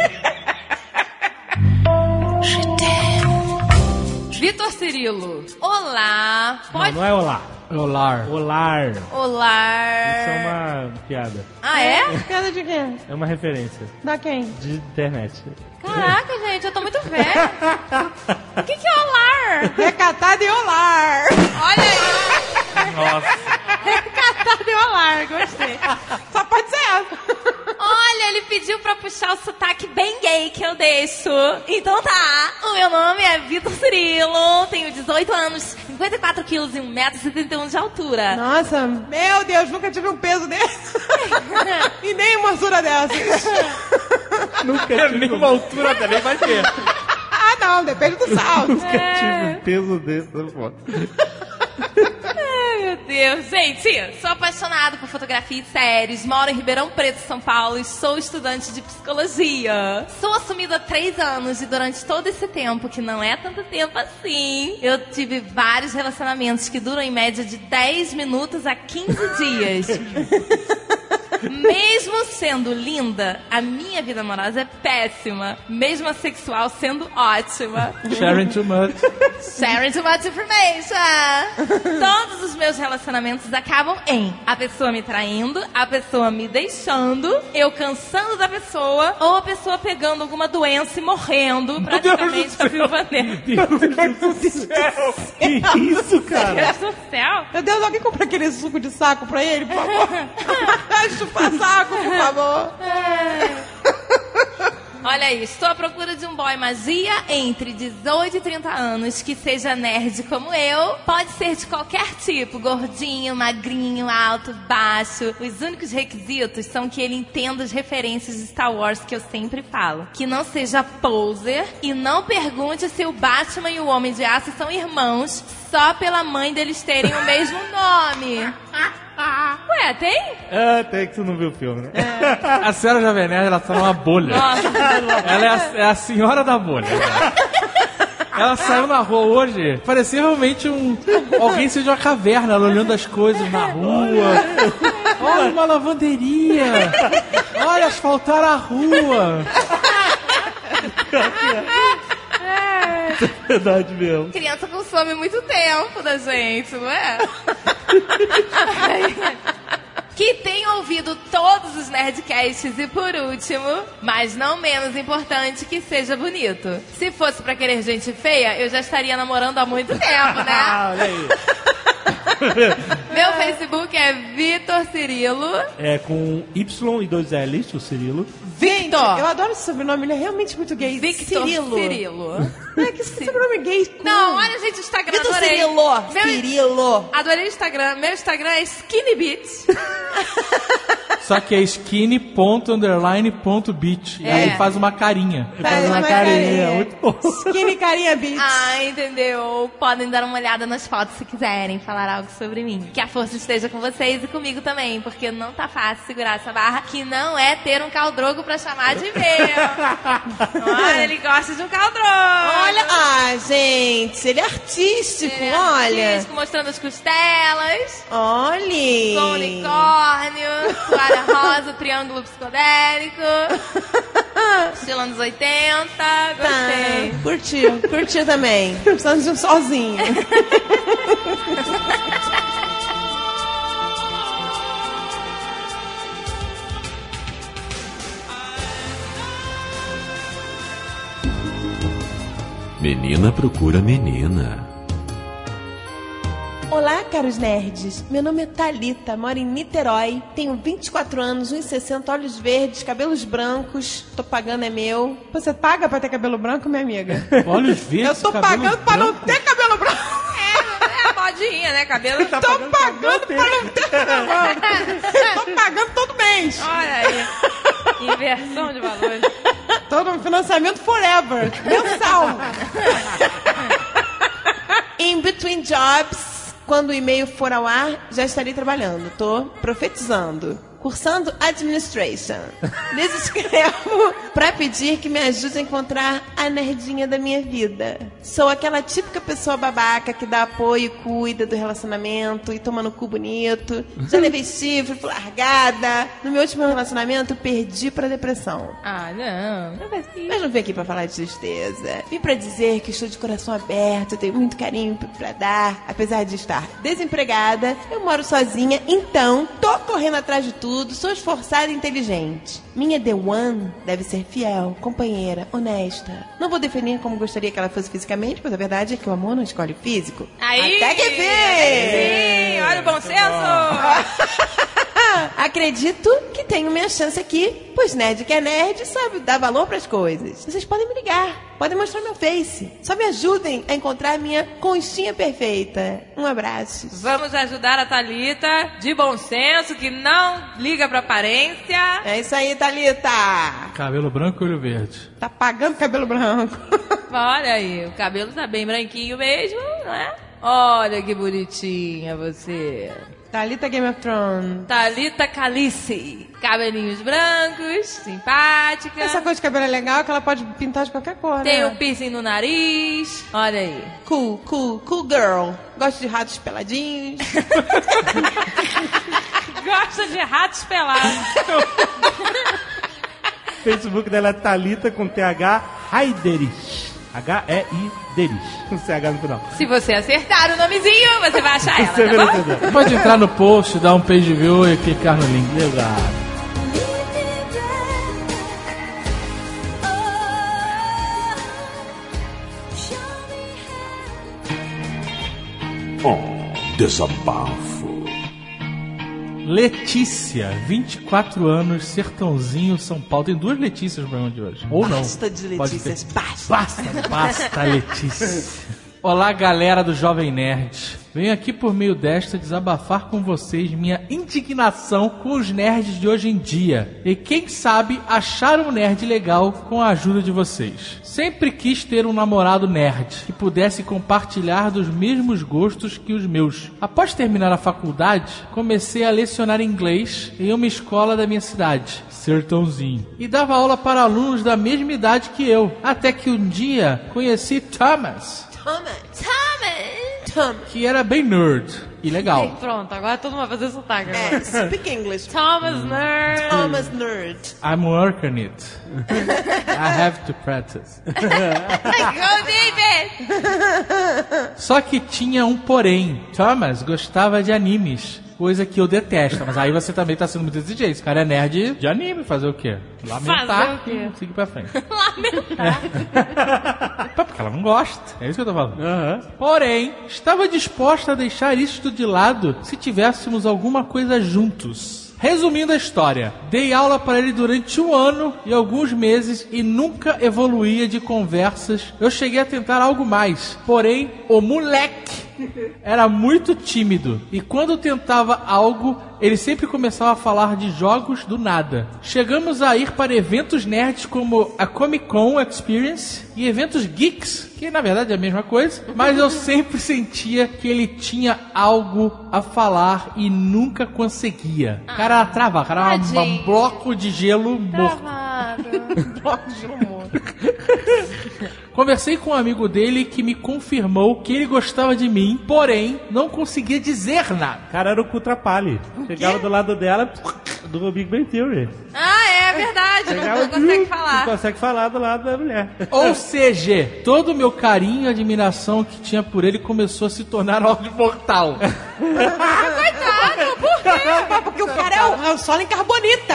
Vitor Cirilo. Olá. Não, Pode... não é olá. Olar. Olar. Olá. Isso é uma piada. Ah, é? Piada de quê? É uma referência Da quem? de internet. Caraca, gente, eu tô muito velha. O que, que é olar? Recatado e olar. Olha aí. Nossa. Recatado e olar, gostei. Só pode ser essa. Olha, ele pediu pra puxar o sotaque bem gay que eu deixo. Então tá, o meu nome é Vitor Cirilo, tenho 18 anos, 54 quilos e 1,71m de altura. Nossa, meu Deus, nunca tive um peso desse. e nem uma altura dessas. Nunca tive, Nenhuma altura também vai ter. ah, não, depende do salto. nunca tive um peso desse. Ai, meu Deus. Gente, sou apaixonado por fotografia e séries, moro em Ribeirão Preto, São Paulo e sou estudante de psicologia. Sou assumida há três anos e durante todo esse tempo, que não é tanto tempo assim, eu tive vários relacionamentos que duram em média de 10 minutos a 15 dias. Mesmo sendo linda, a minha vida amorosa é péssima. Mesmo a sexual sendo ótima. Sharing too much. Sharing too much information. Todos os meus relacionamentos acabam em a pessoa me traindo, a pessoa me deixando, eu cansando da pessoa, ou a pessoa pegando alguma doença e morrendo, praticamente a viúva negra. Que isso, cara? Deus do céu. Meu Deus, alguém compra aquele suco de saco pra ele, por favor? Saco, por favor. Olha aí, estou à procura de um boy magia entre 18 e 30 anos que seja nerd como eu. Pode ser de qualquer tipo, gordinho, magrinho, alto, baixo. Os únicos requisitos são que ele entenda as referências de Star Wars que eu sempre falo. Que não seja poser e não pergunte se o Batman e o Homem de Aço são irmãos só pela mãe deles terem o mesmo nome. Ué, tem? Ah, tem que tu não viu o filme, né? A senhora Jovem Nerd, ela tá numa bolha. Nossa, Ela é a, é a senhora da bolha. Ela saiu na rua hoje, parecia realmente um. Alguém saiu de uma caverna, ela olhando as coisas na rua. Olha uma lavanderia! Olha, asfaltaram a rua! Verdade mesmo. criança consome muito tempo da gente, não é? que tem ouvido todos os Nerdcasts e por último, mas não menos importante, que seja bonito. Se fosse pra querer gente feia, eu já estaria namorando há muito tempo, né? Ah, olha aí. Meu Facebook é Vitor Cirilo. É com Y e dois L's, o Cirilo. Victor! Eu adoro esse sobrenome, ele é realmente muito gay. Victor Cirilo. Cirilo. É que esse sobrenome gay. cool. Não, olha, gente, o Instagram, Vitor adorei. Cirilo. Meu- Cirilo. Adorei o Instagram. Meu Instagram é Skinny Beats. Só que é skinny.underline.beat. E É. aí faz uma carinha. Faz uma carinha, muito bom. Skinny carinha beat. Ah, entendeu? Podem dar uma olhada nas fotos se quiserem falar algo sobre mim. Que a força esteja com vocês e comigo também, porque não tá fácil segurar essa barra, que não é ter um caldrogo pra chamar de meu. Olha, ele gosta de um caldrogo. Olha, ah, gente, ele é artístico, é olha. artístico, mostrando as costelas, Olha. com unicórnio, toalha rosa, triângulo psicodélico, estilo anos 80, gostei. Tá, curtiu, curtiu também. Precisando de um sozinho. Menina procura menina. Olá, caros nerds. Meu nome é Thalita, moro em Niterói. Tenho 24 anos, 1,60, olhos verdes, cabelos brancos. Tô pagando, é meu. Você paga pra ter cabelo branco, minha amiga? Olha os verdes. Eu tô pagando pra não ter cabelo branco. Né? Cabelo. Tô pagando pra não ter. Tô pagando todo mês. Olha aí. Inversão de valores. Todo um financiamento forever. Mensal. In between jobs, quando o e-mail for ao ar, já estarei trabalhando. Tô profetizando. Cursando Administration. Lhes escrevo pra pedir que me ajude a encontrar a nerdinha da minha vida. Sou aquela típica pessoa babaca que dá apoio e cuida do relacionamento e toma no cu bonito. Já levei chifre, fui largada. No meu último relacionamento, perdi pra depressão. Ah, não. Não vai ser. Mas não vim aqui pra falar de tristeza. Vim pra dizer que estou de coração aberto, tenho muito carinho pra dar. Apesar de estar desempregada, eu moro sozinha, então tô correndo atrás de tudo, sou esforçada e inteligente. Minha The One deve ser fiel, companheira, honesta. Não vou definir como gostaria que ela fosse fisicamente, pois a verdade é que o amor não escolhe o físico. Aí! Até que Sim, vem! olha o bom senso! Acredito que tenho minha chance aqui, pois nerd que é nerd sabe dar valor pras coisas. Vocês podem me ligar, podem mostrar meu face. Só me ajudem a encontrar a minha conchinha perfeita. Um abraço. Vamos ajudar a Thalita de bom senso, que não liga pra aparência. É isso aí, Thalita. Cabelo branco e olho verde. Tá pagando cabelo branco. Olha aí, o cabelo tá bem branquinho mesmo, não é? Olha que bonitinha você. Thalita Game of Thrones. Thalita Calice. Cabelinhos brancos, simpática. Essa cor de cabelo é legal que ela pode pintar de qualquer cor, Tem né? o piercing no nariz. Olha aí. Cool, cool, cool girl. Gosto de ratos peladinhos. Gosta de ratos pelados. O Facebook dela é Thalita com TH Haiderich. H-E-I-Derich. Com CH no final. Se você acertar o nomezinho, você vai achar ela, Você tá bom? Pode entrar no post, dar um page view e clicar no link. Legal. Oh, desabafo. Letícia, 24 anos, Sertãozinho, São Paulo. Tem duas Letícias no programa de hoje. Ou não. Basta de Pode Letícias, basta. Basta, basta, Letícia. Olá, galera do Jovem Nerd. Venho aqui por meio desta desabafar com vocês minha indignação com os nerds de hoje em dia. E quem sabe achar um nerd legal com a ajuda de vocês. Sempre quis ter um namorado nerd que pudesse compartilhar dos mesmos gostos que os meus. Após terminar a faculdade, comecei a lecionar inglês em uma escola da minha cidade. Sertãozinho. E dava aula para alunos da mesma idade que eu. Até que um dia conheci Thomas, Thomas. Thomas! Thomas. que era bem nerd e legal. Pronto, agora todo mundo vai fazer sotaque. É, agora. speak English. Thomas Nerd. Thomas Nerd. I'm working it. I have to practice. Go, David! Só que tinha um porém. Thomas gostava de animes. Coisa que eu detesto. Mas aí você também tá sendo muito exigente. Esse cara é nerd de anime. Fazer o quê? Lamentar. Fazer o quê? Seguir pra frente. Lamentar. Pô, porque ela não gosta. É isso que eu tô falando. Aham. Porém, estava disposta a deixar isto de lado se tivéssemos alguma coisa juntos. Resumindo a história, dei aula para ele durante um ano e alguns meses e nunca evoluía de conversas. Eu cheguei a tentar algo mais, porém, o moleque era muito tímido e quando tentava algo, ele sempre começava a falar de jogos do nada. Chegamos a ir para eventos nerds como a Comic Con Experience e eventos geeks, que na verdade é a mesma coisa, mas eu sempre sentia que ele tinha algo a falar e nunca conseguia. O cara trava, o cara era um, Tadinho. um bloco de gelo morto. Conversei com um amigo dele que me confirmou que ele gostava de mim, porém não conseguia dizer nada. O cara era o Kutrapali. Chegava do lado dela, do Big Bang Theory. Ah, é verdade. Não, Chegava, não consegue Não falar. consegue falar do lado da mulher. Ou seja, todo o meu carinho e admiração que tinha por ele começou a se tornar algo mortal. Coitado, por quê? Porque o cara é o, é o solo em carbonita.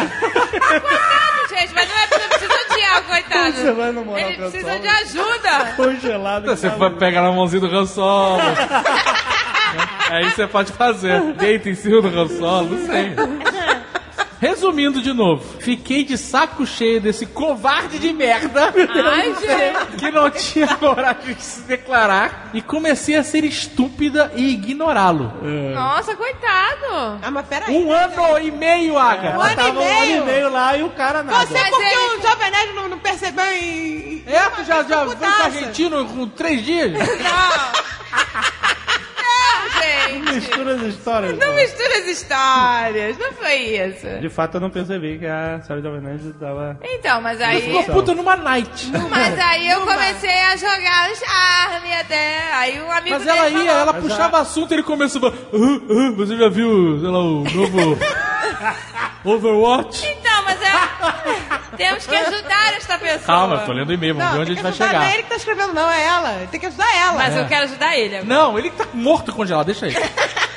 Gente, mas não é porque precisa odiar, coitado. Você vai namorar Ele o pessoal, precisa de né? ajuda. Congelado. Você pode pegar na mãozinha do Han Solo. Aí você pode fazer. Deita em cima do Han Solo, não sei. Resumindo de novo, fiquei de saco cheio desse covarde de merda Ai, gente. que não tinha coragem de se declarar e comecei a ser estúpida e ignorá-lo. Nossa, coitado. Ah, mas peraí. Um ano e meio, Aga. Um ano e Tava um ano e meio. meio lá e o cara nada. Você Mas porque ele- o Jovem Nerd não, não percebeu e... É, tu já, já foi Putaça. argentino com três dias? Não, gente. Mistura as histórias. Não mistura as histórias. Não foi isso. De fato, eu não percebi que a senhora Jovem Nerd tava... Então, mas aí... Ficou puta numa night. Mas aí eu comecei a jogar o charme até. Aí um amigo Mas ela dele ia, falou, ela puxava assunto e ele começou a... "Ah, ah, você já viu, sei lá, o novo... Overwatch? Então, mas é... Temos que ajudar esta pessoa. Calma, eu tô lendo o e-mail, vamos ver Não, onde a gente vai ajudar, não chegar. é ele que tá escrevendo, não, é ela. Tem que ajudar ela. Mas eu quero ajudar ele agora. Não, ele tá morto congelado, deixa aí.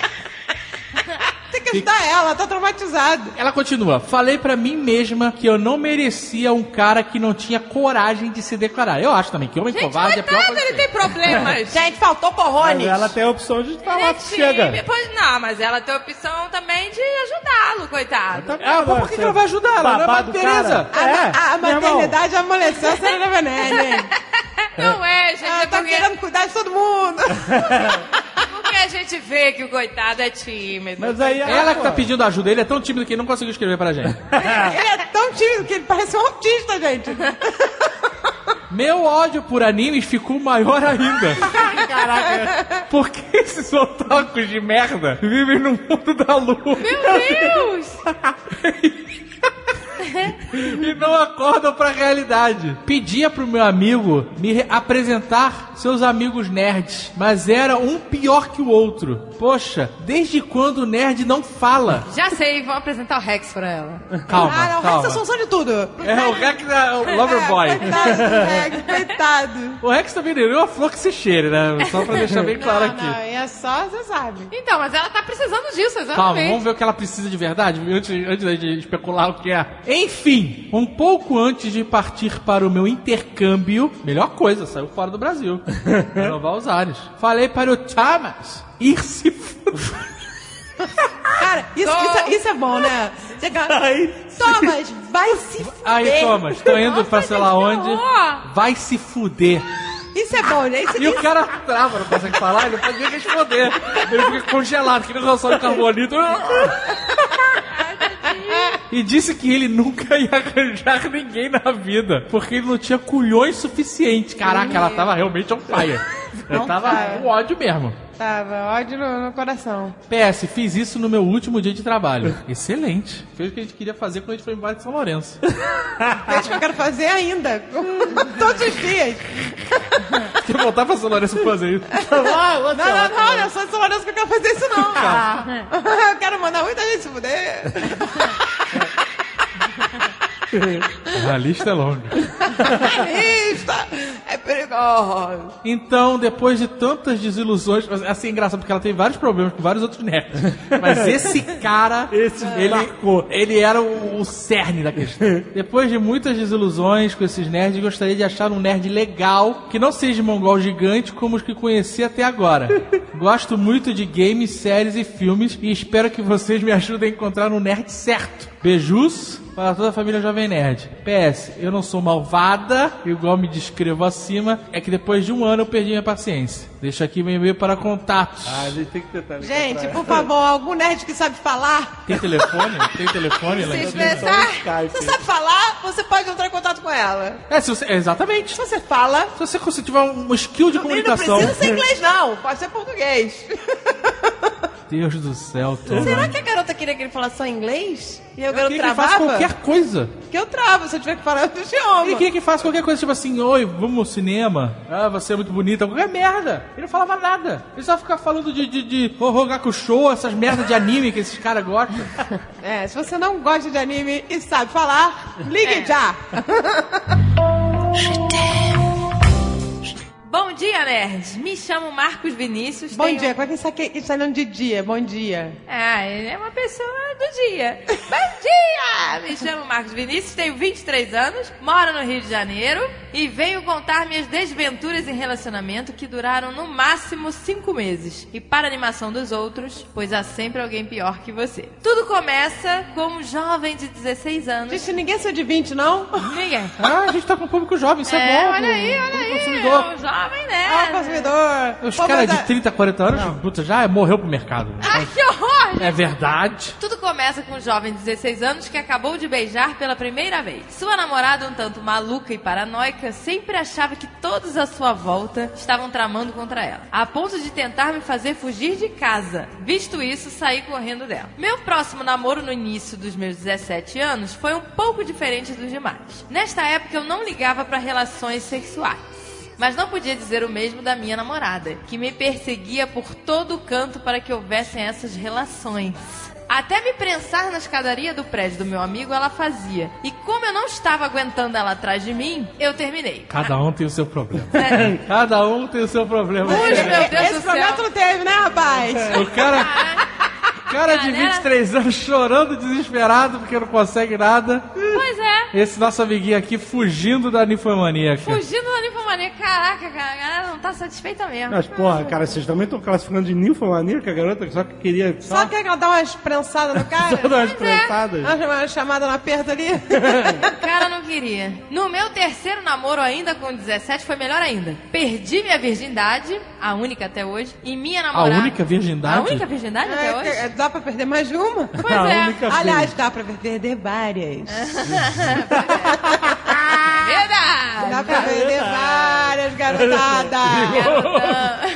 Que ajudar ela, ela tá traumatizada. Ela continua. Falei pra mim mesma que eu não merecia um cara que não tinha coragem de se declarar. Eu acho também que homem Gente, covarde é a pior coitado, coisa. ele que tem problemas. Gente, faltou Mas porrones. ela tem a opção de falar é que chega. tímido. Pois não, mas ela tem a opção também de ajudá-lo, coitado. Tá Ah, mas por que, que ela vai ajudar? Ela não é Teresa. cara. É, a, a maternidade amoleceu a Serena Venene, hein? Não é, gente. Ela é tá porque, querendo cuidar de todo mundo. porque a gente vê que o coitado é tímido. Mas aí Ela que pô, tá pedindo ajuda, ele é tão tímido que ele não conseguiu escrever pra gente. ele é tão tímido que ele parece um autista, gente. Meu ódio por animes ficou maior ainda. Caraca. Porque esses otakus de merda vivem no mundo da lua. Meu Deus! e não acordam pra realidade. Pedia pro meu amigo me re- apresentar seus amigos nerds, mas era um pior que o outro. Poxa, desde quando o nerd não fala? Já sei, vou apresentar o Rex pra ela. Calma, ah, não, o Rex é calma. a solução de tudo. É, o Rex é o Loverboy. Coitado do Rex, coitado. O Rex também não é uma flor que se cheire, né? Só pra deixar bem claro não, aqui. não, é só, você sabe. Então, mas ela tá precisando disso, Calma, exatamente. vamos ver o que ela precisa de verdade, antes, antes da gente especular o que é. Enfim, um pouco antes de partir para o meu intercâmbio, melhor coisa, saiu fora do Brasil. Renovar os ares. Falei para o Thomas ir se fuder. Cara, isso, isso, é- isso é bom, né? Você fala, Thomas, vai se fuder. Aí, Thomas, tô indo pra sei lá onde. Vai se fuder. Isso é bom, né? Isso, E o isso- cara trava, não consegue falar, ele não pode nem responder. Ele fica congelado, que nem relação de carbonito. E disse que ele nunca ia arranjar ninguém na vida, porque ele não tinha culhões suficientes. Caraca, ela tava realmente on fire. Eu tava com ódio mesmo. Tava, ódio no, no coração. PS, fiz isso no meu último dia de trabalho. Excelente. Fez o que a gente queria fazer quando a gente foi embora de São Lourenço. É isso que eu quero fazer ainda. Todos os dias. Quer voltar pra São Lourenço fazer isso? Não, não, não, não, eu sou de São Lourenço que eu quero fazer isso, não. Eu quero mandar muita gente se fuder. A lista é longa. Isso é perigoso. Então, depois de tantas desilusões, assim, é engraçado porque ela tem vários problemas com vários outros nerds. Mas esse cara, Esse ele, marcou. ele era o, o cerne da questão. Depois de muitas desilusões com esses nerds, gostaria de achar um nerd legal, que não seja mongol gigante como os que conheci até agora. Gosto muito de games, séries e filmes e espero que vocês me ajudem a encontrar um nerd certo. Beijos para toda a família Jovem Nerd. PS, eu não sou malvada, igual me descrevo acima, é que depois de um ano eu perdi minha paciência. Deixa aqui meu e-mail para contatos. Ah, a gente tem que tentar. Gente, por favor, algum nerd que sabe falar, Tem telefone? Tem telefone se expressar, você sabe falar, você pode entrar em contato com ela. É, se você, exatamente. Se você fala, Se você tiver um skill de não comunicação. precisa ser inglês, não. Pode ser português. Deus do céu, Tom. Será que a garota queria que ele falasse só inglês? E o Eu garoto queria que ele faça travava? qualquer coisa. Que eu travo se eu tiver que falar outro idioma. Ele queria que faça qualquer coisa, tipo assim, oi, vamos ao cinema. Ah, você é muito bonita. Qualquer merda. Ele não falava nada. Ele só ficava falando de, de, de Hohogaku Show, essas merdas de anime que esses caras gostam. É, se você não gosta de anime e sabe falar, ligue É. já. Bom dia, nerds. Me chamo Marcos Vinícius. Bom dia, como é que está está falando de dia? Bom dia. Ah, ele é uma pessoa do dia. Bom dia! Me chamo Marcos Vinícius, tenho 23 anos, moro no Rio de Janeiro e venho contar minhas desventuras em relacionamento que duraram no máximo 5 meses. E para animação dos outros, pois há sempre alguém pior que você. Tudo começa com um jovem de 16 anos. Gente, ninguém é de 20, não? Ninguém. Ah, a gente tá com um público jovem, isso é, É, bom. olha aí, olha aí. consumidor. É um jovem, né? Ah, consumidor. Os caras de a- 30, 40 anos, puta, já morreu pro mercado. Ai, que horror! É verdade. Tudo começa com um jovem de 16 anos que acabou de beijar pela primeira vez. Sua namorada, um tanto maluca e paranoica, sempre achava que todos à sua volta estavam tramando contra ela, a ponto de tentar me fazer fugir de casa. Visto isso, saí correndo dela. Meu próximo namoro no início dos meus 17 anos foi um pouco diferente dos demais. Nesta época eu não ligava para relações sexuais. Mas não podia dizer o mesmo da minha namorada, que me perseguia por todo o canto para que houvessem essas relações. Até me prensar na escadaria do prédio do meu amigo, ela fazia. E como eu não estava aguentando ela atrás de mim, eu terminei. Cada um tem o seu problema. Cada um tem o seu problema. Puxa, meu Deus Esse do problema tu céu. não teve, né, rapaz? O cara, cara de Galera. 23 anos chorando desesperado porque não consegue nada. Pois é. Esse nosso amiguinho aqui fugindo da ninfomaníaca. Fugindo da ninfomania. Caraca, cara, a galera não tá satisfeita mesmo. Mas, porra, cara, vocês também estão classificando de ninfomaníaca, a garota que só que queria Só só, quer que ela dá umas prensadas no cara? só dar umas é. prensadas. Uma uma chamada no aperto ali? O cara não queria. No meu terceiro namoro, ainda com 17, foi melhor ainda. Perdi minha virgindade, a única até hoje, e minha A namorada. única virgindade? A única virgindade até É, hoje? que- dá pra perder mais de uma? Pois A é. Aliás, vez. dá pra perder várias. Verdade. Dá pra perder várias, garotada. Garotão.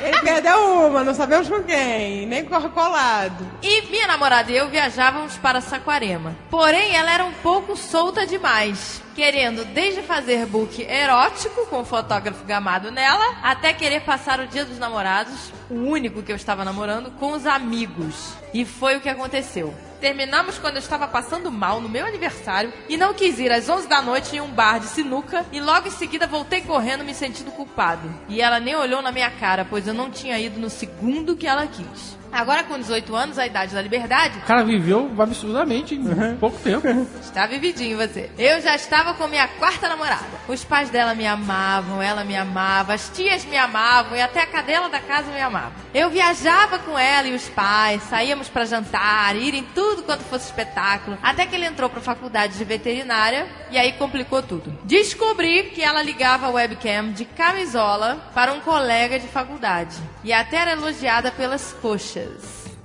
Ele perdeu uma, não sabemos com quem, nem colado. E minha namorada e eu viajávamos para Saquarema. Porém, ela era um pouco solta demais. Querendo desde fazer book erótico com o fotógrafo gamado nela, até querer passar o dia dos namorados, o único que eu estava namorando, com os amigos. E foi o que aconteceu. Terminamos quando eu estava passando mal no meu aniversário e não quis ir às 11 da noite em um bar de sinuca e logo em seguida voltei correndo me sentindo culpado. E ela nem olhou na minha cara, pois eu não tinha ido no segundo que ela quis. Agora com 18 anos, a idade da liberdade, O cara viveu absurdamente em pouco tempo. Está vividinho você. Eu já estava com minha quarta namorada. Os pais dela me amavam, ela me amava, as tias me amavam e até a cadela da casa me amava. Eu viajava com ela e os pais, saíamos para jantar, ir em tudo quanto fosse espetáculo, até que ele entrou para a faculdade de veterinária e aí complicou tudo. Descobri que ela ligava a webcam de camisola para um colega de faculdade e até era elogiada pelas coxas.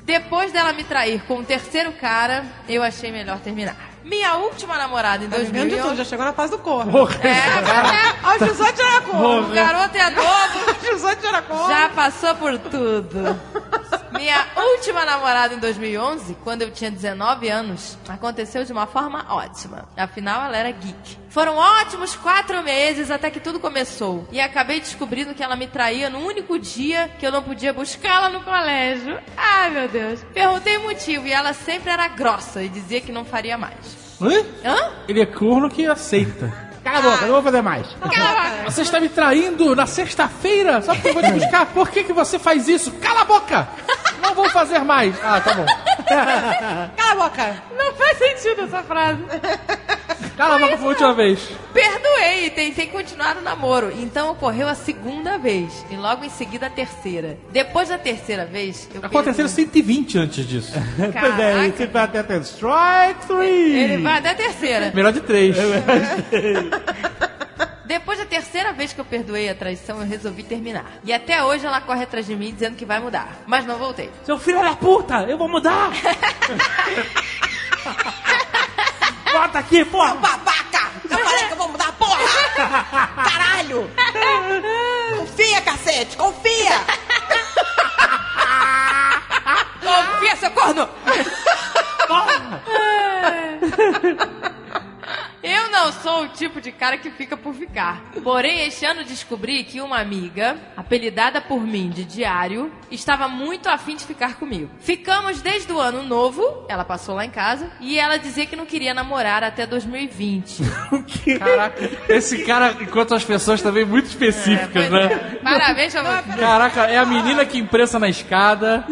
Depois dela me trair com o terceiro cara, eu achei melhor terminar. Minha última namorada em Tá vivendo de tudo, 2011. já chegou na fase do corno. É, Aos 18 já era corno. o garoto é novo, Aos 18 já era corno. já passou por tudo. Minha última namorada em 2011, quando eu tinha 19 anos, aconteceu de uma forma ótima. Afinal, ela era geek. Foram ótimos quatro meses até que tudo começou. E acabei descobrindo que ela me traía no único dia que eu não podia buscá-la no colégio. Ai, meu Deus. Perguntei o motivo e ela sempre era grossa e dizia que não faria mais. Hã? Hã? Ele é corno que aceita. Cala a boca, não vou fazer mais. Você está me traindo na sexta-feira? Só porque eu vou te buscar? Por que, que você faz isso? Cala a boca! Não vou fazer mais. Ah, tá bom. Cala a boca. Não faz sentido essa frase. Cala a boca foi a última vez. Perdoei e tentei continuar o namoro. Então ocorreu a segunda vez. E logo em seguida a terceira. Depois da terceira vez, eu Aconteceram perdi- 120 antes disso. Pois é, Caraca. você vai até ter strike three. Ele vai até a terceira. Melhor de três. Depois da terceira vez que eu perdoei a traição, eu resolvi terminar. E até hoje ela corre atrás de mim dizendo que vai mudar. Mas não voltei. Seu filho da puta, eu vou mudar. Bota aqui, porra. Babaca! Eu falei que eu vou mudar, porra! Caralho! Confia, cacete, confia! Confia, seu corno! Eu não sou o tipo de cara que fica por ficar. Porém, este ano descobri que uma amiga, apelidada por mim de Diário, estava muito afim de ficar comigo. Ficamos desde o ano novo, ela passou lá em casa, e ela dizia que não queria namorar até 2020. Caraca, esse cara encontra as pessoas também muito específicas, né? Parabéns pra você. Caraca, é a menina que imprensa na escada,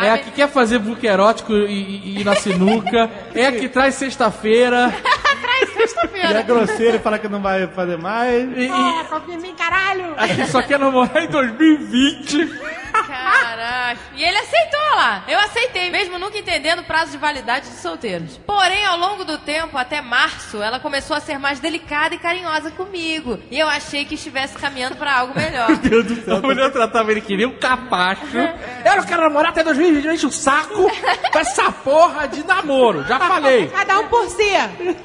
é a que quer fazer book erótico e, e- e ir na sinuca, é a que traz sexta-feira. Traz E é sexta-feira. grosseiro e fala que não vai fazer mais. E, e Confia em mim, caralho! a que só quer namorar em 2020. Caraca. E ele aceitou lá. Eu aceitei, mesmo nunca entendendo o prazo de validade de solteiros. Porém, ao longo do tempo, até março, ela começou a ser mais delicada e carinhosa comigo. E eu achei que estivesse caminhando pra algo melhor. Meu Deus do céu. A mulher tratava ele que nem um capacho. Eu não quero namorar até 2020, enche o saco com essa porra de namoro. Já falei. Cada um por si!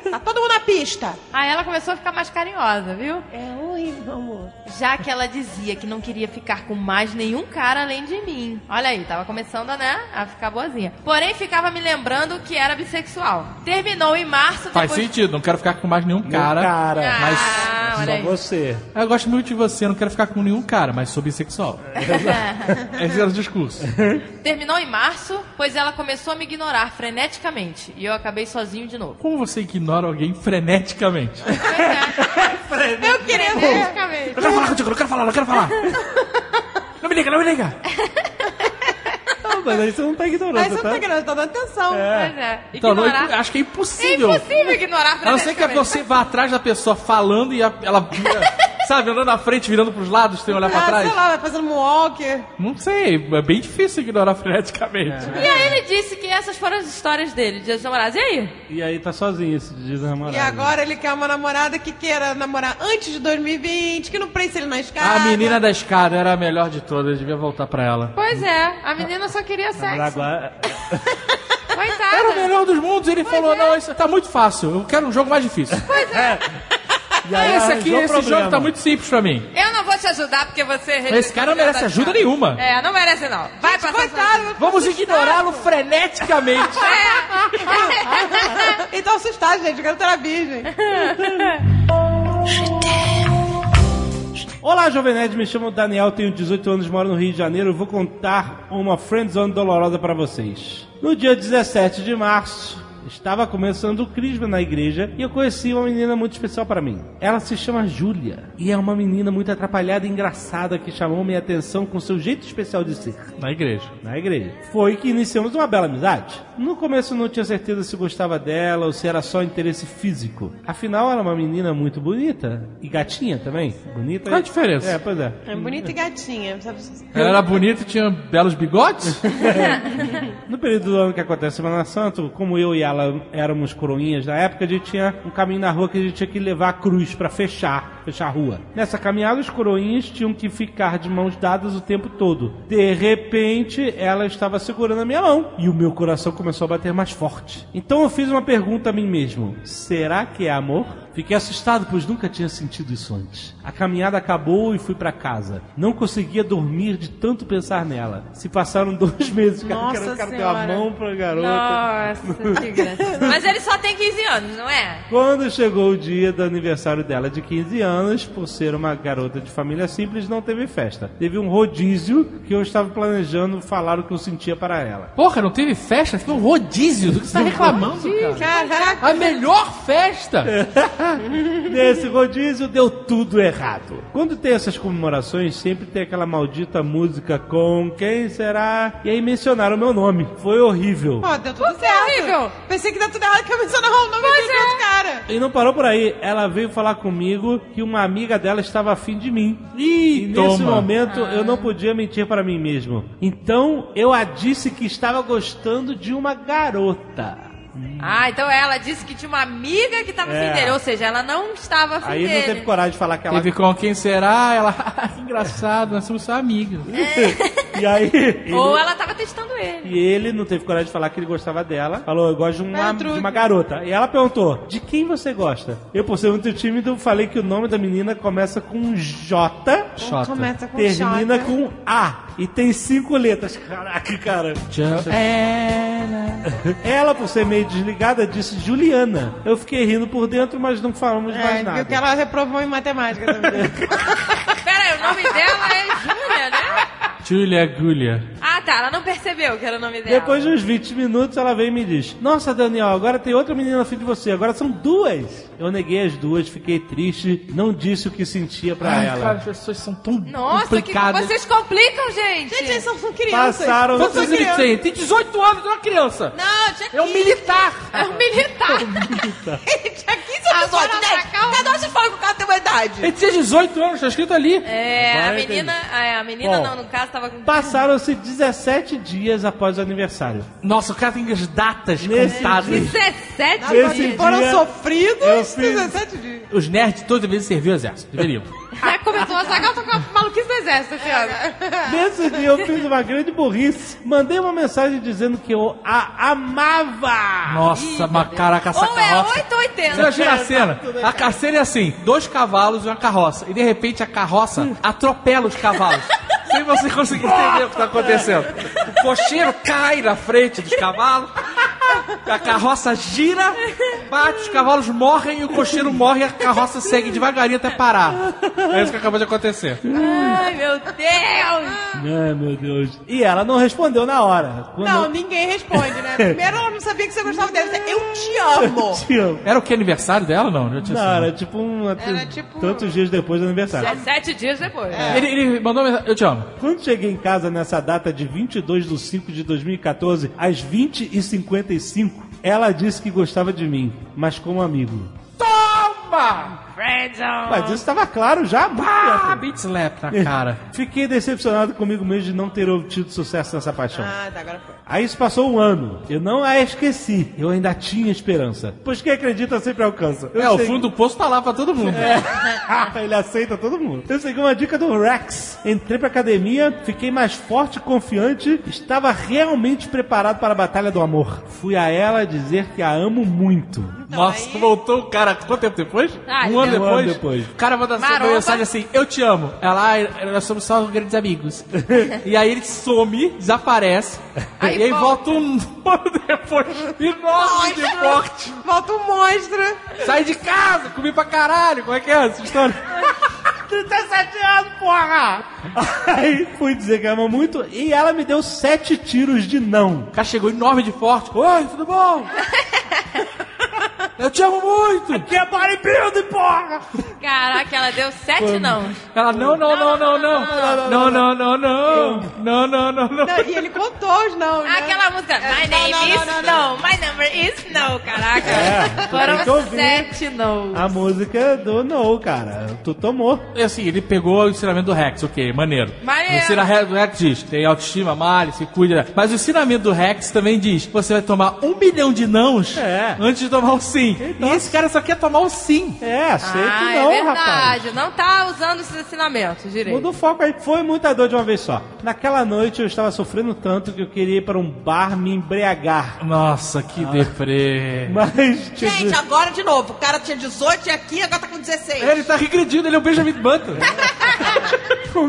Tá todo mundo na pista! Aí ela começou a ficar mais carinhosa, viu? É horrível, amor. Já que ela dizia que não queria ficar com mais nenhum cara além de mim. Olha aí, tava começando, né, a ficar boazinha. Porém, ficava me lembrando que era bissexual. Terminou em março, Faz depois... sentido, não quero ficar com mais nenhum cara. cara. Ah, Mas olha Só aí. você. eu gosto muito de você, não quero ficar com nenhum cara, mas sou bissexual. Esse era o discurso. Terminou em março, pois ela começou a me ignorar freneticamente. E eu acabei sozinho de novo. Como você ignora alguém freneticamente? Eu queria! Freneticamente. Eu quero falar contigo, eu quero falar, eu quero falar. Não me liga, não me liga. Não, mas aí você não tá ignorando, Aí você não tá tá? ignorando, tá dando atenção. Pois é. Então, não, Ignorar. acho que é É impossível. impossível ignorar A não ser que freneticamente. você vá atrás da pessoa falando e a- ela, sabe, andando na frente, virando pros lados, sem olhar pra Ah, trás. sei lá, vai fazendo moonwalk. Não sei, é bem difícil ignorar freneticamente. E aí ele disse que essas foram as histórias dele, Dia dos Namorados. E aí? E aí tá sozinho esse dia do namorado. E agora ele quer uma namorada que queira namorar antes de 2020, que não prende ele na escada. A menina da escada era a melhor de todas, devia voltar pra ela. Pois é, a menina só queria sexo. agora- Era o Coitada. melhor dos mundos, ele falou, não, isso tá muito fácil, eu quero um jogo mais difícil. E aí esse aqui, arranjou esse problema. jogo tá muito simples pra mim. Eu não vou te ajudar porque você... Esse cara não merece ajuda nenhuma. É, não merece não. Vai passar Coitado, Vamos ignorá-lo freneticamente. então assustado, gente. Eu quero ter a virgem. Olá, Jovem Nerd, me chamo Daniel, tenho 18 anos, moro no Rio de Janeiro vou contar uma friendzone dolorosa pra vocês. No dia 17 de março, estava começando o crisma na igreja e eu conheci uma menina muito especial para mim. Ela se chama Júlia e é uma menina muito atrapalhada e engraçada que chamou minha atenção com seu jeito especial de ser. Na igreja. Na igreja. Foi que iniciamos uma bela amizade. No começo não tinha certeza se gostava dela ou se era só interesse físico. Afinal, ela é uma menina muito bonita e gatinha também. Bonita. Qual a diferença? É, pois é. É bonita e gatinha. Ela era bonita e tinha belos bigodes? No período do ano que acontece a Semana Santa, como eu e ela éramos coroinhas. Na época, a gente tinha um caminho na rua que a gente tinha que levar a cruz pra fechar, fechar a rua. Nessa caminhada, os coroinhas tinham que ficar de mãos dadas o tempo todo. De repente, ela estava segurando a minha mão e o meu coração começou a bater mais forte. Então eu fiz uma pergunta a mim mesmo: será que é amor? Fiquei assustado, pois nunca tinha sentido isso antes. A caminhada acabou e fui pra casa. Não conseguia dormir de tanto pensar nela. Se passaram dois meses, cara, Nossa ter uma Senhora. mão pra garota. Nossa, que graça. Mas ele só tem 15 anos, não é? Quando chegou o dia do aniversário dela de 15 anos, por ser uma garota de família simples, não teve festa. Teve um rodízio que eu estava planejando falar o que eu sentia para ela. Porra, não teve festa? Teve um rodízio. Do que você tá reclamando, cara? Caraca. A melhor festa! Nesse rodízio deu tudo errado. Quando tem essas comemorações, sempre tem aquela maldita música com quem será? E aí mencionaram o meu nome. Foi horrível. Pô, deu tudo certo. horrível. Pensei que deu tudo errado que eu mencionava o nome do é. outro cara. E não parou por aí. Ela veio falar comigo que uma amiga dela estava afim de mim. Ih, E nesse momento eu não podia mentir para mim mesmo. Então eu a disse que estava gostando de uma garota. Ah, então ela disse que tinha uma amiga que tava É. afim dele. Ou seja, ela não estava afim Aí não dele. teve coragem de falar que ela. Teve com quem será? Ela, que engraçado, nós somos só amigos. E aí. ele- Ou ela tava testando ele. E ele não teve coragem de falar que ele gostava dela. Falou, eu gosto de uma, É um de uma garota. E ela perguntou, de quem você gosta? Eu, por ser muito tímido, falei que o nome da menina começa com J, Xota. Começa com termina Xota. com A. E tem cinco letras. Caraca, cara. Joana. Ela, por ser meio desligada, disse Juliana. Eu fiquei rindo por dentro, mas não falamos mais É, nada. viu que ela reprovou em matemática também. Pera aí, o nome dela é Júlia, né? Julia Gullia. Ah, tá. Ela não percebeu que era o nome dela. Depois de uns 20 minutos, ela vem e me diz: Nossa, Daniel, agora tem outra menina na frente de você. Agora são duas. Eu neguei as duas, fiquei triste, não disse o que sentia pra Ai, ela. cara, as pessoas são tão Nossa, que complicadas. vocês complicam, gente. Gente, eles são crianças. Passaram. Quantos anos ele tem? Tem 18 anos, é uma criança. Não, tinha 15. É um militar. É um militar. tinha 15 anos. 18, gente. Cada um se fala que o cara tem uma idade. Ele tinha 18 anos, tá escrito ali. É, a Vai, menina, é, a menina Bom, não, no caso, tava com... Passaram-se 17 dias após o aniversário. Nossa, o cara tem as datas Nesse contadas. 17 Nesse dias. Foram dia, eu sofridos fiz- 17 dias. Os nerds todos deveriam servir o exército. Deveriam. Aí começou a sagar, tô com a maluquice do exército esse ano. Nesse dia eu fiz uma grande burrice. Mandei uma mensagem dizendo que eu a amava. Nossa, mas caraca, essa Ou é carroça. 8 ou 80. Você imagina a cena? A cena é assim: dois cavalos e uma carroça. E de repente a carroça atropela os cavalos. Sem você conseguir entender o que está acontecendo. O cocheiro cai na frente dos cavalos. A carroça gira, bate, os cavalos morrem e o cocheiro morre e a carroça segue devagarinho até parar. É isso que acabou de acontecer. Ai, meu Deus. Ai, meu Deus. E ela não respondeu na hora. Quando Não, eu ninguém responde, né? Primeiro ela não sabia que você gostava dela. Eu te amo. te amo. Era o que? Aniversário dela? Não, já tinha Não, sido. era tipo um. Era tipo- Tantos dias depois do aniversário. 17 dias depois. Ele, ele mandou mensagem: Eu te amo. Quando cheguei em casa nessa data de 22 de 5 de 2014, às 20h55, ela disse que gostava de mim, mas como amigo. Toma! Friendzone. Mas isso estava claro já há muito Ah, tempo. beat slap na cara. Fiquei decepcionado comigo mesmo de não ter obtido sucesso nessa paixão. Ah, tá, agora foi. Aí se passou um ano. Eu não a esqueci. Eu ainda tinha esperança. Pois quem acredita sempre alcança. Eu É, o fundo do poço tá lá pra todo mundo. Ele aceita todo mundo. Eu segui uma dica do Rex. Entrei pra academia, fiquei mais forte e confiante. Estava realmente preparado para a batalha do amor. Fui a ela dizer que a amo muito. Nossa, voltou o cara. Quanto tempo depois? Ah, um ano Um ano depois, depois. o cara manda uma mensagem assim, eu te amo. Ela, "Ai, nós somos só grandes amigos. e aí ele some, desaparece, Aí e aí volta. volta um ano depois, enorme de forte. Volta um monstro. Sai de casa, comi pra caralho. Como é que é essa história? 37 anos, porra! Aí fui dizer que ama muito e ela me deu sete tiros de não. O cara chegou enorme de forte. Oi, tudo bom? Eu te amo muito. Que é bodybuilding, porra! Caraca, ela deu sete não. Ela, não, não, não, não, não. Não, não, não, não. Não, não, não, não. Não, e ele contou os não, né? Aquela música, My não, name não, is não, no, my number is no, caraca. É, Foram sete no. A música do No, cara. Tu tomou. E assim, ele pegou o ensinamento do Rex, ok, maneiro. Maneiro. O ensinamento do Rex diz, tem autoestima, male, se cuida. Mas o ensinamento do Rex também diz, você vai tomar um milhão de nãos É. antes de tomar o sim. Então. E esse cara só quer tomar o sim. É, aceito Ah, não, é rapaz. verdade. Não tá usando esses ensinamentos direito. Muda o foco aí. Foi muita dor de uma vez só. Naquela noite eu estava sofrendo tanto que eu queria ir para um bar me embriagar. Nossa, que deprê. Mas, tipo, Gente, agora de novo. O cara tinha 18 e aqui agora tá com 16. Ele tá regredindo, ele é o Benjamin Button.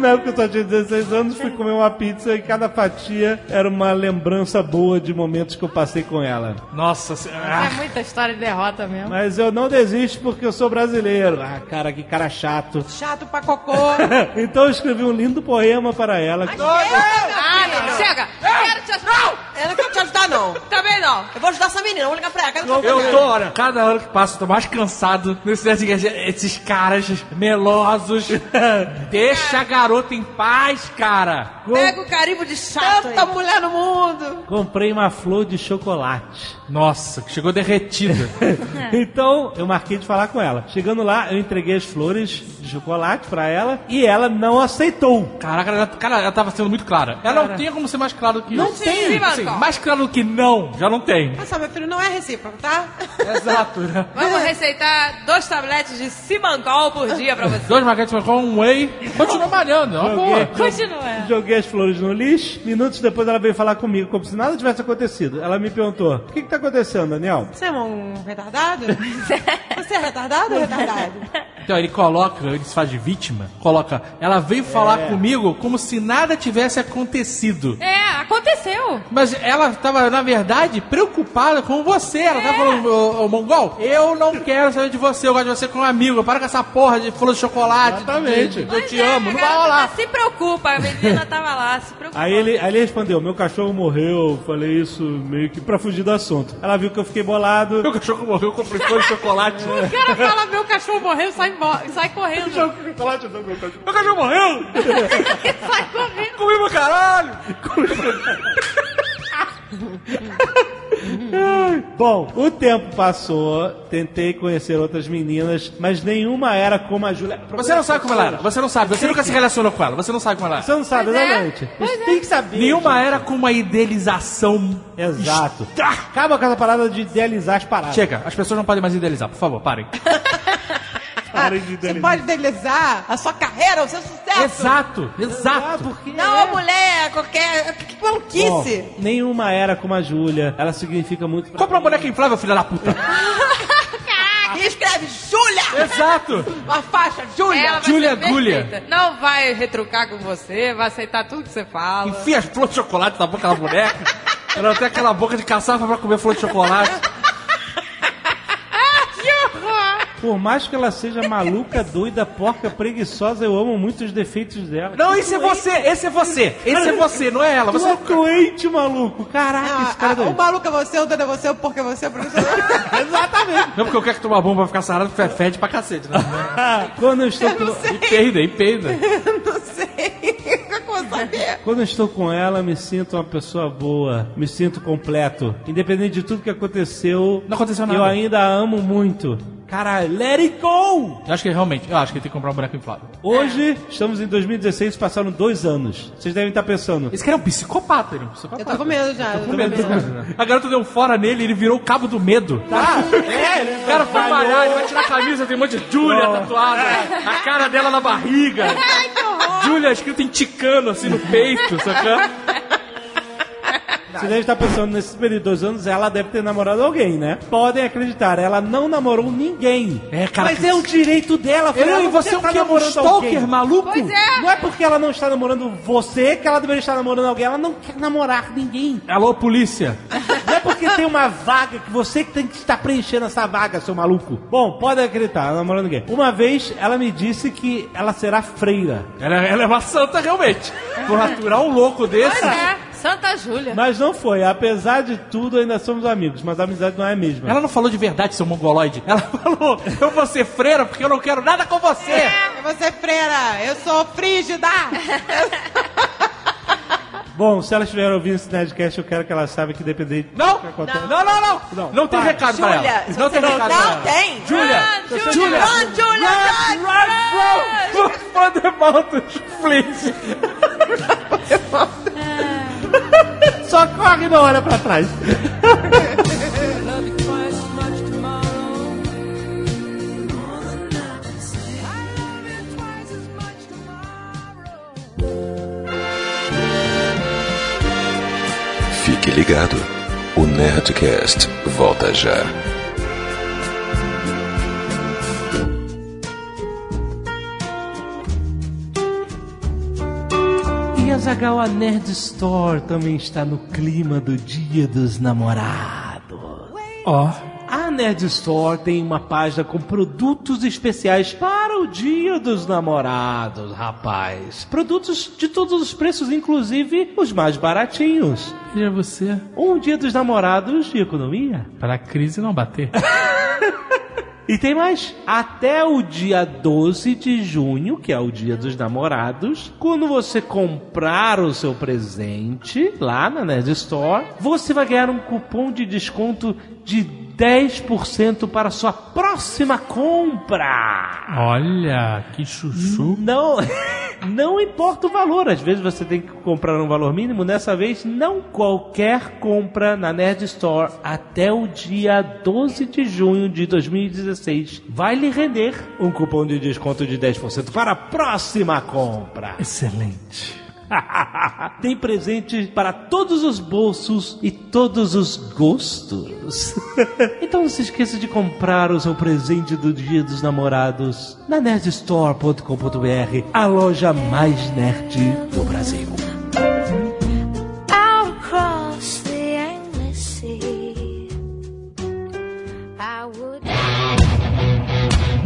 na época eu só tinha 16 anos, fui comer uma pizza e cada fatia era uma lembrança boa de momentos que eu passei com ela. Nossa, se- ah, É muita história de derrota mesmo. Mas eu não desisto porque eu sou brasileiro. Ah, cara, que cara chato. Chato pra cocô. então eu escrevi um lindo poema para ela. Ah, não, chega! Eu quero te ajudar! Eu não quero te ajudar, não. Também não! Eu vou ajudar essa menina, vou ligar pra ela. Quero eu ajudar. tô, olha, cada ano que passa eu tô mais cansado nesse Nerdcast. Esses caras melosos. Deixa a garota em paz, cara. Pega o carimbo de chato Tanta aí. mulher no mundo. Comprei uma flor de chocolate. Nossa, que chegou derretida. Então eu marquei de falar com ela. Chegando lá, eu entreguei as flores de chocolate pra ela e ela não aceitou. Caraca, ela, cara, ela tava sendo muito clara. Ela não tem como ser mais claro do que Não isso. tem. Sim, Assim, mais claro do que não, já não tem. Olha só, meu filho, não é recíproco, tá? Exato, né? Vamos receitar dois tabletes de Simangol por dia pra você. Dois maquetes com um whey. Continua malhando, é uma boa. Joguei, Continua. joguei as flores no lixo. Minutos depois ela veio falar comigo, como se nada tivesse acontecido. Ela me perguntou: O que, que tá acontecendo, Daniel? Você é um retardado? Você é retardado ou retardado? Então ele coloca, ele se faz de vítima, coloca, ela veio falar comigo como se nada tivesse acontecido. É, aconteceu. Mas ela estava, na verdade, preocupada com você. Ela tava falando, ô, ô, Mongol, eu não quero saber de você, eu gosto de você como amigo. Para com essa porra de flor de chocolate. Exatamente. de- de- eu te é, amo, não vai rolar. Se preocupa, a menina tava lá, se preocupa. Aí ele, aí ele respondeu: Meu cachorro morreu. Falei isso meio que pra fugir do assunto. Ela viu que eu fiquei bolado. Meu cachorro morreu, eu comprei flor de chocolate. O cara fala, meu cachorro morreu, sai, embora, sai correndo. chocolate não, meu cachorro. Meu cachorro morreu! sai correndo. Comi pra caralho! Bom, o tempo passou, tentei conhecer outras meninas, mas nenhuma era como a Júlia. Você não sabe como ela era, você não sabe, você nunca se relacionou com ela, você não sabe como ela era. Você não sabe, Pois é, exatamente. Você tem que saber. Nenhuma era com uma idealização. Exato. Acaba com essa parada de idealizar as paradas. Chega, as pessoas não podem mais idealizar, por favor, parem. De Você pode idealizar a sua carreira, o seu sucesso. Exato, Ah, exato. porque Não, a mulher, qualquer. Que maluquice. Bom, nenhuma era como a Júlia. Ela significa muito pra Compra uma boneca inflável, filha da puta. E escreve Júlia! Exato. Uma faixa, Júlia! Júlia. Agulha. Não vai retrucar com você, vai aceitar tudo que você fala. Enfia as flores de chocolate na boca da boneca. Ela tem aquela boca de caçapa pra comer flor de chocolate. Por mais que ela seja maluca, doida, porca, preguiçosa, eu amo muito os defeitos dela. Não, esse é você, esse é você. Esse é você, não é ela. Tu Você é não... doente, maluco. Caraca, Ah, esse cara é ah, o doente. maluco é você, o doido é você, o porco é você, o professor. Exatamente. Não, porque eu quero que tomar bomba pra ficar sarado, porque fede pra cacete, né? Quando eu estou com... E peida, e peida. não sei. Quando eu estou com ela, me sinto uma pessoa boa, me sinto completo. Independente de tudo que aconteceu, Não aconteceu nada. eu ainda a amo muito. Caralho, let it go! Eu acho que realmente, eu acho que ele tem que comprar um boneco inflável. Hoje, estamos em 2016, passaram dois anos. Vocês devem estar pensando, Esse cara é um psicopata, ele é um psicopata. Eu tô com medo já. eu tô Com medo. A garota deu um fora nele, ele virou o cabo do medo. Tá? É, O cara foi malhar, ele vai tirar a camisa, tem um monte de Julia tatuada, a cara dela na barriga. Julia escrito em ticano, assim, no peito, sacando? Você deve estar pensando, nesses período de dois anos, ela deve ter namorado alguém, né? Podem acreditar, ela não namorou ninguém. É, cara, Mas que- é o direito dela. Eu, ela e não você é está o? Um namorando stalker alguém. maluco? Pois é. Não é porque ela não está namorando você que ela deveria estar namorando alguém. Ela não quer namorar ninguém. Alô, polícia. Não é porque tem uma vaga que você que tem que estar preenchendo essa vaga, seu maluco. Bom, pode acreditar, ela não namorando ninguém. Uma vez ela me disse que ela será freira. Ela, ela é uma santa, realmente. Por aturar um louco desse. Pois é, Santa Júlia. Mas não foi. Apesar de tudo, ainda somos amigos. Mas a amizade não é a mesma. Ela não falou de verdade, seu mongoloide. Ela falou, eu vou ser freira porque eu não quero nada com você. É, você freira, eu sou frígida. Bom, se ela estiver ouvindo esse Nerdcast, eu quero que ela saiba que independente Não, do que acontece... não, não, não. Não, Não. tem recado pra Júlia, ela. Não tem não- recado pra não ela. tem. Júlia, Run, Júlia, Júlia, Run, Júlia, run, run, Vanderbaltus, please. Só corre e não olha pra trás. Fique ligado. O Nerdcast volta já. E a Nerd Store também está no clima do Dia dos Namorados. Ó, A Nerd Store tem uma página com produtos especiais para o Dia dos Namorados, rapaz. Produtos de todos os preços, inclusive os mais baratinhos. veja você. Um Dia dos Namorados de economia. Para a crise não bater. E tem mais. Até o dia 12 de junho, que é o dia dos namorados, quando você comprar o seu presente lá na Nerd Store, você vai ganhar um cupom de desconto de 10% para sua próxima compra. Olha, que chuchu. Não, não importa o valor. Às vezes você tem que comprar um valor mínimo. Dessa vez, não qualquer compra na Nerd Store até o dia 12 de junho de 2016 vai lhe render um cupom de desconto de 10% para a próxima compra. Excelente. Tem presente para todos os bolsos e todos os gostos. então não se esqueça de comprar o seu presente do Dia dos Namorados na nerdstore.com.br, a loja mais nerd do Brasil.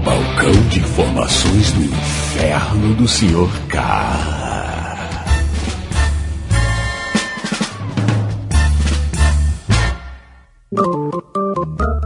Balcão de informações do inferno do Sr. K.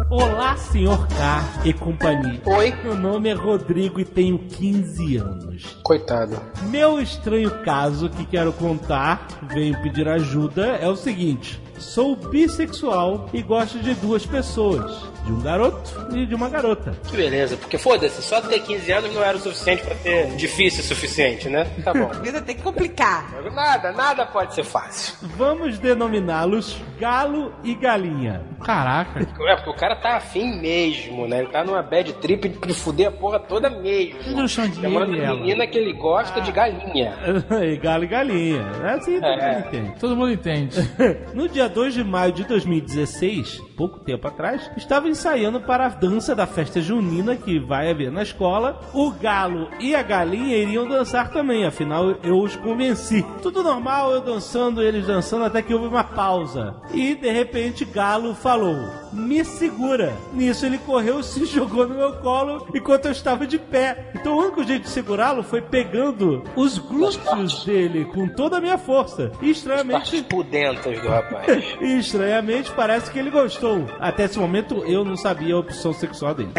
Olá, senhor K e companhia. Oi. Meu nome é Rodrigo e tenho 15 anos. Coitado. Meu estranho caso que quero contar, venho pedir ajuda, é o seguinte: sou bissexual e gosto de duas pessoas, de um garoto e de uma garota. Que beleza, porque foda-se, só ter 15 anos não era o suficiente pra ter difícil o suficiente, né? Tá bom. A vida tem que complicar. nada, nada pode ser fácil. Vamos denominá-los Galo e Galinha. Caraca. É, porque o cara tá afim mesmo, né? Ele tá numa bad trip de fuder a porra toda mesmo. Eu não chamo de menina que ele gosta de galinha. E Galo e Galinha. É assim todo É. mundo entende. Todo mundo entende. No dia 2 de maio de 2016, pouco tempo atrás, estava ensaiando para a dança da festa junina que vai haver na escola. O galo e a galinha iriam dançar também, afinal eu os convenci. Tudo normal, eu dançando, eles dançando, até que houve uma pausa. E de repente Galo falou: Me segura. Nisso ele correu e se jogou no meu colo enquanto eu estava de pé. Então o único jeito de segurá-lo foi pegando os glúteos dele com toda a minha força. E estranhamente. Partes pudentas do rapaz. E estranhamente parece que ele gostou. Até esse momento eu não sabia a opção sexual dele.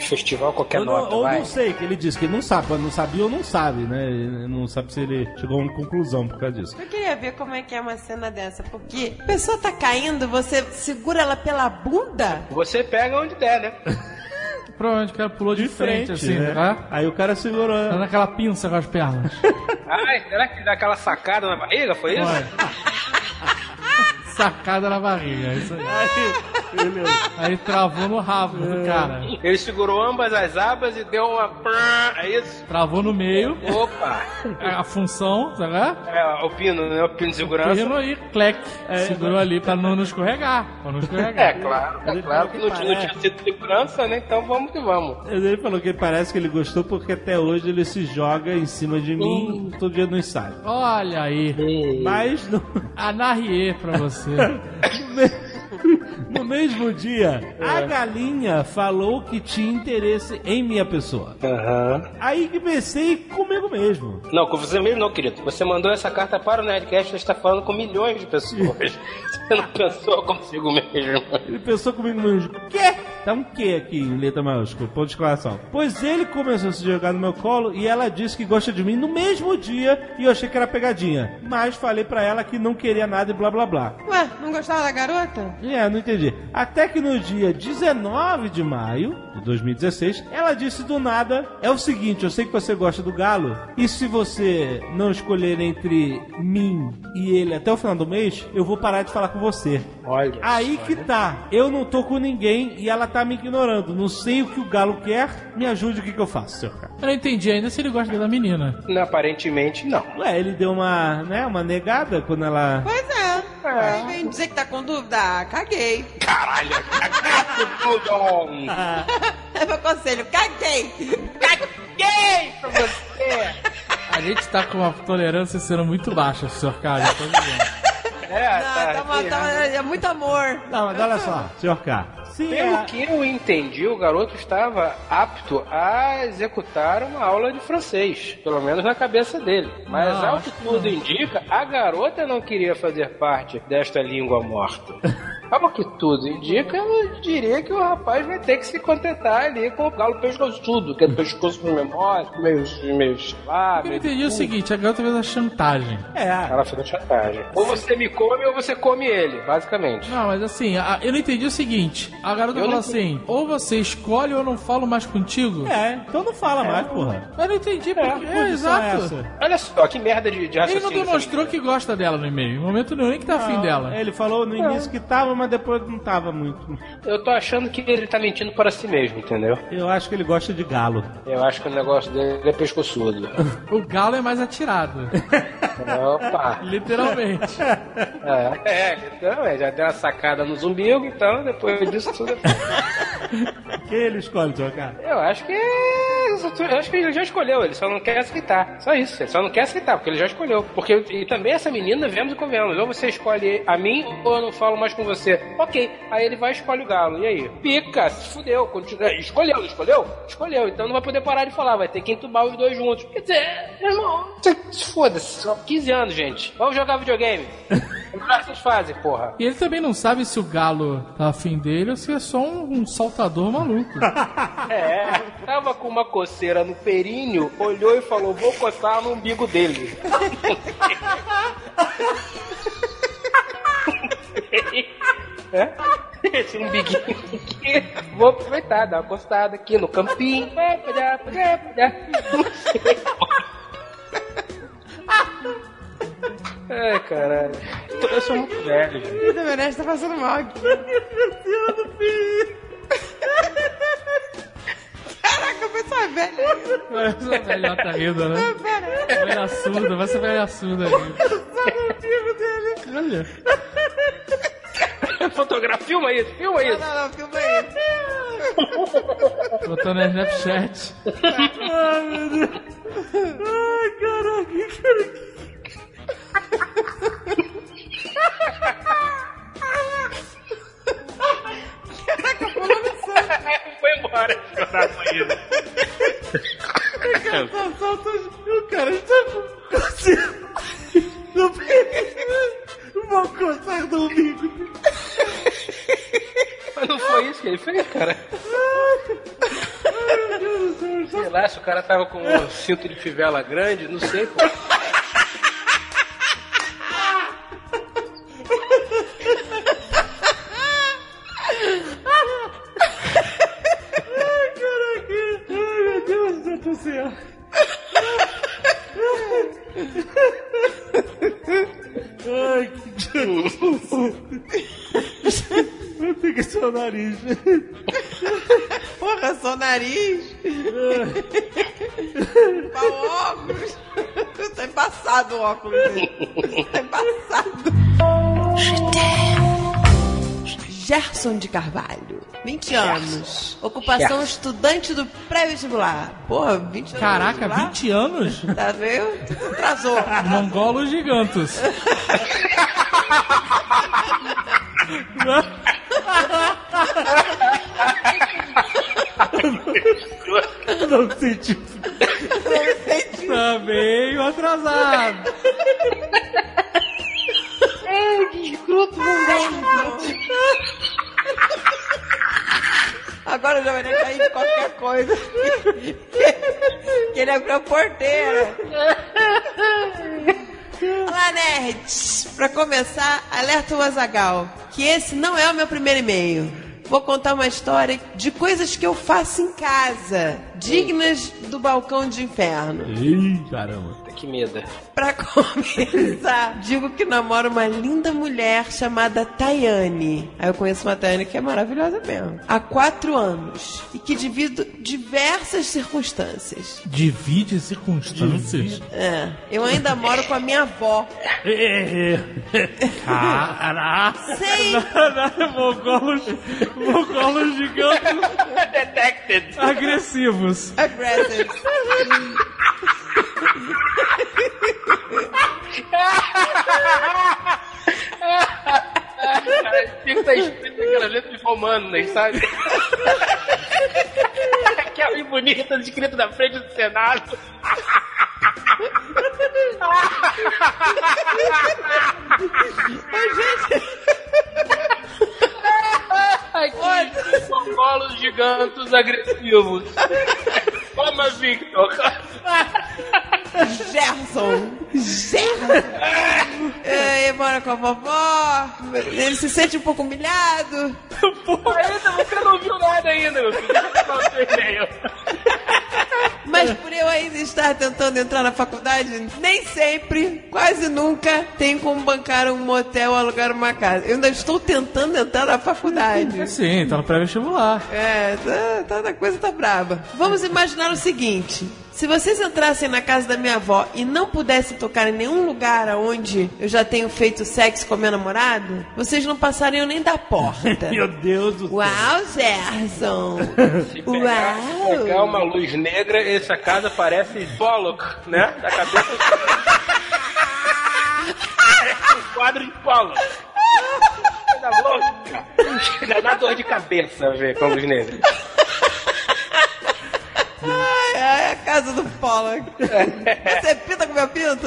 Festival qualquer Eu não- nota, ou vai. não sei, que ele disse que ele não sabe. Quando não sabia ou não sabe, né? Ele Não sabe se ele chegou a uma conclusão por causa disso. Eu queria ver como é que é uma cena dessa, porque a pessoa tá caindo, você segura ela pela bunda? Você pega onde der, né? Provavelmente o cara pulou de, frente, assim, né? tá? Aí o cara segurou. Tá naquela pinça com as pernas. Ai, será que dá aquela sacada na barriga? Foi isso? Sacada na barriga, é isso aí. Aí Aí travou no rabo do cara. Ele segurou ambas as abas e deu uma. É isso? Travou no meio. Opa! A, a função, sabe? É, o pino, né? O pino de segurança. Pino e clec. Segurou ali pra não, não escorregar. Pra não escorregar. É, claro, é claro que não, tinha- não tinha sido segurança, né? Então vamos que vamos. Ele falou que parece que ele gostou porque até hoje ele se joga em cima de mim todo dia no ensaio. Olha aí. Mas no, Anarriê pra você. No mesmo dia, a galinha falou que tinha interesse em minha pessoa. Aham. Aí que pensei comigo mesmo. Não, com você mesmo não, querido. Você mandou essa carta para o Nerdcast, você está falando com milhões de pessoas. Você não pensou consigo mesmo. Ele pensou comigo mesmo, quê? Tá um quê aqui em letra maiúscula, ponto de exclamação. Pois ele começou a se jogar no meu colo e ela disse que gosta de mim no mesmo dia e eu achei que era pegadinha. Mas falei pra ela que não queria nada e blá blá blá. Ué, não gostava da garota? É, não entendi. Até que no dia 19 de maio de 2016, ela disse do nada: É o seguinte, eu sei que você gosta do galo, e se você não escolher entre mim e ele até o final do mês, eu vou parar de falar com você. Olha. Aí que tá, eu não tô com ninguém e ela tá me ignorando. Não sei o que o galo quer, me ajude o que, que eu faço, senhor cara. Eu não entendi ainda se ele gosta da menina. Não, aparentemente não. Ué, ele deu uma, né, uma negada quando ela. Pois é. Aí vem dizer que tá com dúvida. Ah, caguei. Caralho, tudo. É meu conselho, caguei. Caguei pra você. A gente tá com uma tolerância sendo muito baixa, senhor cara. eu tô dizendo. É, Não, tá. tá uma- tá- é muito amor. Não, mas olha só, senhor K. Sim, Pelo é- que eu entendi, o garoto estava apto a executar uma aula de francês, pelo menos na cabeça dele. Mas Não, ao que que tudo não. indica, a garota não queria fazer parte desta língua morta. Ao que tudo indica, eu diria que o rapaz vai ter que se contentar ali com o galo pescoçudo, que é pescoço com memória, meio, meio lá, Eu entendi o seguinte, a garota fez a chantagem. É, Ela fez a chantagem. Ou você me come ou você come ele, basicamente. Não, mas assim, a- eu não entendi o seguinte. A garota Eu falou assim, ou você escolhe ou eu não falo mais contigo. É, então não fala mais, porra. Mas eu não entendi porque... É, é exato. essa? Olha só, que merda de, de Ele raciocínio. não demonstrou que gosta dela no e-mail. Em momento nenhum nem que tá afim Não, dela. Ele falou no início que tava, mas depois não tava muito. Eu tô achando que ele tá mentindo para si mesmo, entendeu? Eu acho que ele gosta de galo. Eu acho que o negócio dele é pescoçudo. O galo é mais atirado. Opa! Literalmente. É, é, então, é, já deu uma sacada no zumbigo, então depois disso tudo. Quem ele escolhe, K? Eu acho que. Eu acho que ele já escolheu, ele só não quer aceitar. Só isso, ele só não quer aceitar, porque ele já escolheu. Porque e também essa menina, vemos e convenhamos. Ou você escolhe a mim, ou eu não falo mais com você. Ok. Aí ele vai e escolhe o galo. E aí? Pica, se fudeu. Continua. Escolheu, escolheu? Escolheu. Então não vai poder parar de falar, vai ter que entubar os dois juntos. Quer dizer, meu irmão, se foda-se, só 15 anos, gente. Vamos jogar videogame. O que vocês fazem, porra? E ele também não sabe se o galo tá afim dele ou se é só um, um saltador maluco. É, tava com uma coceira no períneo, olhou e falou: Vou coçar no umbigo dele. é? Esse umbiguinho aqui. Vou aproveitar, dar uma costada aqui no campinho. É, padá, padá, padá. Ai, caralho. Eu sou muito velho, gente. Na verdade, tá passando mal aqui. Caraca, foi só velha. Essa velhota tá rindo, né? Pera. Velha surda, vai ser velha surda ali. Olha. Fotografia, filma isso, filma isso. Não, não, filma aí. Botou no Snapchat. Ai, meu Deus. Ai, caraca, cara. Caraca, pulou no sangue. Foi embora chorar com isso. Tá soltando. O cara está com no peito. Vou coçar do umbigo. Mas não foi isso que ele fez, cara. Sei lá, se o cara tava com um cinto de fivela grande, não sei, pô. Nariz. Porra, só nariz. Pau óculos. Tá embaçado o óculos dele. Tá embaçado. Gerson de Carvalho, 20 anos. Ocupação Gerson. estudante do pré-vestibular. Porra, 20 anos. Caraca, vestibular? 20 anos? Tá vendo? Atrasou. Mongolos gigantos. Não senti. Tá meio atrasado. Ai, que escroto, Agora o Jovem Nerd cair de qualquer coisa. que ele abriu a porteira. Olá, nerds! Pra começar, alerta o Azagal, que esse não é o meu primeiro e-mail. Vou contar uma história de coisas que eu faço em casa, dignas do balcão de inferno. Ih, caramba. Que medo. Pra começar, digo que namoro uma linda mulher chamada Tayane. Aí eu conheço uma Tayane que é maravilhosa mesmo. Há quatro anos. E que divido diversas circunstâncias. Divide circunstâncias? É. Eu ainda moro com a minha avó. Caraca. Sei. Mongolos, mongolos gigantes Detected. agressivos. Aggressive. Cara, Fica tá escrito aquelas letras romanas, sabe? Aquela bonita escrita na frente do Senado. Aqui, mongolos gigantes agressivos. Toma, Victor. Gerson. Gerson. É, mora com a vovó. Ele se sente um pouco humilhado. Ainda você não viu nada ainda, meu filho. Mas por eu ainda estar tentando entrar na faculdade, nem sempre, quase nunca, tem como bancar um motel ou alugar uma casa. Eu ainda estou tentando entrar na faculdade. Sim, tá no pré-vestibular. É, tá, tá, a coisa tá braba. Vamos imaginar o seguinte. Se vocês entrassem na casa da minha avó e não pudessem tocar em nenhum lugar onde eu já tenho feito sexo com meu namorado, vocês não passariam nem da porta. Meu Deus do céu. Uau, Gerson! Se pegar, Uau! pegar uma luz negra, essa casa parece Pollock, né? Da cabeça. parece um quadro de Pollock. Coisa louca. Dá dor de cabeça ver com a luz negra. Ai, ai, a casa do Pollock. Você pinta com meu pinto?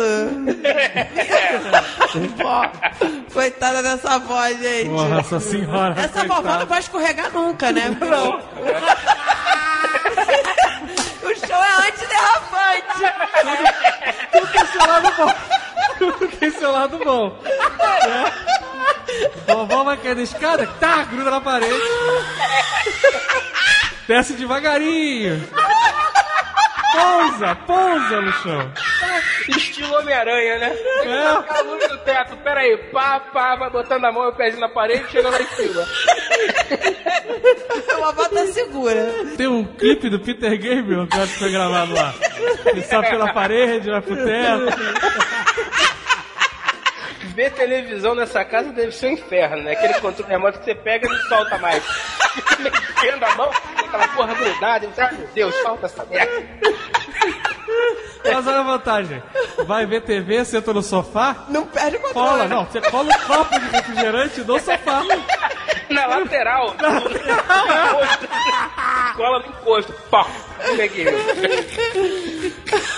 Vó, Coitada dessa avó, gente. Nossa senhora. Essa vovó não vai escorregar nunca, né? Não. o show é antiderrapante. Tudo tem seu lado bom. Tudo tem seu lado bom. Né? Vovó vai cair da escada, tá, gruda na parede. Desce devagarinho. Pousa, pousa no chão. Estilo Homem-Aranha, né? É. a luz no teto. Pera aí, pá, pá, vai botando a mão e o pezinho na parede e chega lá em cima. A vovó tá segura. Tem um clipe do Peter Gabriel que acho que foi gravado lá. Ele sobe pela parede, vai pro teto. Ver televisão nessa casa deve ser um inferno, né? Aquele controle remoto que você pega e não solta mais. Mexendo a mão, aquela porra grudada. e você, Ah, meu Deus, solta essa merda. Mas olha a vantagem. Vai ver TV, senta no sofá, Não perde o controle. cola, não, você cola um copo de refrigerante no sofá. Na lateral. no encosto. Cola no encosto. Pá. Peguei.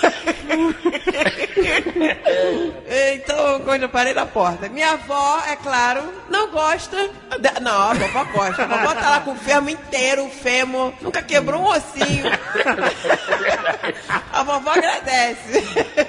Então, quando eu parei na porta. Minha avó, é claro, não gosta. da- Não, a vovó gosta. A vovó tá lá com o fermo inteiro, o fêmur. Nunca quebrou um ossinho. A vovó agradece.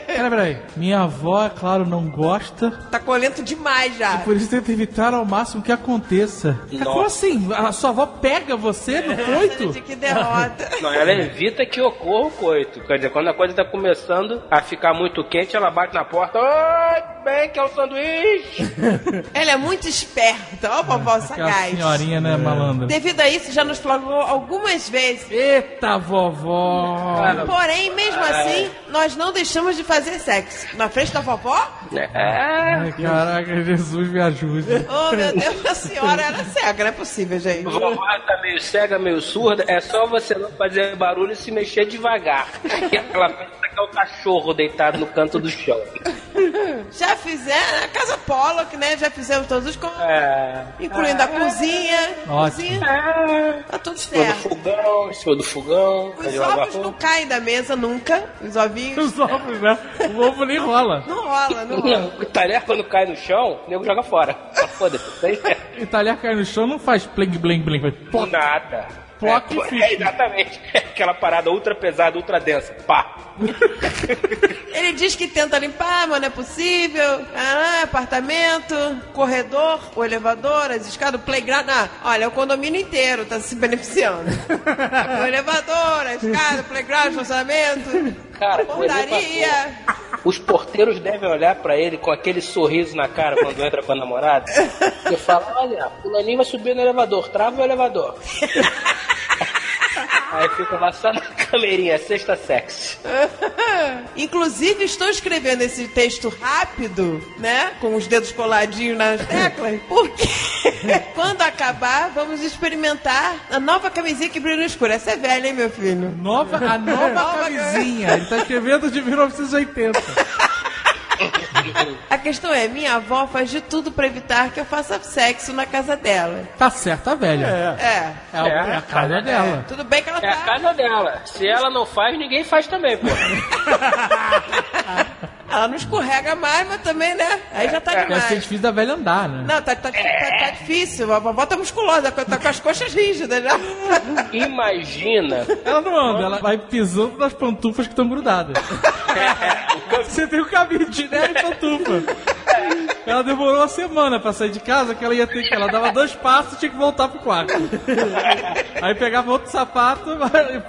Pera, peraí. Minha avó, é claro, não gosta. Tá colento demais já. Por isso tenta evitar ao máximo que aconteça. Nossa. Como assim? A sua avó pega você no coito? Gente, que derrota. Não, ela evita que ocorra o coito. Quer dizer, quando a coisa tá começando a ficar muito quente, ela bate na porta. Oi! bem, que é o sanduíche. Ela é muito esperta, ó, vovó Aquela sagaz. senhorinha, né, malandra? Devido a isso, já nos flagrou algumas vezes. Eita, vovó! Porém, mesmo assim, nós não deixamos de fazer sexo. Na frente da vovó? É. Ai, caraca, Jesus me ajude. Oh, meu Deus, a senhora era cega, não é possível, gente. Vovó tá meio cega, meio surda, é só você não fazer barulho e se mexer devagar. E ela pensa que é o cachorro deitado no canto do chão. Já fizeram, a casa Pollock, né? Já fizemos todos os cômodos, É. incluindo a cozinha. Ótimo. Cozinha, tá tudo Em cima do certo. fogão, em cima do fogão. Os ovos não caem da mesa nunca. Os ovinhos. Os ovos, né? O ovo nem rola. Não rola, não rola. O talher quando cai no chão, o nego joga fora. Foda-se, é E talher cai no chão não faz bling, bling, bling. Faz ploc. nada. Ploc é, e fica. é, exatamente. É aquela parada ultra pesada, ultra densa. Pá. Ele diz que tenta limpar, mas não é possível. Ah, apartamento, corredor, o elevador, as escadas, o playground. Ah, olha, o condomínio inteiro tá se beneficiando. o elevador, a escada, o playground, o estacionamento, Cara, o portaria. Os porteiros devem olhar pra ele com aquele sorriso na cara quando entra com a namorada e fala: Olha, fulaninho vai subir no elevador, trava o elevador. Aí fica lá só na camerinha, sexta sexy. Inclusive, estou escrevendo esse texto rápido, né? Com os dedos coladinhos nas teclas, porque quando acabar, vamos experimentar a nova camisinha que brilha no escuro. Essa é velha, hein, meu filho? Nova, a nova Nova camisinha. Ele tá escrevendo de 1980. A questão é, minha avó faz de tudo pra evitar que eu faça sexo na casa dela. Tá certa a velha. É. É, a- é a casa dela. Tudo bem que ela É a tá. casa dela. Se ela não faz, ninguém faz também, pô. Ela não escorrega mais, mas também, né? Aí já tá Deve ser demais. difícil da velha andar, né? Não, tá, tá, tá, tá difícil. A vovó tá musculosa, tá com as coxas rígidas já. Imagina. Ela não anda, ela vai pisando nas pantufas que estão grudadas. Você tem o caminho de chinelo e pantufa. Ela demorou uma semana pra sair de casa, que ela ia ter que. Ela dava dois passos e tinha que voltar pro quarto. Aí pegava outro sapato,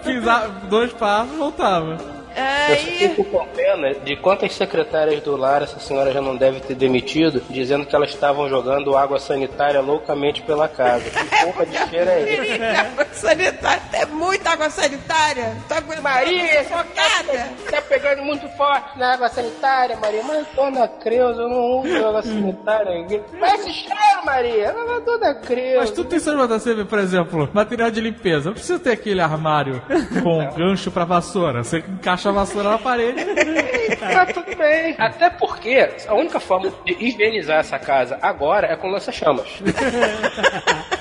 pisava dois passos e voltava. Eu Aí, fico com pena de quantas secretárias do lar essa senhora já não deve ter demitido, dizendo que elas estavam jogando água sanitária loucamente pela casa. Que porra de cheiro é esse? água sanitária. É muita água sanitária. Tá aguentando Maria, sufocada. Tá pegando muito forte na água sanitária, Maria. Mas, dona Creuza, eu não uso água sanitária. Mas esse cheiro, Maria. Mas, dona Creuza. Mas tu tem vê, por exemplo, material de limpeza. Não precisa ter aquele armário com gancho pra vassoura. Você encaixa a vassoura na parede. Tá tudo bem. Até porque a única forma de higienizar essa casa agora é com lança-chamas.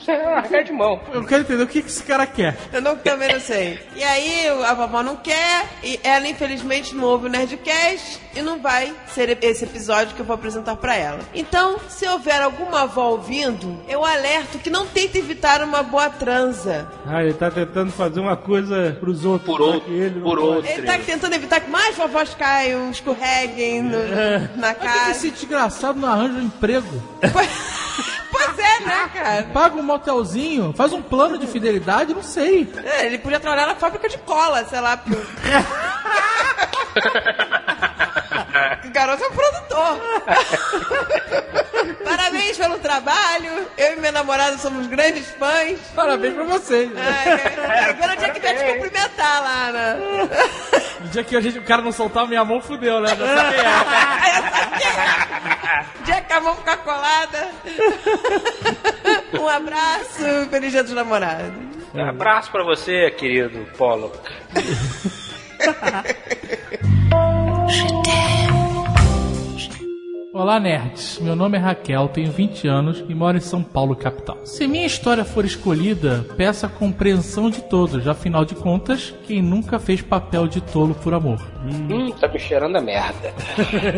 Você vai largar de mão. Eu quero entender o que que esse cara quer. Eu não, também não sei. E aí, a vovó não quer, e ela infelizmente não ouve o Nerdcast, e não vai ser esse episódio que eu vou apresentar pra ela. Então, se houver alguma avó ouvindo, eu alerto que não tente evitar uma boa transa. Ah, ele tá tentando fazer uma coisa pros outros. Por só outro, que ele por outro. Ele tá tentando evitar que mais vovós caiam, escorreguem no- na Mas que casa. esse desgraçado não arranja um emprego? Pois é, né, cara? Paga um motelzinho, faz um plano de fidelidade, não sei. É, ele podia trabalhar na fábrica de cola, sei lá. porque- O garoto é um produtor. Parabéns pelo trabalho. Eu e minha namorada somos grandes fãs. Parabéns pra vocês. Ai, agora o dia que vier te cumprimentar lá, né? No dia que a gente, o cara não soltar a minha mão, fudeu, né? Já quem é. O dia que a mão ficar colada. Um abraço. Feliz dia dos namorados. Um abraço pra você, querido Polo. Olá, nerds. Meu nome é Raquel, tenho 20 anos e moro em São Paulo, capital. Se minha história for escolhida, peço a compreensão de todos. Afinal de contas, quem nunca fez papel de tolo por amor? Hum, tá me cheirando a merda.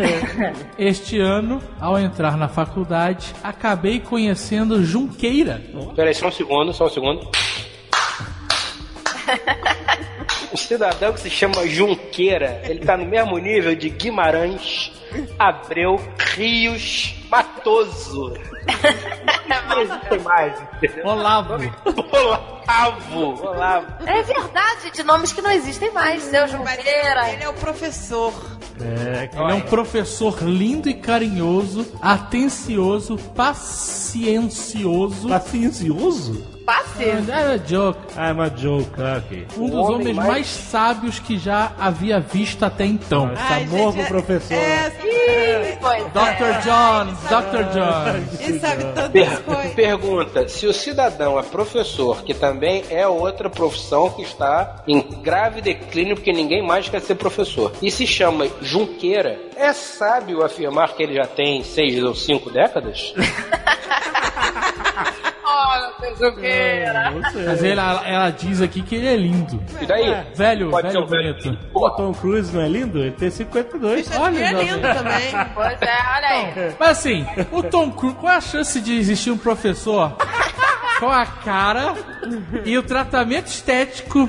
Este ano, ao entrar na faculdade, acabei conhecendo Junqueira. Peraí, só um segundo, só um segundo. O cidadão que se chama Junqueira, ele tá no mesmo nível de Guimarães, Abreu, Rios, Matoso. Não existe mais, entendeu? Olavo. Olavo. Olavo. É verdade, de nomes que não existem mais. Seu Junqueira. Ele é o professor. É, Ele é um professor lindo e carinhoso, atencioso, paciencioso. Paciencioso? Passe. É joke. Ah, é uma joke, ah, ok. Um dos homem homens mais- mais sábios que já havia visto até então. Esse Ai, amor gente, pro é- professor. É, sim. Dr. John, Dr. John. Ele sabe tantas coisas. pergunta: se o cidadão é professor, que também é outra profissão que está em grave declínio porque ninguém mais quer ser professor, e se chama Junqueira, é sábio afirmar que ele já tem seis ou cinco décadas? Olha, seu Junqueira. Mas ela, ela diz aqui que ele é lindo. E daí? Velho, Pode velho um bonito. O Tom Cruise não é lindo? Ele tem 52. Olha, é jovem. lindo também. Pois é, olha aí. Mas assim, o Tom Cruise, qual é a chance de existir um professor com a cara e o tratamento estético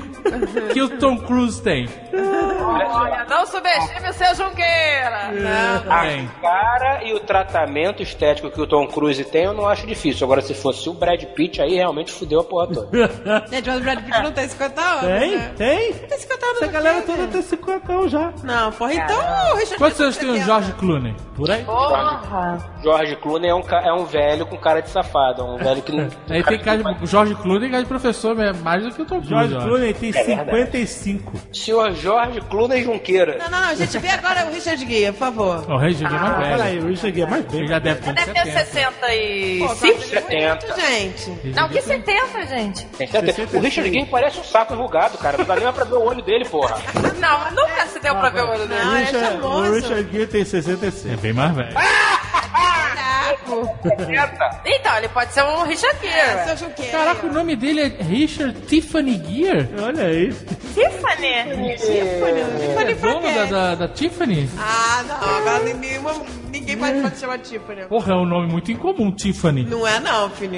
que o Tom Cruise tem? Olha, não subestime o seu Junqueira. Não. A cara e o tratamento estético que o Tom Cruise tem, eu não acho difícil. Agora, se fosse o Brad Pitt, aí realmente fudeu a porra toda. Gente, mas o Brad Pitt não tem 50 anos. Tem? né? Tem? Tem 50 anos. Essa galera quê, toda tem 50 já. Não, porra, então o Richard Quantos anos tem o 70. George Clooney? Por aí. Porra. George Clooney é um, é um velho com cara de safado. É um velho que não. Aí tem cara de, o George Clooney cara de professor é mais do que o Tom Cruise. George. Clooney tem É verdade. 55. Senhor Jorge Clooney Junqueira. Não, não, não, gente, vê agora o Richard Gere, por favor. O Rei Gere é mais velho. Peraí, o Richard Gere é mais bem. já deve ter Deve ter 70. 65. 70. Gente. Não, que 70, gente. Tem 70. O Richard Gere parece um saco enrugado, cara. Não dá nem pra ver o olho dele, porra. Não, nunca se deu pra ver o olho dele. É Richard, charmoso. o Richard Gere tem 66. É bem mais velho. Então, ele pode ser um Richard É, Gere. seu Junqueira. Caraca, o nome dele é Richard Tiffany Gear? Olha aí. Tiffany. Tiffany É dono da, da, da Tiffany? Ah, não, agora ninguém, ninguém mais pode chamar Tiffany. Porra, é um nome muito incomum, Tiffany. Não é não, filho.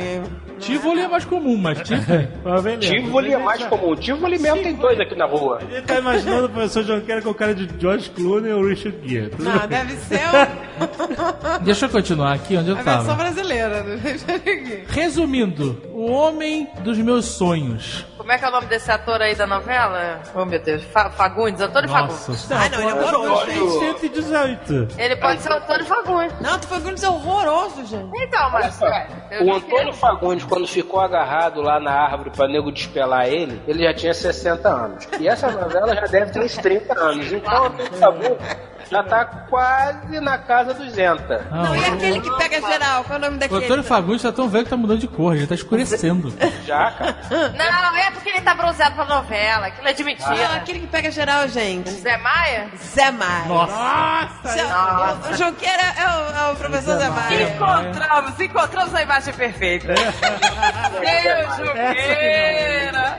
Tivoli é mais comum, mas Tiffany... Tivoli é mais comum. Tivoli mesmo tem dois aqui na rua. Ele tá imaginando o professor Junqueira com o cara de George Clooney ou Richard Gere. Não, bem. deve ser o- Deixa eu continuar aqui onde eu a versão tava. brasileira do Richard Gere. Resumindo, o homem dos meus sonhos. Como é que é o nome desse ator aí da novela? Oh, meu Deus. Fa Fagundes, Antônio Fagundes. Ah, não, ele é horroroso, gente. 118. Ele pode ser o Antônio Fagundes. Não, foi Fagundes é horroroso, gente. Então, mas... é, eu O Antônio Fagundes, quando ficou agarrado lá na árvore pra nego despelar ele, ele já tinha 60 anos. E essa novela já deve ter uns 30 anos. Então o Antônio Fagundes já tá quase na casa dos Zenta. Não, e aquele que pega geral? Qual é o nome O daquele? Antônio Fagundes tá tão velho que tá mudando de cor, já tá escurecendo. Já, cara. Não, é porque ele tá bronzeado pra novela. Aquilo é de Ah, mentira. aquele que pega geral, gente. Zé Maia? Zé Maia. Nossa! Nossa. O, o Junqueira é o, é o professor Zé Maia. Encontramos, encontramos a imagem perfeita. Deus, Junqueira!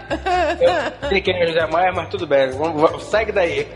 Sei quem é José Maia, mas tudo bem. Vamos- segue daí.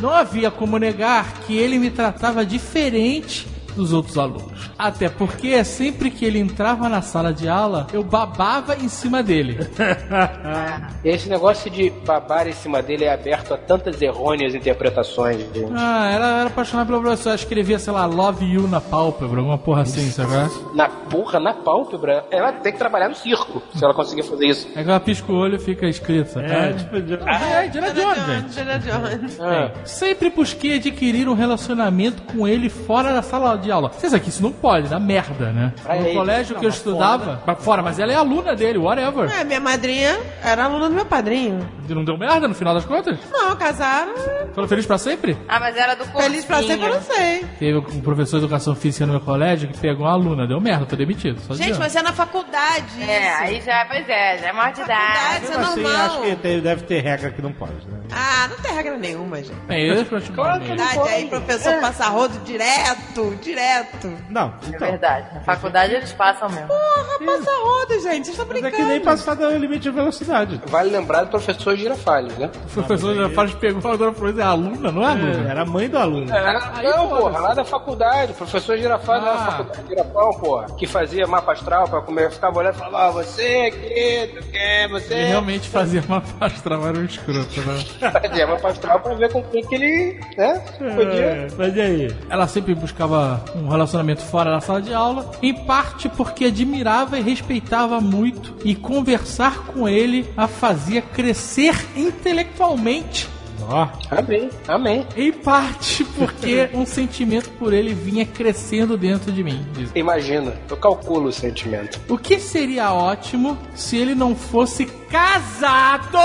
Não havia como negar que ele me tratava diferente dos outros alunos. Até porque sempre que ele entrava na sala de aula, eu babava em cima dele. Esse negócio de babar em cima dele é aberto a tantas errôneas interpretações. gente. Ah, ela era apaixonada pelo professor, escrevia, sei lá, Love You na pálpebra, alguma porra assim, sabe? Na porra, na pálpebra, ela tem que trabalhar no circo se ela conseguir fazer isso. É que ela pisca o olho e fica escrito. É, É, tipo, é, Indiana Jones, gente. Indiana Jones. Ah, Sempre busquei adquirir um relacionamento com ele fora da sala de aula. Vocês aqui, isso não pode, dá merda, né? Pra No ele. colégio que eu estudava, pra fora, mas ela é aluna dele, whatever. É, minha madrinha era aluna do meu padrinho. E Não deu merda no final das contas? Não, casaram. Foram felizes pra sempre? Ah, mas era do cursinho. Feliz pra sempre, eu não sei. Teve um professor de educação física no meu colégio que pegou uma aluna, deu merda, tô demitido. Só Gente, dizendo. mas é na faculdade. É, isso. aí já, pois é, já é maior de idade. Isso é assim, normal. acho que tem- deve ter regra que não pode, né? Ah, não tem regra nenhuma, gente. Bem, eu continuo Claro que mesmo. Faculdade, aí professor passa rodo direto, direto. Não, É então. verdade. Na faculdade eles passam mesmo. Porra, passa rodo, gente. Vocês estão Mas é brincando. que nem passar do limite de velocidade. Vale lembrar do professor Girafales, né? O professor já faz pegou agora falou, é aluna, não é aluna? É, era a mãe do aluno. É, não, porra, lá da faculdade, professor Girafales lá Ah. da faculdade, Girafal, porra, que fazia mapa astral pra comer, ficava olhando e falava, ah, você aqui, tu quer, você. Ele realmente fazia uma pastra, era um escroto, né? Fazia mapa astral pra ver com quem que ele, né, podia. É, mas e aí? Ela sempre buscava um relacionamento fora da sala de aula, em parte porque admirava e respeitava muito, e conversar com ele a fazia crescer intelectualmente só. Amém, amém. Em parte porque um sentimento por ele vinha crescendo dentro de mim. diz. Imagina, eu calculo o sentimento. O que seria ótimo se ele não fosse casado?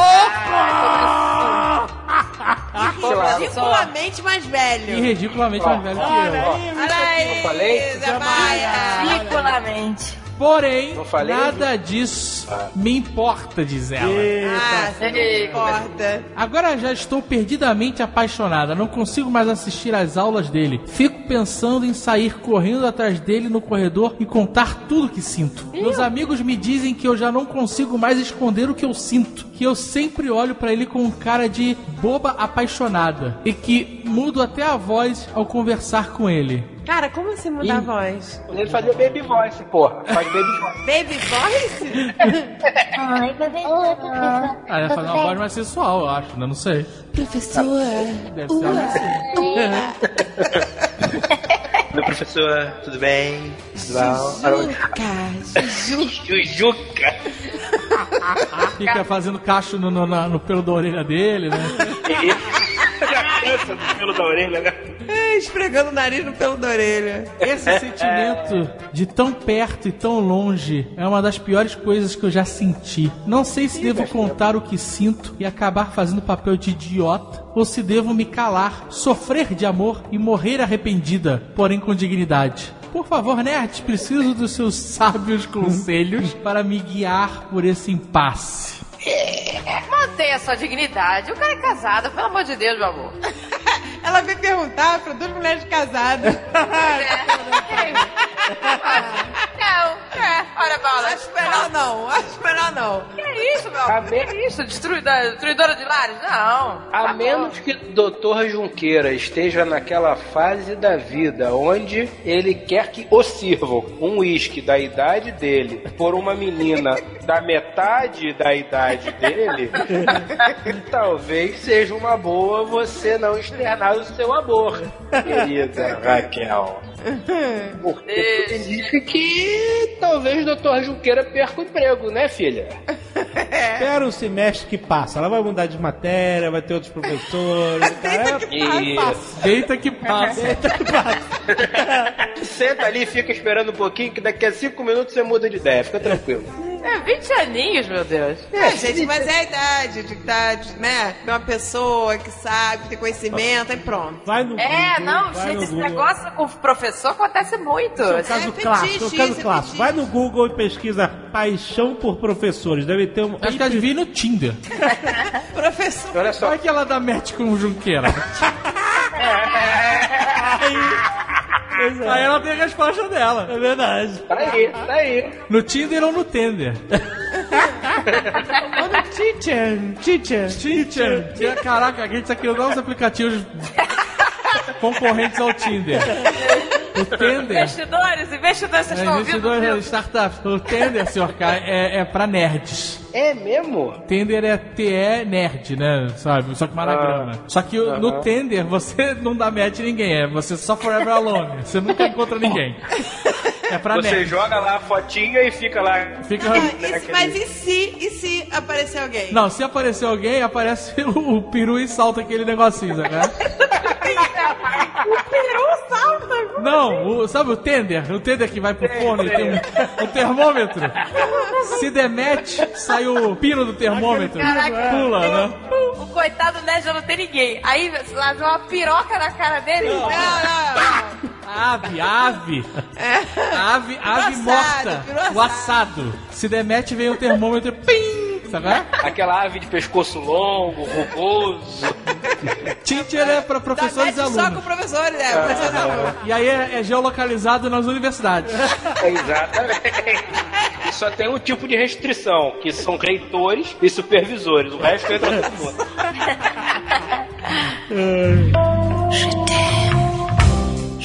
Ridiculamente mais E velho. ridiculamente mais velho que eu. Olha aí, Não falei? Zé Maia. Ridiculamente. Porém, nada disso me importa, diz ela. Ah, você não importa. Agora já estou perdidamente apaixonada, não consigo mais assistir às aulas dele. Fico pensando em sair correndo atrás dele no corredor e contar tudo que sinto. Meus amigos me dizem que eu já não consigo mais esconder o que eu sinto, que eu sempre olho pra ele com cara de boba apaixonada e que mudo até a voz ao conversar com ele. Cara, como assim mudar a voz? Ele fazia baby voice, porra. Faz baby voice. Baby voice? Oi, professor. Ah, ia fazer uma voz mais sensual, eu acho, né? Não sei. Professor. Deve ser algo assim. Meu professor, tudo bem? Jujuca, Jujuca. Jujuca. Fica fazendo cacho no, no- no pelo da orelha dele, né? Já cansa do pelo da orelha, né? É, Esfregando o nariz no pelo da orelha. Esse sentimento de tão perto e tão longe é uma das piores coisas que eu já senti. Não sei se devo contar o que sinto e acabar fazendo papel de idiota, ou se devo me calar, sofrer de amor e morrer arrependida, porém com dignidade. Por favor, nerds, preciso dos seus sábios conselhos para me guiar por esse impasse. Mantenha sua dignidade. O cara é casado, pelo amor de Deus, meu amor. Ela veio perguntar pra duas mulheres casadas. É, olha, Paula. Acho melhor não, acho melhor não. Que isso, meu amor? Que isso? Destruidora, destruidora de lares? Não. A menos que o Dr. Junqueira esteja naquela fase da vida onde ele quer que o sirvam um uísque da idade dele por uma menina da metade da idade dele, talvez seja uma boa você não externar o seu amor, querida Raquel. Porque tudo indica que talvez o Dr. Junqueira perca o emprego, né, filha? Espera o semestre que passa. Ela vai mudar de matéria, vai ter outros professores. Cara, E Deita que passa. senta ali e fica esperando um pouquinho, que daqui a cinco minutos você muda de ideia, fica tranquilo. É, 20 aninhos, meu Deus. É, gente, mas é a idade de idade, né? De uma pessoa que sabe, que tem conhecimento, aí pronto. vai no É, Google, não, vai gente, no esse Google. negócio com o professor acontece muito. Esse é o caso é clássico, fetiche, é o caso é clássico. Vai no Google e pesquisa paixão por professores. Deve ter um. Acho que ela devia ir no Tinder. Professor. Olha só, Olha que ela dá match com o Junqueira. Aí ela tem a resposta dela. É verdade. tá aí, tá aí. No Tinder ou no Tender? Olha, teacher, teacher, Tinder. Tinha- Caraca, a gente tá criando novos aplicativos concorrentes ao Tinder. O Tender. Investidores, investidores, vocês É, estão ouvindo? investidor startup. O Tender, senhor K, é, é pra nerds. É mesmo? Tender é TE nerd, né? Sabe? Só que mais na Ah. Só que o- no Tender você não dá match em ninguém, é você só forever alone. Você nunca encontra ninguém. É pra Você nerd. joga lá a fotinha e fica lá. Fica... Ah, e mas e se, e se aparecer alguém? Não, se aparecer alguém, aparece o, o peru e salta aquele negocinho, sabe? O peru salta. Não, o- sabe o tender? O tender que vai pro forno e tem um, um termômetro. Se der match, sai o pino do termômetro. Caraca. Pula, né? O coitado nerd já não tem ninguém. Aí lá vem uma piroca na cara dele. Não, não, não. Ave, ave. Ave, ave morta. assado, piru O assado. Se der match, vem o termômetro. Pim! Sabe? é? Aquela ave de pescoço longo, rugoso. Teacher é Dá professores e match só com alunos. professores, é. professores e alunos. E aí é, é geolocalizado nas universidades. Exatamente. E só tem um tipo de restrição, que são reitores e supervisores. O resto entra todo mundo.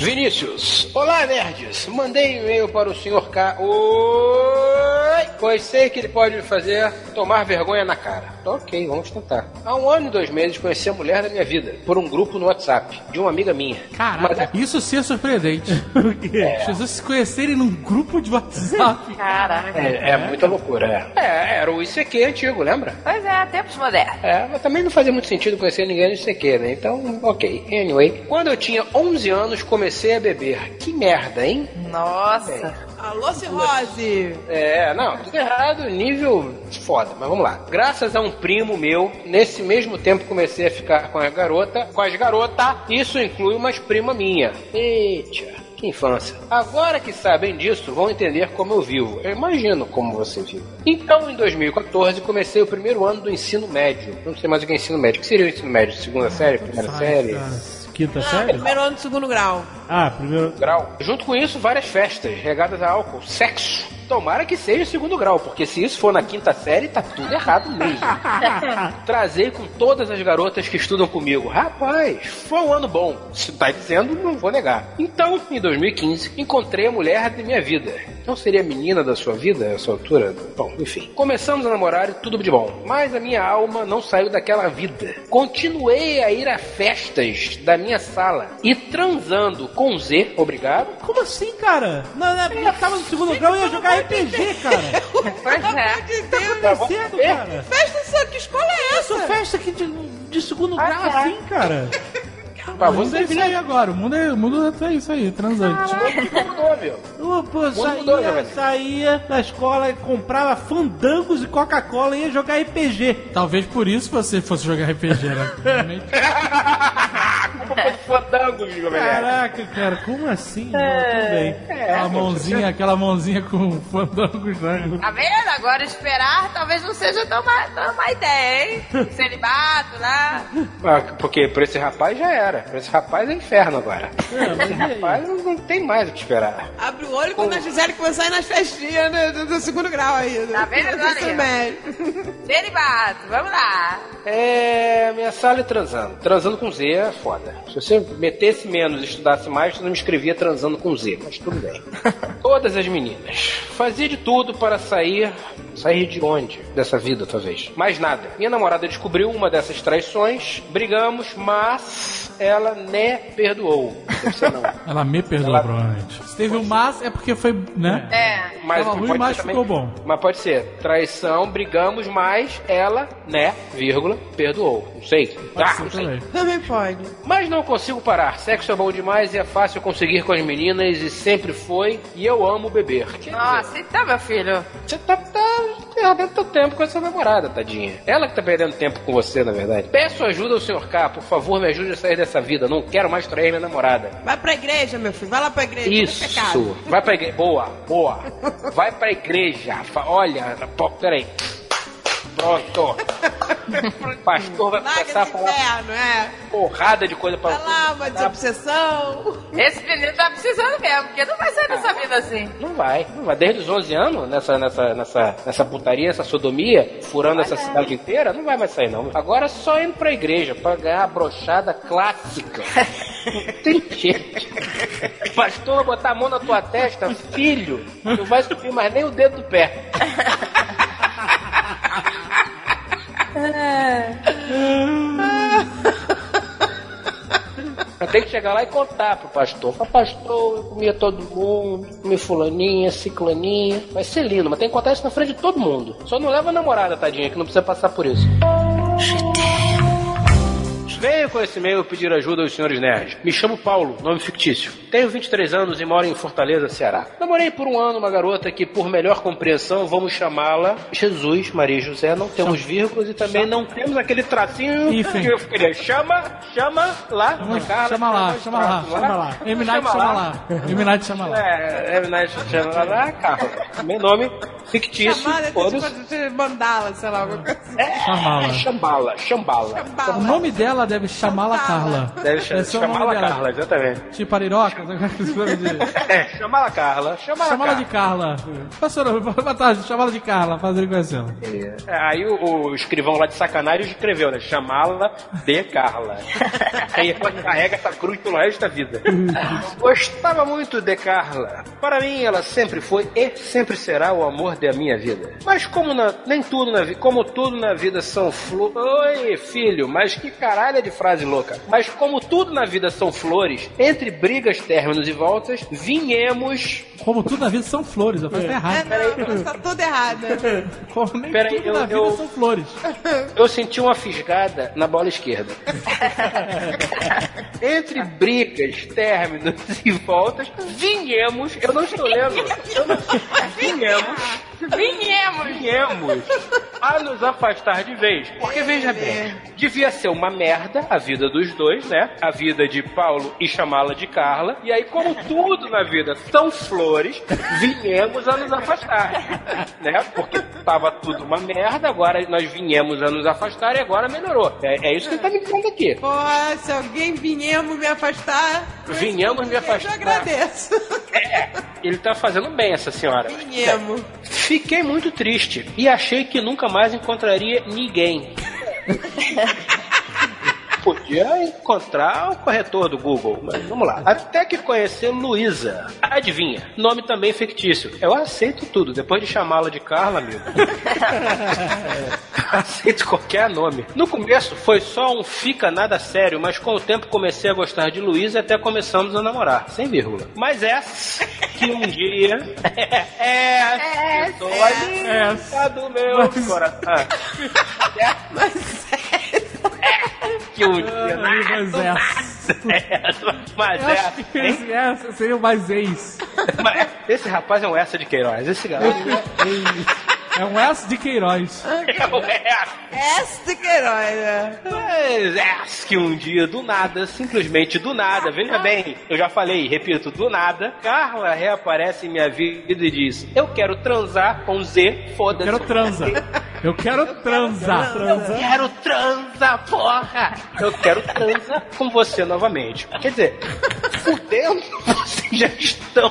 Vinícius, olá nerds. Mandei um e-mail para o Sr. K. Oi! Pois sei que ele pode me fazer tomar vergonha na cara. Ok, vamos tentar. Há um ano e dois meses conheci a mulher da minha vida por um grupo no WhatsApp de uma amiga minha. Caraca, isso sim é surpreendente. As pessoas se conhecerem num grupo de WhatsApp. Caraca. É, é muita loucura, é. É, era o ICQ antigo, lembra? Pois é, tempos modernos. É, mas também não fazia muito sentido conhecer ninguém no ICQ, né? Então, ok. Anyway, quando eu tinha 11 anos, comecei a beber. Que merda, hein? Nossa. Alô, Cirrose! É, não, tudo errado, nível foda, mas vamos lá. Graças a um primo meu, nesse mesmo tempo comecei a ficar com a garota, com as garotas, isso inclui umas prima minha. Eita. Que infância. Agora que sabem disso, vão entender como eu vivo. Eu imagino como você vive. Então, em 2014, comecei o primeiro ano do ensino médio. Não sei mais o que é ensino médio. O que seria o ensino médio? Segunda série? Primeira série? Quinta Ah, série? primeiro ano do segundo grau. Ah, primeiro. grau. Junto com isso, várias festas regadas a álcool, sexo. Tomara que seja segundo grau, porque se isso for na quinta série, tá tudo errado mesmo. Trazei com todas as garotas que estudam comigo. Rapaz, foi um ano bom. Se tá dizendo, não vou negar. Então, em 2015, encontrei a mulher de minha vida. Não seria a menina da sua vida a essa altura? Bom, enfim. Começamos a namorar e tudo de bom. Mas a minha alma não saiu daquela vida. Continuei a ir a festas da minha sala e transando com Z, obrigado. Como assim, cara? Não, não, eu tava no segundo grau e ia jogar RPG, cara. Pois é. De Deus, Tá cedo, cara. festa só, que escola é Isso, essa? festa aqui de, de segundo Ah, grau tá. assim, cara. Pra O mundo é você isso aí agora. O mundo é, o mundo é isso aí, transante. mudou, meu. Eu, pô, Mundo mudou, saía, Jovem. saía da escola, comprava fandangos e Coca-Cola e ia jogar RPG. Talvez por isso você fosse jogar RPG, né? Fandango, Caraca, cara, como assim? Não, tudo bem. aquela mãozinha, aquela mãozinha com fandangos, né? Tá vendo? Agora esperar talvez não seja tão má, tão má ideia, hein? Celibato lá. Ah, porque pra esse rapaz já era. Pra esse rapaz é inferno agora. esse rapaz não, não tem mais o que esperar. Abre o olho quando a Gisele começar a ir nas festinhas né, do, do segundo grau aí. Tá vendo Do agora. Celibato, vamos lá. É. Minha sala é transando. Transando com Z é foda. Se você metesse menos e estudasse mais, você não me escrevia transando com Z, mas tudo bem. Todas as meninas. Fazia de tudo para sair. Sair de onde? Dessa vida, talvez. Mais nada. Minha namorada descobriu uma dessas traições, brigamos, mas ela ne perdoou. Não. Ela me perdoou, Ela- provavelmente. Se teve um mas, é porque foi, né? É. Mas Tava ruim, pode mas ser ficou bom. Mas pode ser traição, brigamos, mas ela, né, vírgula, perdoou. Não sei. Ah, não sei. Também. Também pode. Mas não consigo parar. Sexo é bom demais e é fácil conseguir com as meninas e sempre foi. E eu amo beber. Quer Nossa, então, meu filho. Você tá, tá perdendo teu tempo com essa namorada, tadinha. Ela que tá perdendo tempo com você, na verdade. Peço ajuda ao senhor K, por favor, me ajude a sair dessa vida. Não quero mais trair minha namorada. Vai pra igreja, meu filho. Vai lá pra igreja. Isso. Vai pra igreja. Boa, boa. Vai pra igreja. Olha, peraí. Pronto. Pastor vai começar a falar inferno, é. porrada de coisa pra Vai lá, uma desobsessão. Esse menino tá precisando mesmo, porque não vai sair dessa vida assim. Não vai, não vai. Desde os 11 anos, nessa, nessa, nessa, nessa putaria, essa sodomia, furando essa cidade inteira, não vai mais sair, não. Agora é só indo pra igreja, pra ganhar a brochada clássica. Tem jeito. O pastor vai botar a mão na tua testa, filho, não vai subir mais nem o dedo do pé. Eu tenho que chegar lá e contar pro pastor. Fala, pastor, eu comia todo mundo, comi fulaninha, ciclaninha. Vai ser lindo, mas tem que contar isso na frente de todo mundo. Só não leva a namorada, tadinha, que não precisa passar por isso. Venho com esse e-mail pedir ajuda aos senhores nerds. Me chamo Paulo, nome fictício. Tenho 23 anos e moro em Fortaleza, Ceará. Namorei por um ano uma garota que, por melhor compreensão, vamos chamá-la Jesus, Maria e José. Não temos vírgulas e também não temos aquele tracinho Hífen. que eu queria. Chama, chama lá, na Carla, Chama lá, chama lá, chama lá. Eminati chama lá. Eminati chama lá. É, Eminati chama lá, Carla. Meu nome fictício. Chamada tipo, de mandala, sei lá, alguma coisa. Chamá-la. É, Chambala, chambala. O nome dela deve chamá-la Carla. Deve Esse é chamá-la. Carla, exatamente. Tipo Ariroca? de- É, chamá-la Carla. Chamá-la Chama ela de Carla. Pastor, boa tarde, chama ela de Carla, faz ele conhecê-la. É, aí o, o escrivão lá de sacanagem escreveu, né? Chamá-la de Carla. aí ela carrega essa cruz pelo resto da vida. Gostava muito de Carla. Para mim, ela sempre foi e sempre será o amor da minha vida. Mas como na- nem tudo na vida, como tudo na vida são flores. Oi, filho, mas que caralho de frase louca. Mas como tudo na vida são flores, entre brigas, términos e voltas, vinhemos. Como tudo na vida são flores, eu falei tá errado. É, não, tá tudo errado. Como nem Peraí, tudo eu- na vida eu- são flores. Eu senti uma fisgada na bola esquerda. Entre brigas, términos e voltas, vinhemos. Eu não estou lendo. Eu não, vinhemos. Vinhemos. Vinhemos a nos afastar de vez. Porque veja bem, devia ser uma merda a vida dos dois, né? A vida de Paulo e chamá-la de Carla. E aí, como tudo na vida são flores, vinhamos a nos afastar. Né? Porque tava tudo uma merda, agora nós vinhamos a nos afastar e agora melhorou. É, é isso que ele tá me dizendo aqui. Pô, se alguém vinhamos me afastar, Vinhamos me eu afastar. agradeço. Ele tá fazendo bem, essa senhora. Vinhamos. Fiquei muito triste e achei que nunca mais encontraria ninguém. Podia encontrar o corretor do Google, mas vamos lá. Até que conheci Luísa. Adivinha? Nome também fictício. Eu aceito tudo. Depois de chamá-la de Carla, amigo. aceito qualquer nome. No começo foi só um fica nada sério, mas com o tempo comecei a gostar de Luísa até começamos a namorar. Sem vírgula. Mas é que um dia. é, é, É. do meu coração. É, Mas que dia. Mas é. Mas Eu acho que é. esse é, seria o mais ex. Esse rapaz é um essa de Queiroz. Esse garoto É um S de Queiroz. é um essa. Este Queiroz, né? Mas é que um dia, do nada, simplesmente do nada, veja bem, eu já falei, repito, do nada, Carla reaparece em minha vida e diz: Eu quero transar com Z, foda-se. Eu quero transa. Eu quero transar. Eu quero transa, porra! Eu quero transa com você novamente. Quer dizer, fudendo, vocês já estão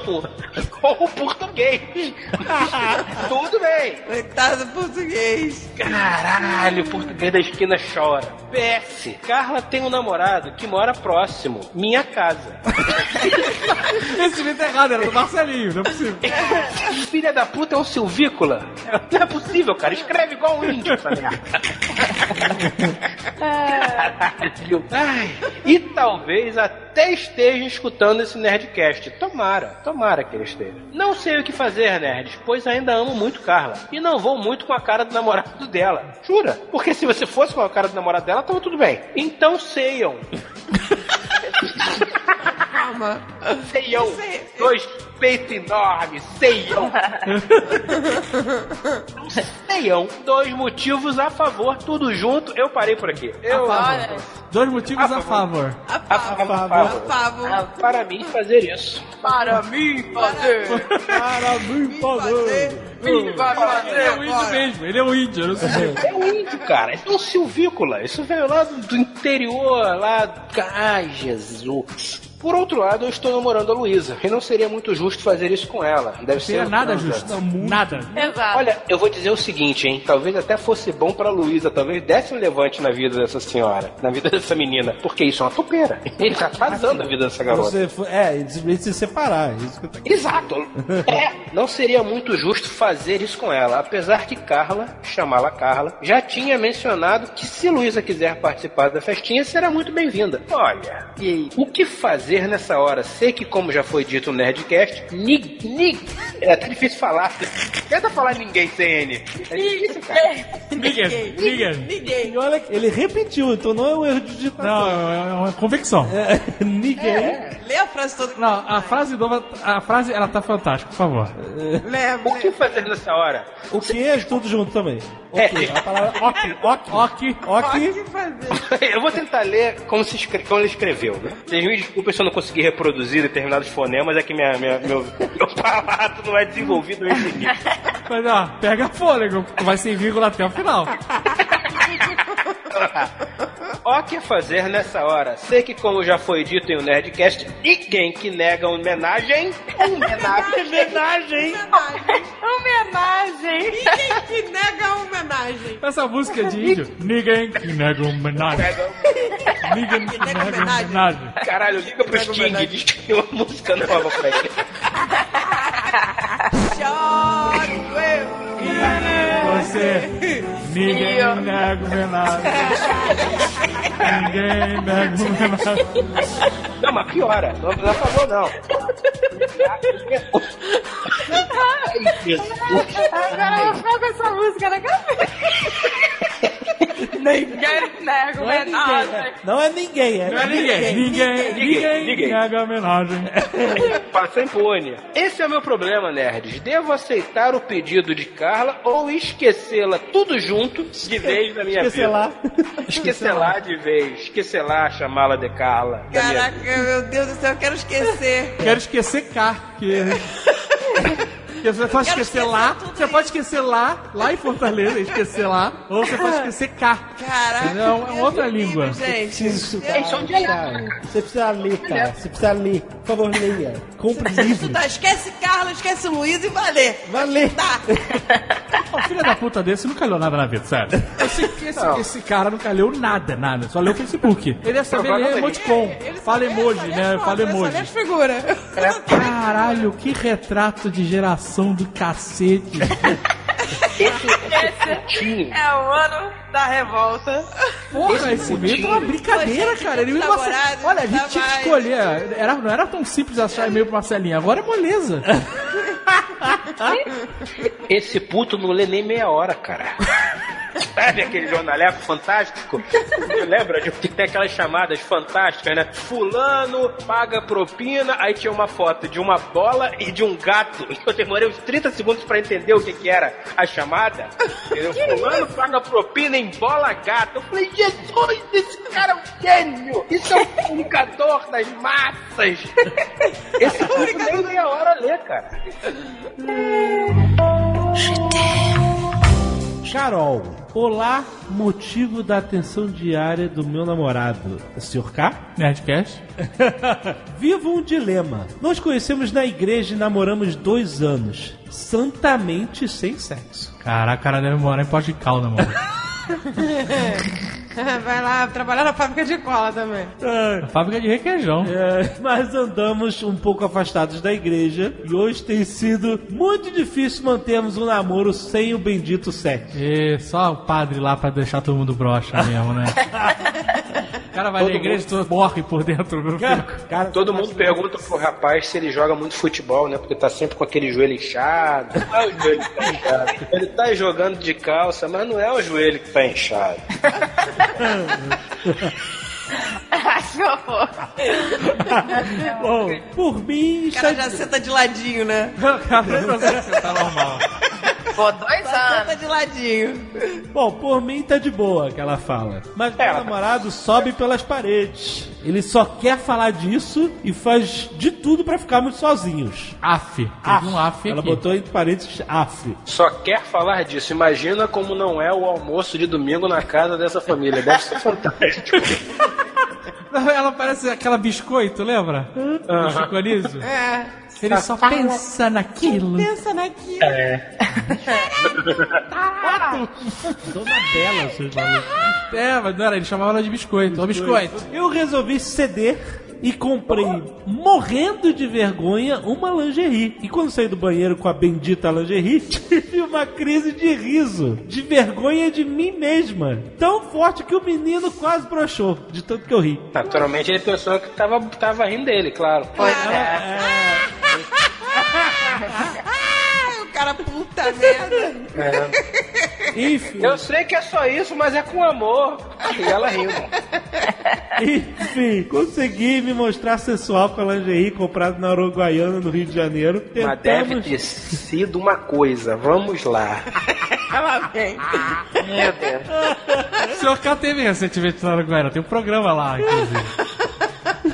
com o português. Tudo bem. Coitado português. Caralho, o português da esquina chora. PS. Carla tem um namorado que mora próximo, minha casa. Esse vídeo é errado, era do Marcelinho, não é possível. Filha da puta é um silvícola? Não é possível, cara. Escreve igual um índio essa merda. Caralho. Ai, e talvez até esteja escutando esse Nerdcast. Tomara, tomara que ele esteja. Não sei o que fazer, nerds, pois ainda amo muito Carla. E não vou muito com a cara do namorado dela. Jura? Porque se você fosse com a cara do namorado dela, tava tudo bem. Então seiam. Calma. Seiam. Dois peitos enormes. Seiam. Seiam. Dois motivos a favor, tudo junto. Eu parei por aqui. Eu, Dois motivos a favor. a favor. A favor. Para mim fazer isso. Para mim fazer. Para mim, fazer. Ele é o índio agora. mesmo, ele é o índio, eu não sei. É um índio, cara. É um silvícola. Isso veio lá do, do interior, lá. Ai, Jesus azul. Por outro lado, eu estou namorando a Luísa. E não seria muito justo fazer isso com ela. Deve ser. Seria nada transa. justo. Nada. exato. Olha, eu vou dizer o seguinte, hein? Talvez até fosse bom pra Luísa, talvez desse um levante na vida dessa senhora, na vida dessa menina, porque isso é uma topeira. Ele tá atrasando a vida dessa garota. Você, é, eles simplesmente se separar. é Isso que eu tô... Exato. É, não seria muito justo fazer isso com ela, apesar que Carla, chamá-la Carla, já tinha mencionado que se Luísa quiser participar da festinha, será muito bem-vinda. Olha, e o que fazer nessa hora? Sei que, como já foi dito no Nerdcast, nig, nig, é até difícil falar. Tenta falar ninguém sem N. É difícil, cara. Ninguém, ninguém. Ninguém. E olha, ele repetiu, então não é um erro de digitação. Não, é uma convicção. É, ninguém. Lê a frase toda. Não, a frase nova, a frase, ela tá fantástica, por favor. Leva. O que fazer nessa hora? O que é tudo junto também. Ok, É. a palavra ok, ok, Ok. ok. O que fazer? Eu vou tentar ler como, se escre- como ele escreveu, né? Vocês me desculpem se eu não conseguir reproduzir determinados fonemas, é que minha, minha- meu, meu palato não é desenvolvido nesse nível. Mas ó, pega fôlego, vai sem vírgula até o final. Ó, que fazer nessa hora? Sei que, como já foi dito em um Nerdcast, ninguém que nega uma homenagem. Homenagem. homenagem. Homenagem. Ninguém que nega a homenagem. Essa música de índio, ninguém que nega homenagem. Ninguém que nega homenagem. Caralho, liga pro Sting e diz que tem uma música nova pra ele. Choro eu. Ninguém nega homenagem. Ninguém nega homenagem. Não, mas piora. Não precisa favor, não. Agora eu fico com essa música na cabeça. Ninguém nega Não é ninguém, não é ninguém, é Não é ninguém. Ninguém, ninguém, ninguém. nega homenagem. Passa impune. Esse é o meu problema, nerds. Devo aceitar o pedido de Carla ou esquecê-la tudo junto de vez da minha Esquecer vida? lá. Esquecer lá de vez. Esquecer lá, chamá-la de Carla. Caraca, meu Deus do céu, eu quero esquecer. Quero esquecer K, que... Você pode esquecer esquecer lá, você pode esquecer lá, lá em Fortaleza, esquecer lá, ou você pode esquecer K. Caraca. É uma outra língua. Gente, Isso, são dialetos. Você precisa ler, cara. Você precisa ler. Por favor, leia. Compre livro. estudar. Esquece Carlos, esquece Luiz e valer. Valeu. Tá. O filho da puta desse nunca leu nada na vida, sério. Eu sei que esse, Não. esse cara nunca leu nada, nada. Só leu o Facebook. Ele deve saber ler emoticon. Fala emoji, né? Fala emoji. As figuras. Caralho, que retrato de geração do cacete. Tinho. É o ano da revolta. Porra, esse e-mail é uma brincadeira, Poxa, cara. Ele me namorado, Marce- Olha, a gente tá tinha que escolher. Era, não era tão simples achar e-mail pro Marcelinho. Agora é moleza. Esse puto não lê nem meia hora, cara. Sabe aquele jornaleco fantástico? Você lembra de que tem aquelas chamadas fantásticas, né? Fulano paga propina, aí tinha uma foto de uma bola e de um gato. Eu demorei uns 30 segundos pra entender o que, que era a chamada. Fulano paga propina em bola gato. Eu falei, Jesus, esse cara é um gênio! Isso é um comunicador das massas! Esse puto nem meia hora lê, cara. Carol. Olá, motivo da atenção diária do meu namorado. Sr. K? Nerdcast? Vivo um dilema. Nós conhecemos na igreja e namoramos dois anos. Santamente sem sexo. Caraca, o cara deve morar em Pote de Calda, mano. yeah. Vai lá trabalhar na fábrica de cola também. A fábrica de requeijão. É, mas andamos um pouco afastados da igreja e hoje tem sido muito difícil mantermos um namoro sem o bendito sexo. E só o padre lá pra deixar todo mundo broxa mesmo, né? O cara vai Todo na igreja e todo morre por dentro. Fica. Cara, Todo mundo pergunta pro rapaz se ele joga muito futebol, né? Porque tá sempre com aquele joelho inchado. Não é o joelho que tá inchado. Ele tá jogando de calça, mas não é o joelho que tá inchado. Que horror. Bom, por mim O cara já senta de ladinho, né? tá normal. Pô, dois Senta anos. de ladinho. Bom, por mim tá de boa que ela fala. Mas meu namorado sobe pelas paredes. Ele só quer falar disso e faz de tudo pra ficarmos sozinhos. AF. Teve um AF Ela aqui. botou entre parênteses AF. Só quer falar disso. Imagina como não é o almoço de domingo na casa dessa família. Deve ser fantástico. Ela parece aquela biscoito, lembra? Do Chico Anísio. É. Ele só pensa naquilo. Pensa naquilo. Dona Bela, seus malucos. É, mas não era, ele chamava ela de biscoito. Ô, biscoito. Eu resolvi ceder e comprei, morrendo de vergonha, uma lingerie. E quando saí do banheiro com a bendita lingerie, tive uma crise de riso, de vergonha de mim mesma. Tão forte que o menino quase broxou, de tanto que eu ri. Naturalmente ele pensou que tava, tava rindo dele, claro. Ai, o cara, puta merda. Enfim, Eu sei que é só isso, mas é com amor. E ela rindo. enfim, consegui me mostrar sensual com a lingerie comprada na Uruguaiana, no Rio de Janeiro. Mas deve Tentamos... ter sido uma coisa. Vamos lá. Ela vem. Meu Deus. O senhor K teve recentemente na Uruguaiana. Tem um programa lá, inclusive.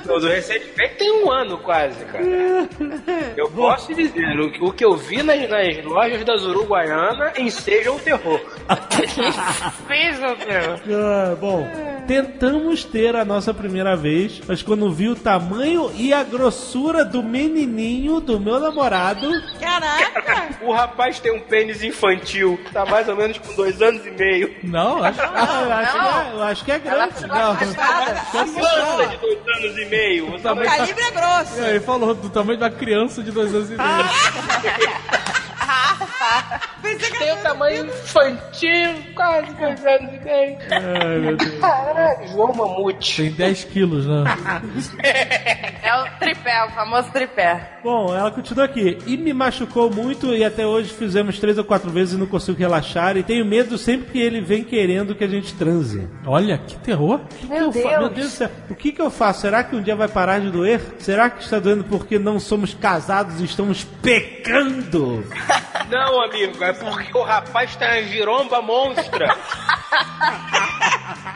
O do recentemente tem um ano quase, cara. Eu posso dizer, o, que- o que eu vi nas, nas lojas das Uruguaiana enseja o terror. Fiz o quê? Ah, bom, tentamos ter a nossa primeira vez, mas quando vi o tamanho e a grossura do menininho do meu namorado, Caraca. O rapaz tem um pênis infantil, tá mais ou menos com dois anos e meio. Não, acho ah, eu, acho que é, eu acho que é grande. Não, Criança de dois anos e meio. Você O calibre é grosso. Ele falou do tamanho da criança de dois anos e meio. Tem o tamanho infantil, quase dois anos e meio. Ai, meu Deus. Caraca, João Mamute. Tem 10 quilos, né? É o tripé, o famoso tripé. Bom, ela continua aqui. E me machucou muito e até hoje fizemos três ou quatro vezes e não consigo relaxar. E tenho medo sempre que ele vem querendo que a gente transe. Olha, que terror. que eu fa- Meu Deus do céu. O que, que eu faço? Será que um dia vai parar de doer? Será que está doendo porque não somos casados e estamos pecando? Não, amigo, é porque o rapaz tá em giromba monstra.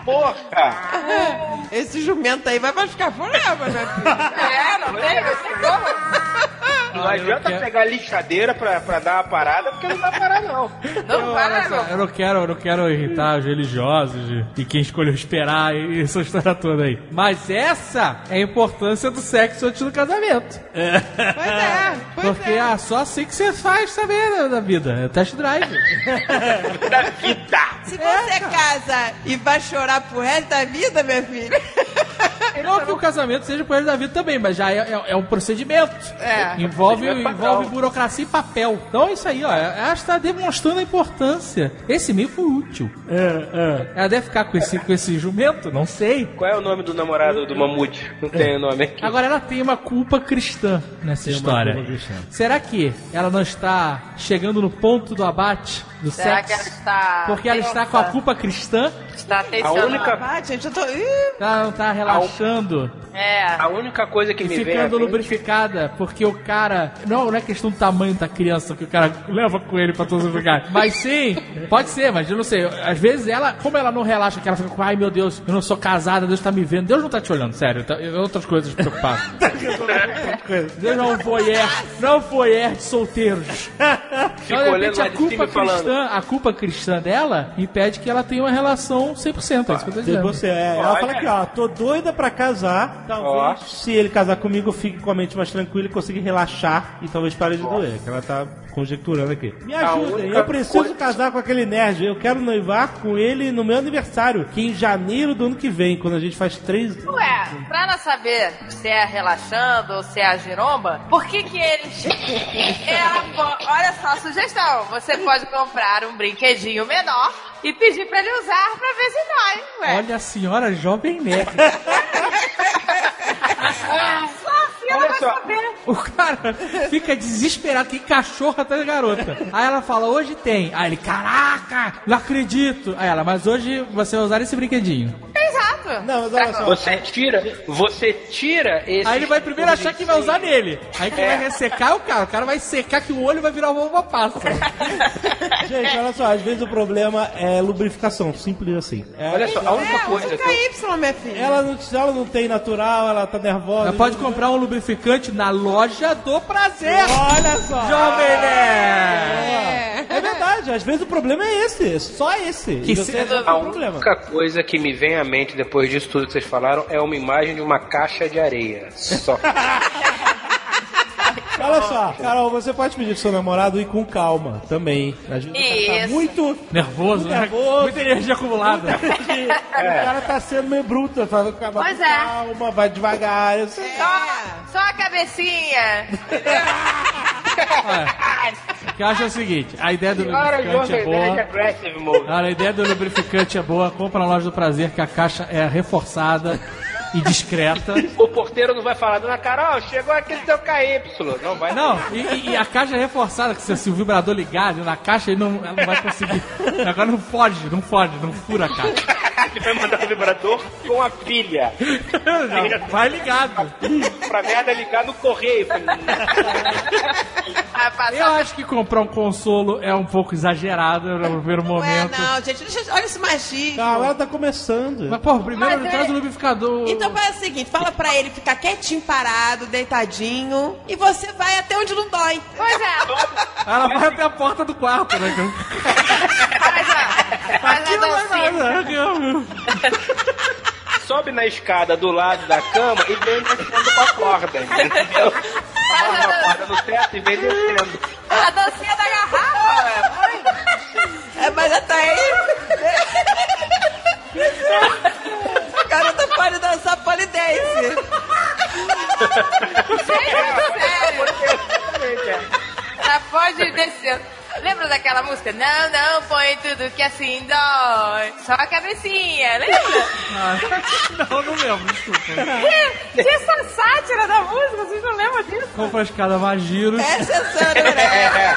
Porra! Esse jumento aí vai machucar forever, né? É, não tem, não tem como. Não adianta pegar lixadeira pra, pra dar uma parada, porque não vai parar, não. Não Olha para, não. eu não quero, eu não quero irritar os religiosos e, e quem escolheu esperar e essa história toda aí. Mas essa é a importância do sexo antes do casamento. Pois é, pois Porque é. é só assim que você faz saber da, da vida. É test drive. Da vida! Se você casa e vai chorar pro resto da vida, minha filha. Não que o casamento seja por da vida também, mas já é, é- é um procedimento. É. Envolve, Procedimento envolve burocracia e papel. Então é isso aí, ó. Ela está demonstrando a importância. Esse e-mail foi útil. É, Ela deve ficar com esse, com esse jumento? Não sei. Qual é o nome do namorado do mamute? Não tem o nome aqui. Agora ela tem uma culpa cristã nessa Tem uma história. culpa cristã. Será que ela não está chegando no ponto do abate do Será que ela sexo? está. Porque ela está com a culpa cristã? Está A única, Ah, gente, eu tô. Ela não está relaxando É. a única coisa que e me ficando mente- lubrificada porque o cara. Não, não é questão do tamanho da criança que o cara leva com ele pra todos os lugares. Mas sim, pode ser, mas eu não sei. Às vezes ela, como ela não relaxa, que ela fica com, ai meu Deus, eu não sou casada, Deus tá me vendo. Deus não tá te olhando, sério. Tá, outras coisas preocupadas. Deus não é um voyeur, não é um voyeur de solteiros. Então, de olhando repente, lá a de culpa cima falando. Cristã, a culpa cristã dela impede que ela tenha uma relação 100%. É isso que eu tô dizendo. você é, ela Olha. fala aqui, ó, tô doida pra casar. Talvez, Ó. se ele casar comigo, eu fique com a mente mais tranquila e consiga relaxar e talvez pare de doer. Que ela tá conjecturando aqui. Me A ajudem, única eu preciso coisa- casar com aquele nerd. Eu quero noivar com ele no meu aniversário, que é em janeiro do ano que vem, quando a gente faz três. Ué, pra não saber se é relaxando ou se é a giromba, por que que eles... Ela po- Olha só, sugestão. Você pode comprar um brinquedinho menor e pedir pra ele usar pra ver se dói. Ué, Olha a senhora jovem nerd. só assim ela Olha vai só. saber. O cara fica desesperado, que cachorro atrás da garota. Aí ela fala, hoje tem. Aí ele, caraca, não acredito. Aí ela, mas hoje você vai usar esse brinquedinho. Exato. Não, mas olha só. Você tira, você tira esse. Aí ele vai primeiro achar que vai usar nele. Aí quem vai ressecar é o cara. O cara vai secar que o olho vai virar uma uva passa. Gente, olha só, às vezes o problema é lubrificação, simples assim. É, Olha só, a única é, coisa que eu, minha filha. Ela não, ela não tem natural, ela tá nervosa. Ela pode comprar um lubrificante na loja do prazer. Olha só! Jovem Nerd! É. É verdade, às vezes o problema é esse, só esse. Que E você se- não a problema. única coisa que me vem à mente depois disso tudo que vocês falaram é uma imagem de uma caixa de areia. Só. Olha só, Carol, você pode pedir pro seu namorado ir com calma também. O cara tá Isso. muito. Nervoso, né? Nervoso. Muita energia acumulada. O cara tá sendo meio bruto, fala com Pois é. calma, vai devagar. Eu sei. Só, só a cabecinha. O que eu acho é o seguinte, a ideia do lubrificante é boa. Aggressive Mode. Cara, a ideia do lubrificante é boa. Compra na loja do prazer que a caixa é reforçada e discreta. O porteiro não vai falar, dona Carol, chegou aquele teu KY. Não vai Não, e, e- e a caixa é reforçada, que se, se o vibrador ligar na caixa, ele não, ela não vai conseguir. Agora não foge, não foge, não fura a caixa. Ele vai mandar o vibrador com a pilha. Não, vai ligado. pra merda ligar no correio. Eu acho que comprar um consolo é um pouco exagerado no primeiro Ué, momento. não, gente, deixa, olha esse machismo. Calma, ela tá começando. Mas, pô, primeiro Mas ele é- traz o lubrificador. Então faz o seguinte, fala pra ele ficar quietinho, parado, deitadinho, e você vai até onde não dói. Pois é. Ela vai até a porta do quarto, né? Faz a, faz Aqui a dancinha. Sobe na escada do lado da cama e vem descendo com a corda, entendeu? Amarra uma corda no teto e vem descendo. A dancinha da garrafa. É, mas até aí... A garota pode dançar polidense. Sério? Já pode ir descendo. lembra daquela música? Não, não, põe tudo que assim dói. Só a cabecinha, lembra? não, não lembro, desculpa. Tinha essa sátira da música, vocês não lembram disso? Compra a escada Magiro. Essa é Sandra. É.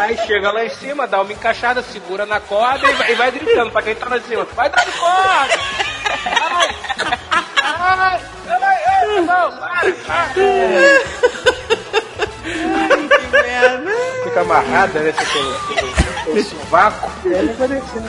Aí chega lá em cima, dá uma encaixada, segura na corda e vai, e vai gritando pra quem tá lá em cima. Vai dando corda! Ai! Ai! Ai! Ai! Não! Fica amarrada, né? Pelo, pelo, sovaco. E ela vai descendo.